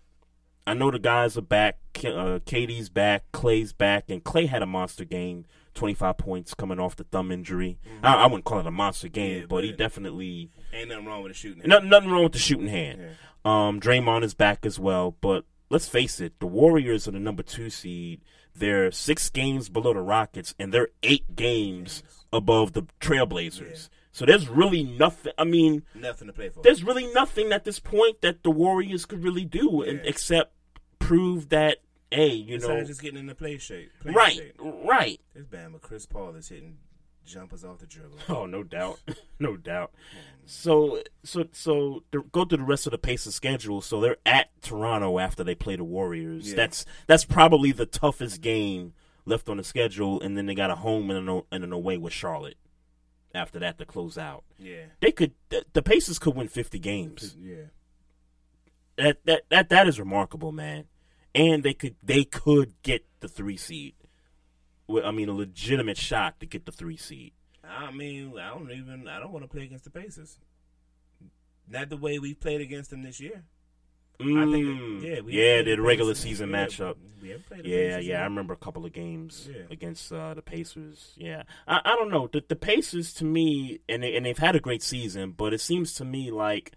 I know the guys are back. Uh, KD's back, Clay's back, and Clay had a monster game, twenty five points coming off the thumb injury. I, I wouldn't call it a monster game, but, he definitely Ain't nothing wrong with the shooting. Nothing, nothing wrong with the shooting hand. Um, Draymond is back as well, but let's face it, the Warriors are the number two seed. They're six games below the Rockets, and they're eight games above the Trailblazers. So there's really nothing. I mean, Nothing to play for. there's really nothing at this point that the Warriors could really do and- except prove that, hey, you Besides know, just getting in the play shape. playing right, shape. right. This Bama Chris Paul is hitting jumpers off the dribble. Oh, no doubt, no doubt. Hmm. So, so, so the, go through the rest of the Pacers schedule. So they're at Toronto after they play the Warriors. Yeah. That's that's probably the toughest game left on the schedule, and then they got a home and an, and an away with Charlotte. After that, to close out, Yeah. they could. The, the Pacers could win fifty games. Yeah. That that that that is remarkable, man. And they could they could get the three seed. Well, I mean, a legitimate shot to get the three seed. I mean, I don't even. I don't want to play against the Pacers. Not the way we played against them this year. I think, Mm. yeah, we yeah, the regular Pacers. season matchup. we played yeah, yeah. I remember a couple of games Yeah. against uh, the Pacers. Yeah, I, I don't know the the Pacers to me, and they, and they've had a great season, but it seems to me like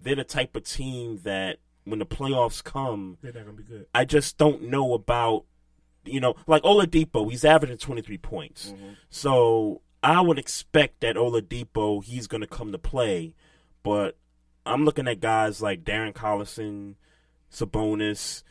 they're the type of team that when the playoffs come, They're not gonna be good. I just don't know about you know like Oladipo. He's averaging twenty three points, Mm-hmm. so I would expect that Oladipo he's going to come to play, but I'm looking at guys like Darren Collison, Sabonis,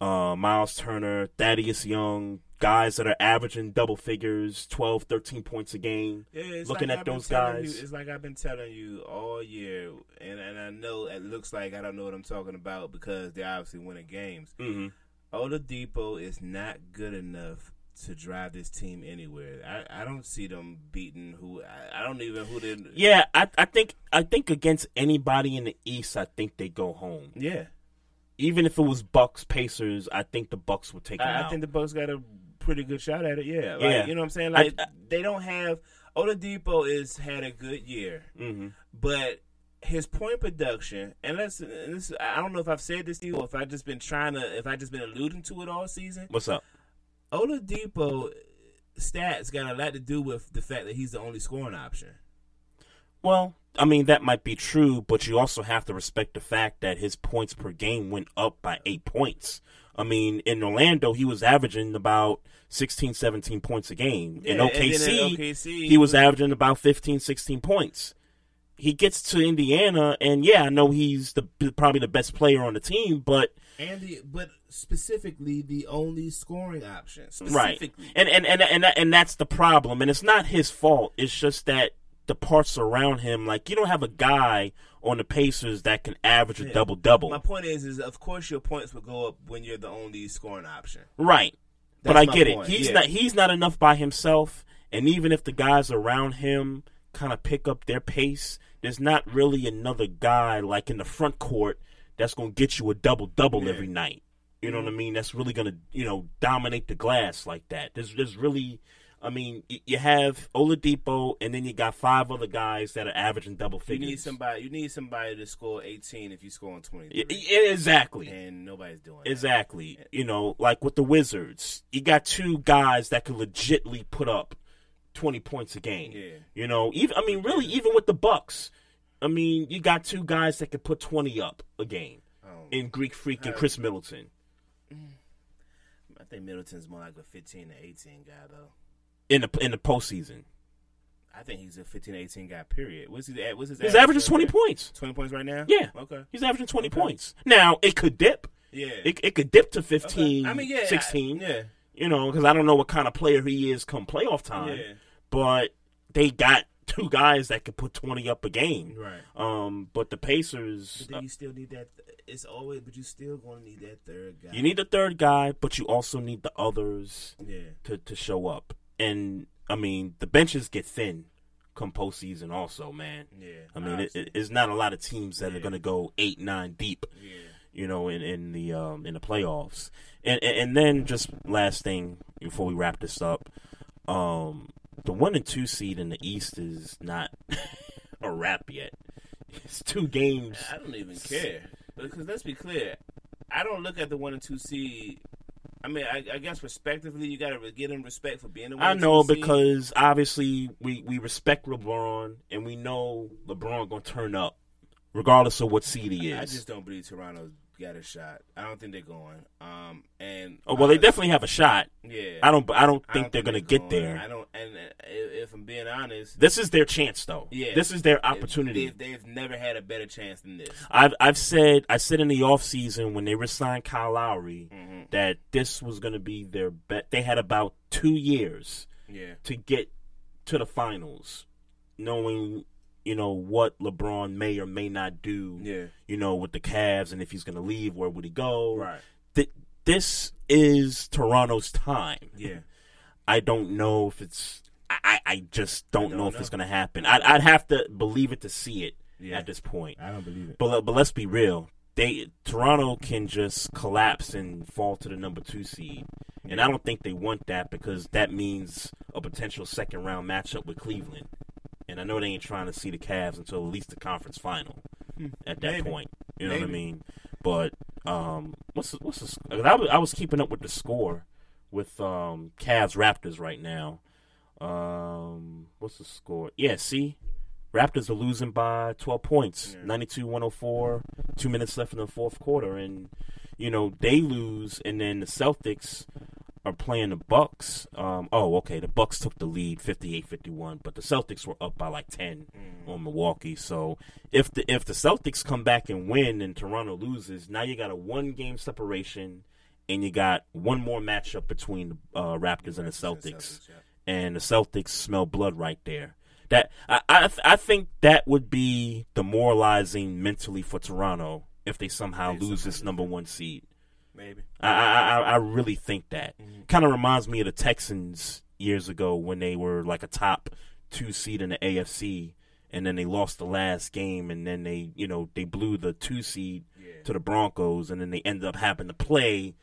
uh, Miles Turner, Thaddeus Young, guys that are averaging double figures, 12, 13 points a game. Yeah, Looking like at I've those guys. You, it's like I've been telling you all year, and and I know it looks like I don't know what I'm talking about because they're obviously winning games. Mm-hmm. Oladipo is not good enough to drive this team anywhere. I, I don't see them beating who I, I don't even who they. Yeah, I, I think I think against anybody in the East, I think they go home. Yeah. Even if it was Bucks Pacers, I think the Bucks would take them I, I think the Bucks got a pretty good shot at it. Yeah, like, Yeah. you know what I'm saying. I- Like they don't have Oladipo is had a good year, mm-hmm. but his point production and let's and this I don't know if I've said this to you or if I've just been trying to if I just been alluding to it all season. What's up? Oladipo stats got a lot to do with the fact that he's the only scoring option. Well, I mean that might be true, but you also have to respect the fact that his points per game went up by eight points. I mean, in Orlando, he was averaging about 16, 17 points a game. in Yeah, and then in OKC, OKC, he was averaging about 15, 16 points. He gets to Indiana, and yeah, I know he's the probably the best player on the team, but And the but specifically the only scoring option. right, and and and and and that's the problem, and it's not his fault. It's just that the parts around him, like you don't have a guy on the Pacers that can average a Yeah. double double. My point is, is of course your points would go up when you're the only scoring option. Right. but I get point, it. He's yeah. not he's not enough by himself, and even if the guys around him kind of pick up their pace, there's not really another guy like in the front court that's going to get you a double double every night. You know what I mm-hmm. mean? That's really going to, you know, dominate the glass like that. There's there's really I mean, you have Oladipo and then you got five other guys that are averaging double figures. You need somebody. You need somebody to score 18 if you score on 20. Y- y- exactly. And nobody's doing Exactly. You know, like with the Wizards, you got two guys that can legitly put up twenty points a game. Yeah. You know, even I mean, really, even with the Bucks, I mean, you got two guys that could put twenty up a game Oh. in Greek Freak and Uh, Khris Middleton. I think Middleton's more like a 15 to 18 guy though. In the in the postseason, I think he's a 15, 18 guy. Period. What's his? What's his? his average is right twenty there? points. 20 points right now. Yeah. Okay. He's averaging twenty Okay. points. Now it could dip. Yeah. It, it could dip to 15, Okay. I mean, yeah, I- 16. yeah. You know, because I don't know what kind of player he is come playoff time. Yeah. But they got two guys that could put 20 up a game. Right. Um, but the Pacers, But then you still need that. It's always, but you still going to need that third guy. you need the third guy, but you also need the others Yeah. to, to show up. And, I mean, the benches get thin come postseason also, man. Yeah, I mean, it, it, it's not a lot of teams that are going to go eight, nine deep. Yeah. You know, in, in the um, in the playoffs, and, and and then just last thing before we wrap this up, um, the one and two seed in the East is not a wrap yet. It's two games. I don't even care because let's be clear. I don't look at the one and two seed. I mean, I, I guess respectively, you got to give them respect for being. I know seed. because obviously we, we respect LeBron and we know LeBron gonna turn up, regardless of what seed he is. I just don't believe Toronto's got a shot. I don't think they're going. Um, and oh well, they uh, definitely have a shot. Yeah, I don't. I don't I think don't they're think gonna they're get going. there. I don't. And uh, if, if I'm being honest, This is their chance, though. yeah, This is their If- opportunity. They've, they've never had a better chance than this. I've I've said I said in the off season when they resigned Kyle Lowry Mm-hmm. that this was going to be their bet. They had about two years Yeah. to get to the finals, knowing you know what LeBron may or may not do. Yeah. You know with the Cavs and if he's going to leave, where would he go? Right. Th- this is Toronto's time. Yeah. I don't know if it's. I, I I just don't, don't know if it's going to happen. I'd, I'd have to believe it to see it Yeah. at this point. I don't believe it. But but let's be real. They Toronto can just collapse and fall to the number two seed, and I don't think they want that because that means a potential second round matchup with Cleveland. And I know they ain't trying to see the Cavs until at least the conference final. Hmm. At that Maybe. point, you know what I mean. But um, what's the, what's the, sc- I was, I was keeping up with the score with um Cavs Raptors right now. Um, what's the score? Yeah, see, Raptors are losing by 12 points, 92 104, two minutes left in the fourth quarter. And, you know, they lose, and then the Celtics are playing the Bucks. Um, oh, okay, the Bucks took the lead 58 51, but the Celtics were up by like 10 on Milwaukee. So if the, if the Celtics come back and win and Toronto loses, now you got a one game separation. and you got one more matchup between the uh, Raptors and the Celtics, and the Celtics smell blood right there. That I I, I think that would be demoralizing mentally for Toronto if they somehow lose this number one seed. Maybe. I I, I- really think that mm-hmm. kind of reminds me of the Texans years ago when they were like a top two seed in the AFC, and then they lost the last game, and then they you know they blew the two seed to the Broncos, and then they ended up having to play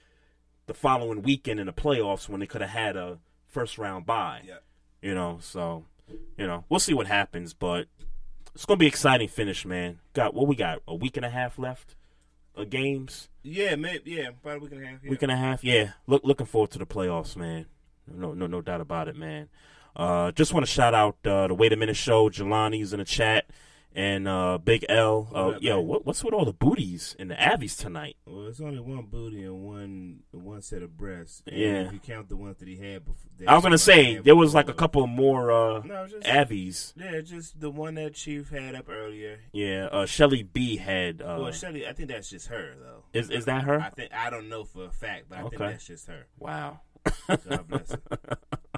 the following weekend in the playoffs when they could have had a first round bye. Yeah. You know, so you know we'll see what happens, but it's gonna be an exciting finish, man. Got what we got a week and a half left games. Yeah, maybe. Yeah, about a week and a half. Yeah. Week and a half, yeah. Look, looking forward to the playoffs, man. No, no, no doubt about it, man. Uh, just want to shout out uh, the Wait a Minute show. Jelani's in the chat, and uh, Big L. Uh, yo, what, what's with all the booties and the Avies tonight? Well, it's only one booty and one one set of breasts. And Yeah. If you count the ones that he had before. I was gonna say there was like a couple more uh, No, just Avies. Yeah, just the one that Chief had up earlier. Yeah, uh, Shelly B had. Uh, well, Shelly, I think that's just her though. Is- is that her? I think I don't know for a fact, but I think that's just her. Wow. God bless her.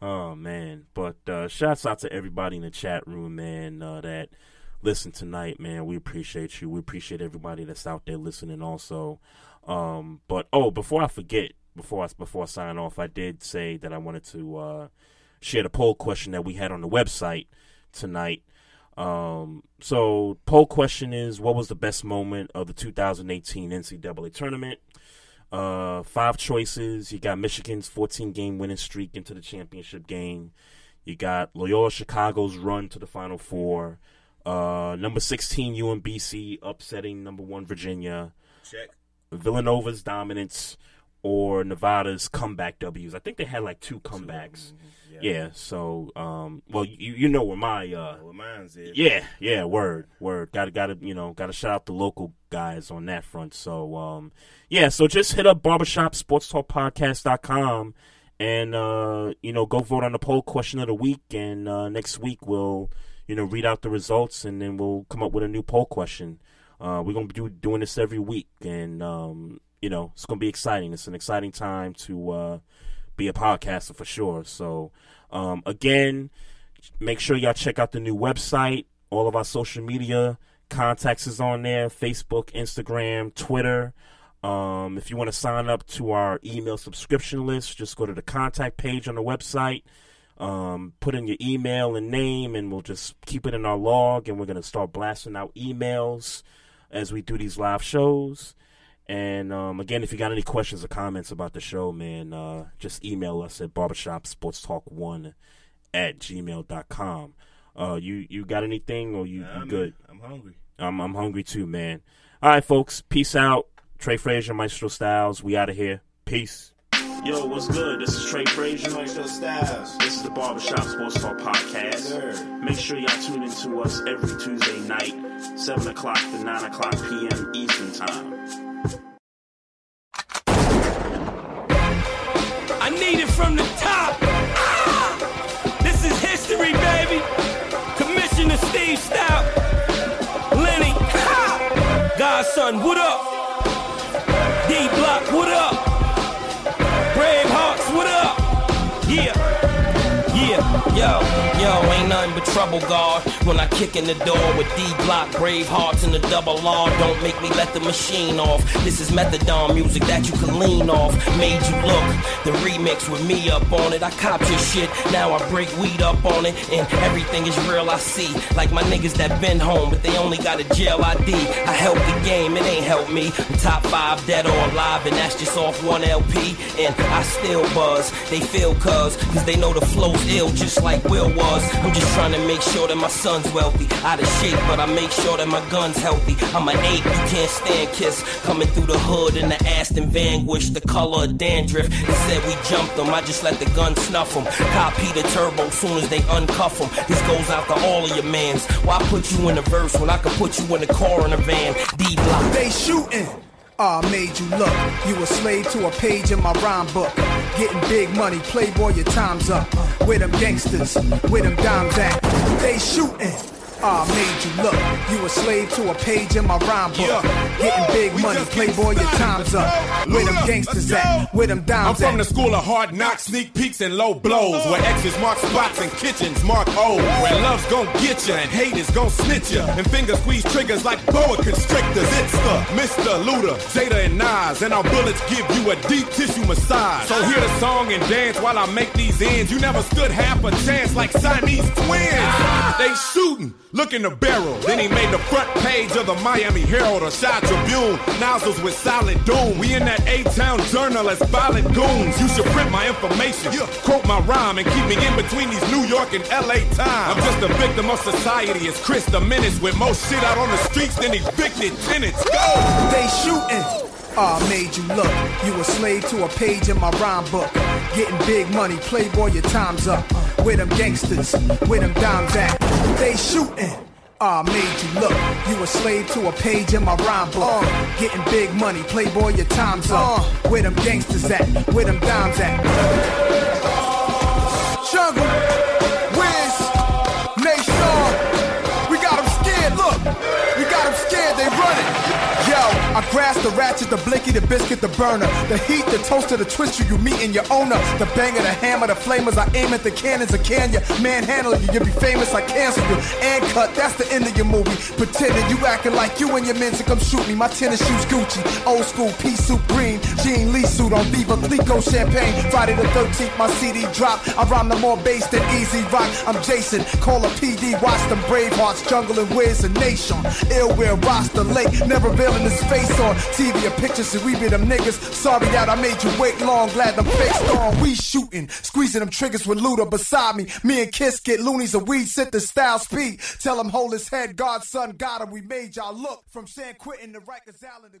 Oh man, but uh, shouts out to everybody in the chat room, man. Uh, that listen tonight, man. We appreciate you. We appreciate everybody that's out there listening, also. Um, but oh, before I forget, before I before I sign off, I did say that I wanted to uh, share the poll question that we had on the website tonight. Um, so poll question is, what was the best moment of the 2018 NCAA tournament? Uh, five choices. You got Michigan's 14 game winning streak into the championship game. You got Loyola Chicago's run to the Final Four. Uh, number 16 UMBC upsetting number one Virginia. Check. Villanova's dominance or Nevada's comeback W's. I think they had like two comebacks. Yeah. So, um, well, you you know where my uh, What mine's is. yeah, yeah, word, word. Got to, got to, you know, got to shout out the local guys on that front. So, um, yeah, so just hit up barbershopsportstalkpodcast.com and, uh, you know, go vote on the poll question of the week. And, uh, next week we'll, you know, read out the results and then we'll come up with a new poll question. Uh, we're to be do, doing this every week. And, um, you know, it's to be exciting. It's an exciting time to, uh, be a podcaster for sure. So, um, again, make sure y'all check out the new website. All of our social media contacts is on there: Facebook, Instagram, Twitter. Um, if you want to sign up to our email subscription list, just go to the contact page on the website. Um, put in your email and name, and we'll just keep it in our log. And we're gonna start blasting out emails as we do these live shows. And um, again, if you got any questions or comments about the show, man, uh, just email us at barbershopsportstalk1 at gmail.com. Uh, you, you got anything or you, Nah, you good? man, I'm hungry. I'm, I'm hungry too, man. All right, folks. Peace out. Trey Frazier, Maestro Styles. We out of here. Peace. Yo, what's good? This is Trey Frazier. Maestro Styles. This is the Barbershop Sports Talk Podcast. Make sure y'all tune in to us every Tuesday night, 7 o'clock to 9 o'clock p.m. Eastern Time. I need it from the top. Ah! This is history, baby. Commissioner Steve Stoute. Lenny. Ha! Godson, what up? D Block, what up? Yo, yo, ain't nothing but trouble, God. When I kick in the door with D Block, brave hearts and the double R. Don't make me let the machine off. This is methadone music that you can lean off. Made you look, the remix with me up on it. I cop your shit, now I break weed up on it. And everything is real, I see. Like my niggas that been home, but they only got a jail ID. I help the game, it ain't help me. I'm top five, dead or alive, and that's just off one LP. And I still buzz, they feel cuz, cause they know the flow's ill, just like Will was. I'm just trying to make sure that my son's wealthy. Out of shape, but I make sure that my gun's healthy. I'm an ape, you can't stand kiss. Coming through the hood in the Aston Vanquish, the color of dandruff. They said we jumped them, I just let the gun snuff them. Copy the turbo soon as they uncuff them. This goes out to all of your mans. Why put you in the verse when I could put you in the car in a van? D block. They shooting. Ah, made you look. You a slave to a page in my rhyme book. Getting big money, playboy, your time's up. With them gangsters, with them dimes at? They shooting. Ah, made you look. You a slave to a page in my rhyme book. Getting big money, playboy, your time's up. Where them gangsters at? Where them I'm dimes from the school of hard knocks, sneak peeks, and low blows. Where X's mark spots and kitchens mark O's. Where love's gon' get ya and hate is gon' snitch ya. And fingers squeeze triggers like boa constrictors. It's the Mr. Luda, Jada, and Nas. And our bullets give you a deep tissue massage. So hear the song and dance while I make these ends. You never stood half a chance like Siamese twins. They shooting, looking the barrel. Then he made the front page of the Miami Herald or Shot Tribune. Nozzles with solid doom. We in that A-Town journal as violent goons. You should print my information, quote my rhyme, and keep me in between these New York and LA times. I'm just a victim of society. It's Chris the Menace with more shit out on the streets than evicted tenants. Go! They shooting. Ah, made you look. You a slave to a page in my rhyme book. Getting big money, playboy, your time's up. Where them gangsters, where them dimes at? They shooting. Ah, made you look. You a slave to a page in my rhyme book. Getting big money, playboy, your time's up. Where them gangsters at? Where them dimes at? Jungle, I grasp the ratchet, the blinky, the biscuit, the burner. The heat, the toaster, the twister, you meet in your owner. The banger, the hammer, the flamers, I aim at the cannons, I can ya. Manhandle you, you be famous, I cancel you. And cut, that's the end of your movie. Pretending you acting like you and your men to come shoot me. My tennis shoes Gucci, old school pea soup green. Jean Lee suit on Veuve Clicquot champagne. Friday the 13th, my CD drop. I rhyme the more bass than easy rock. I'm Jason, call a PD, watch them Bravehearts, Jungle and Wiz and Nation. Ill will roster late, never revealing his face on TV or pictures, and we be them niggas. Sorry that I made you wait long, glad them fakes on. We shooting, squeezing them triggers with Luda beside me. Me and Kiss get loonies and weed, sit the style speed. Tell him hold his head, Godson got him. We made y'all look from San Quentin to Rikers Island. to-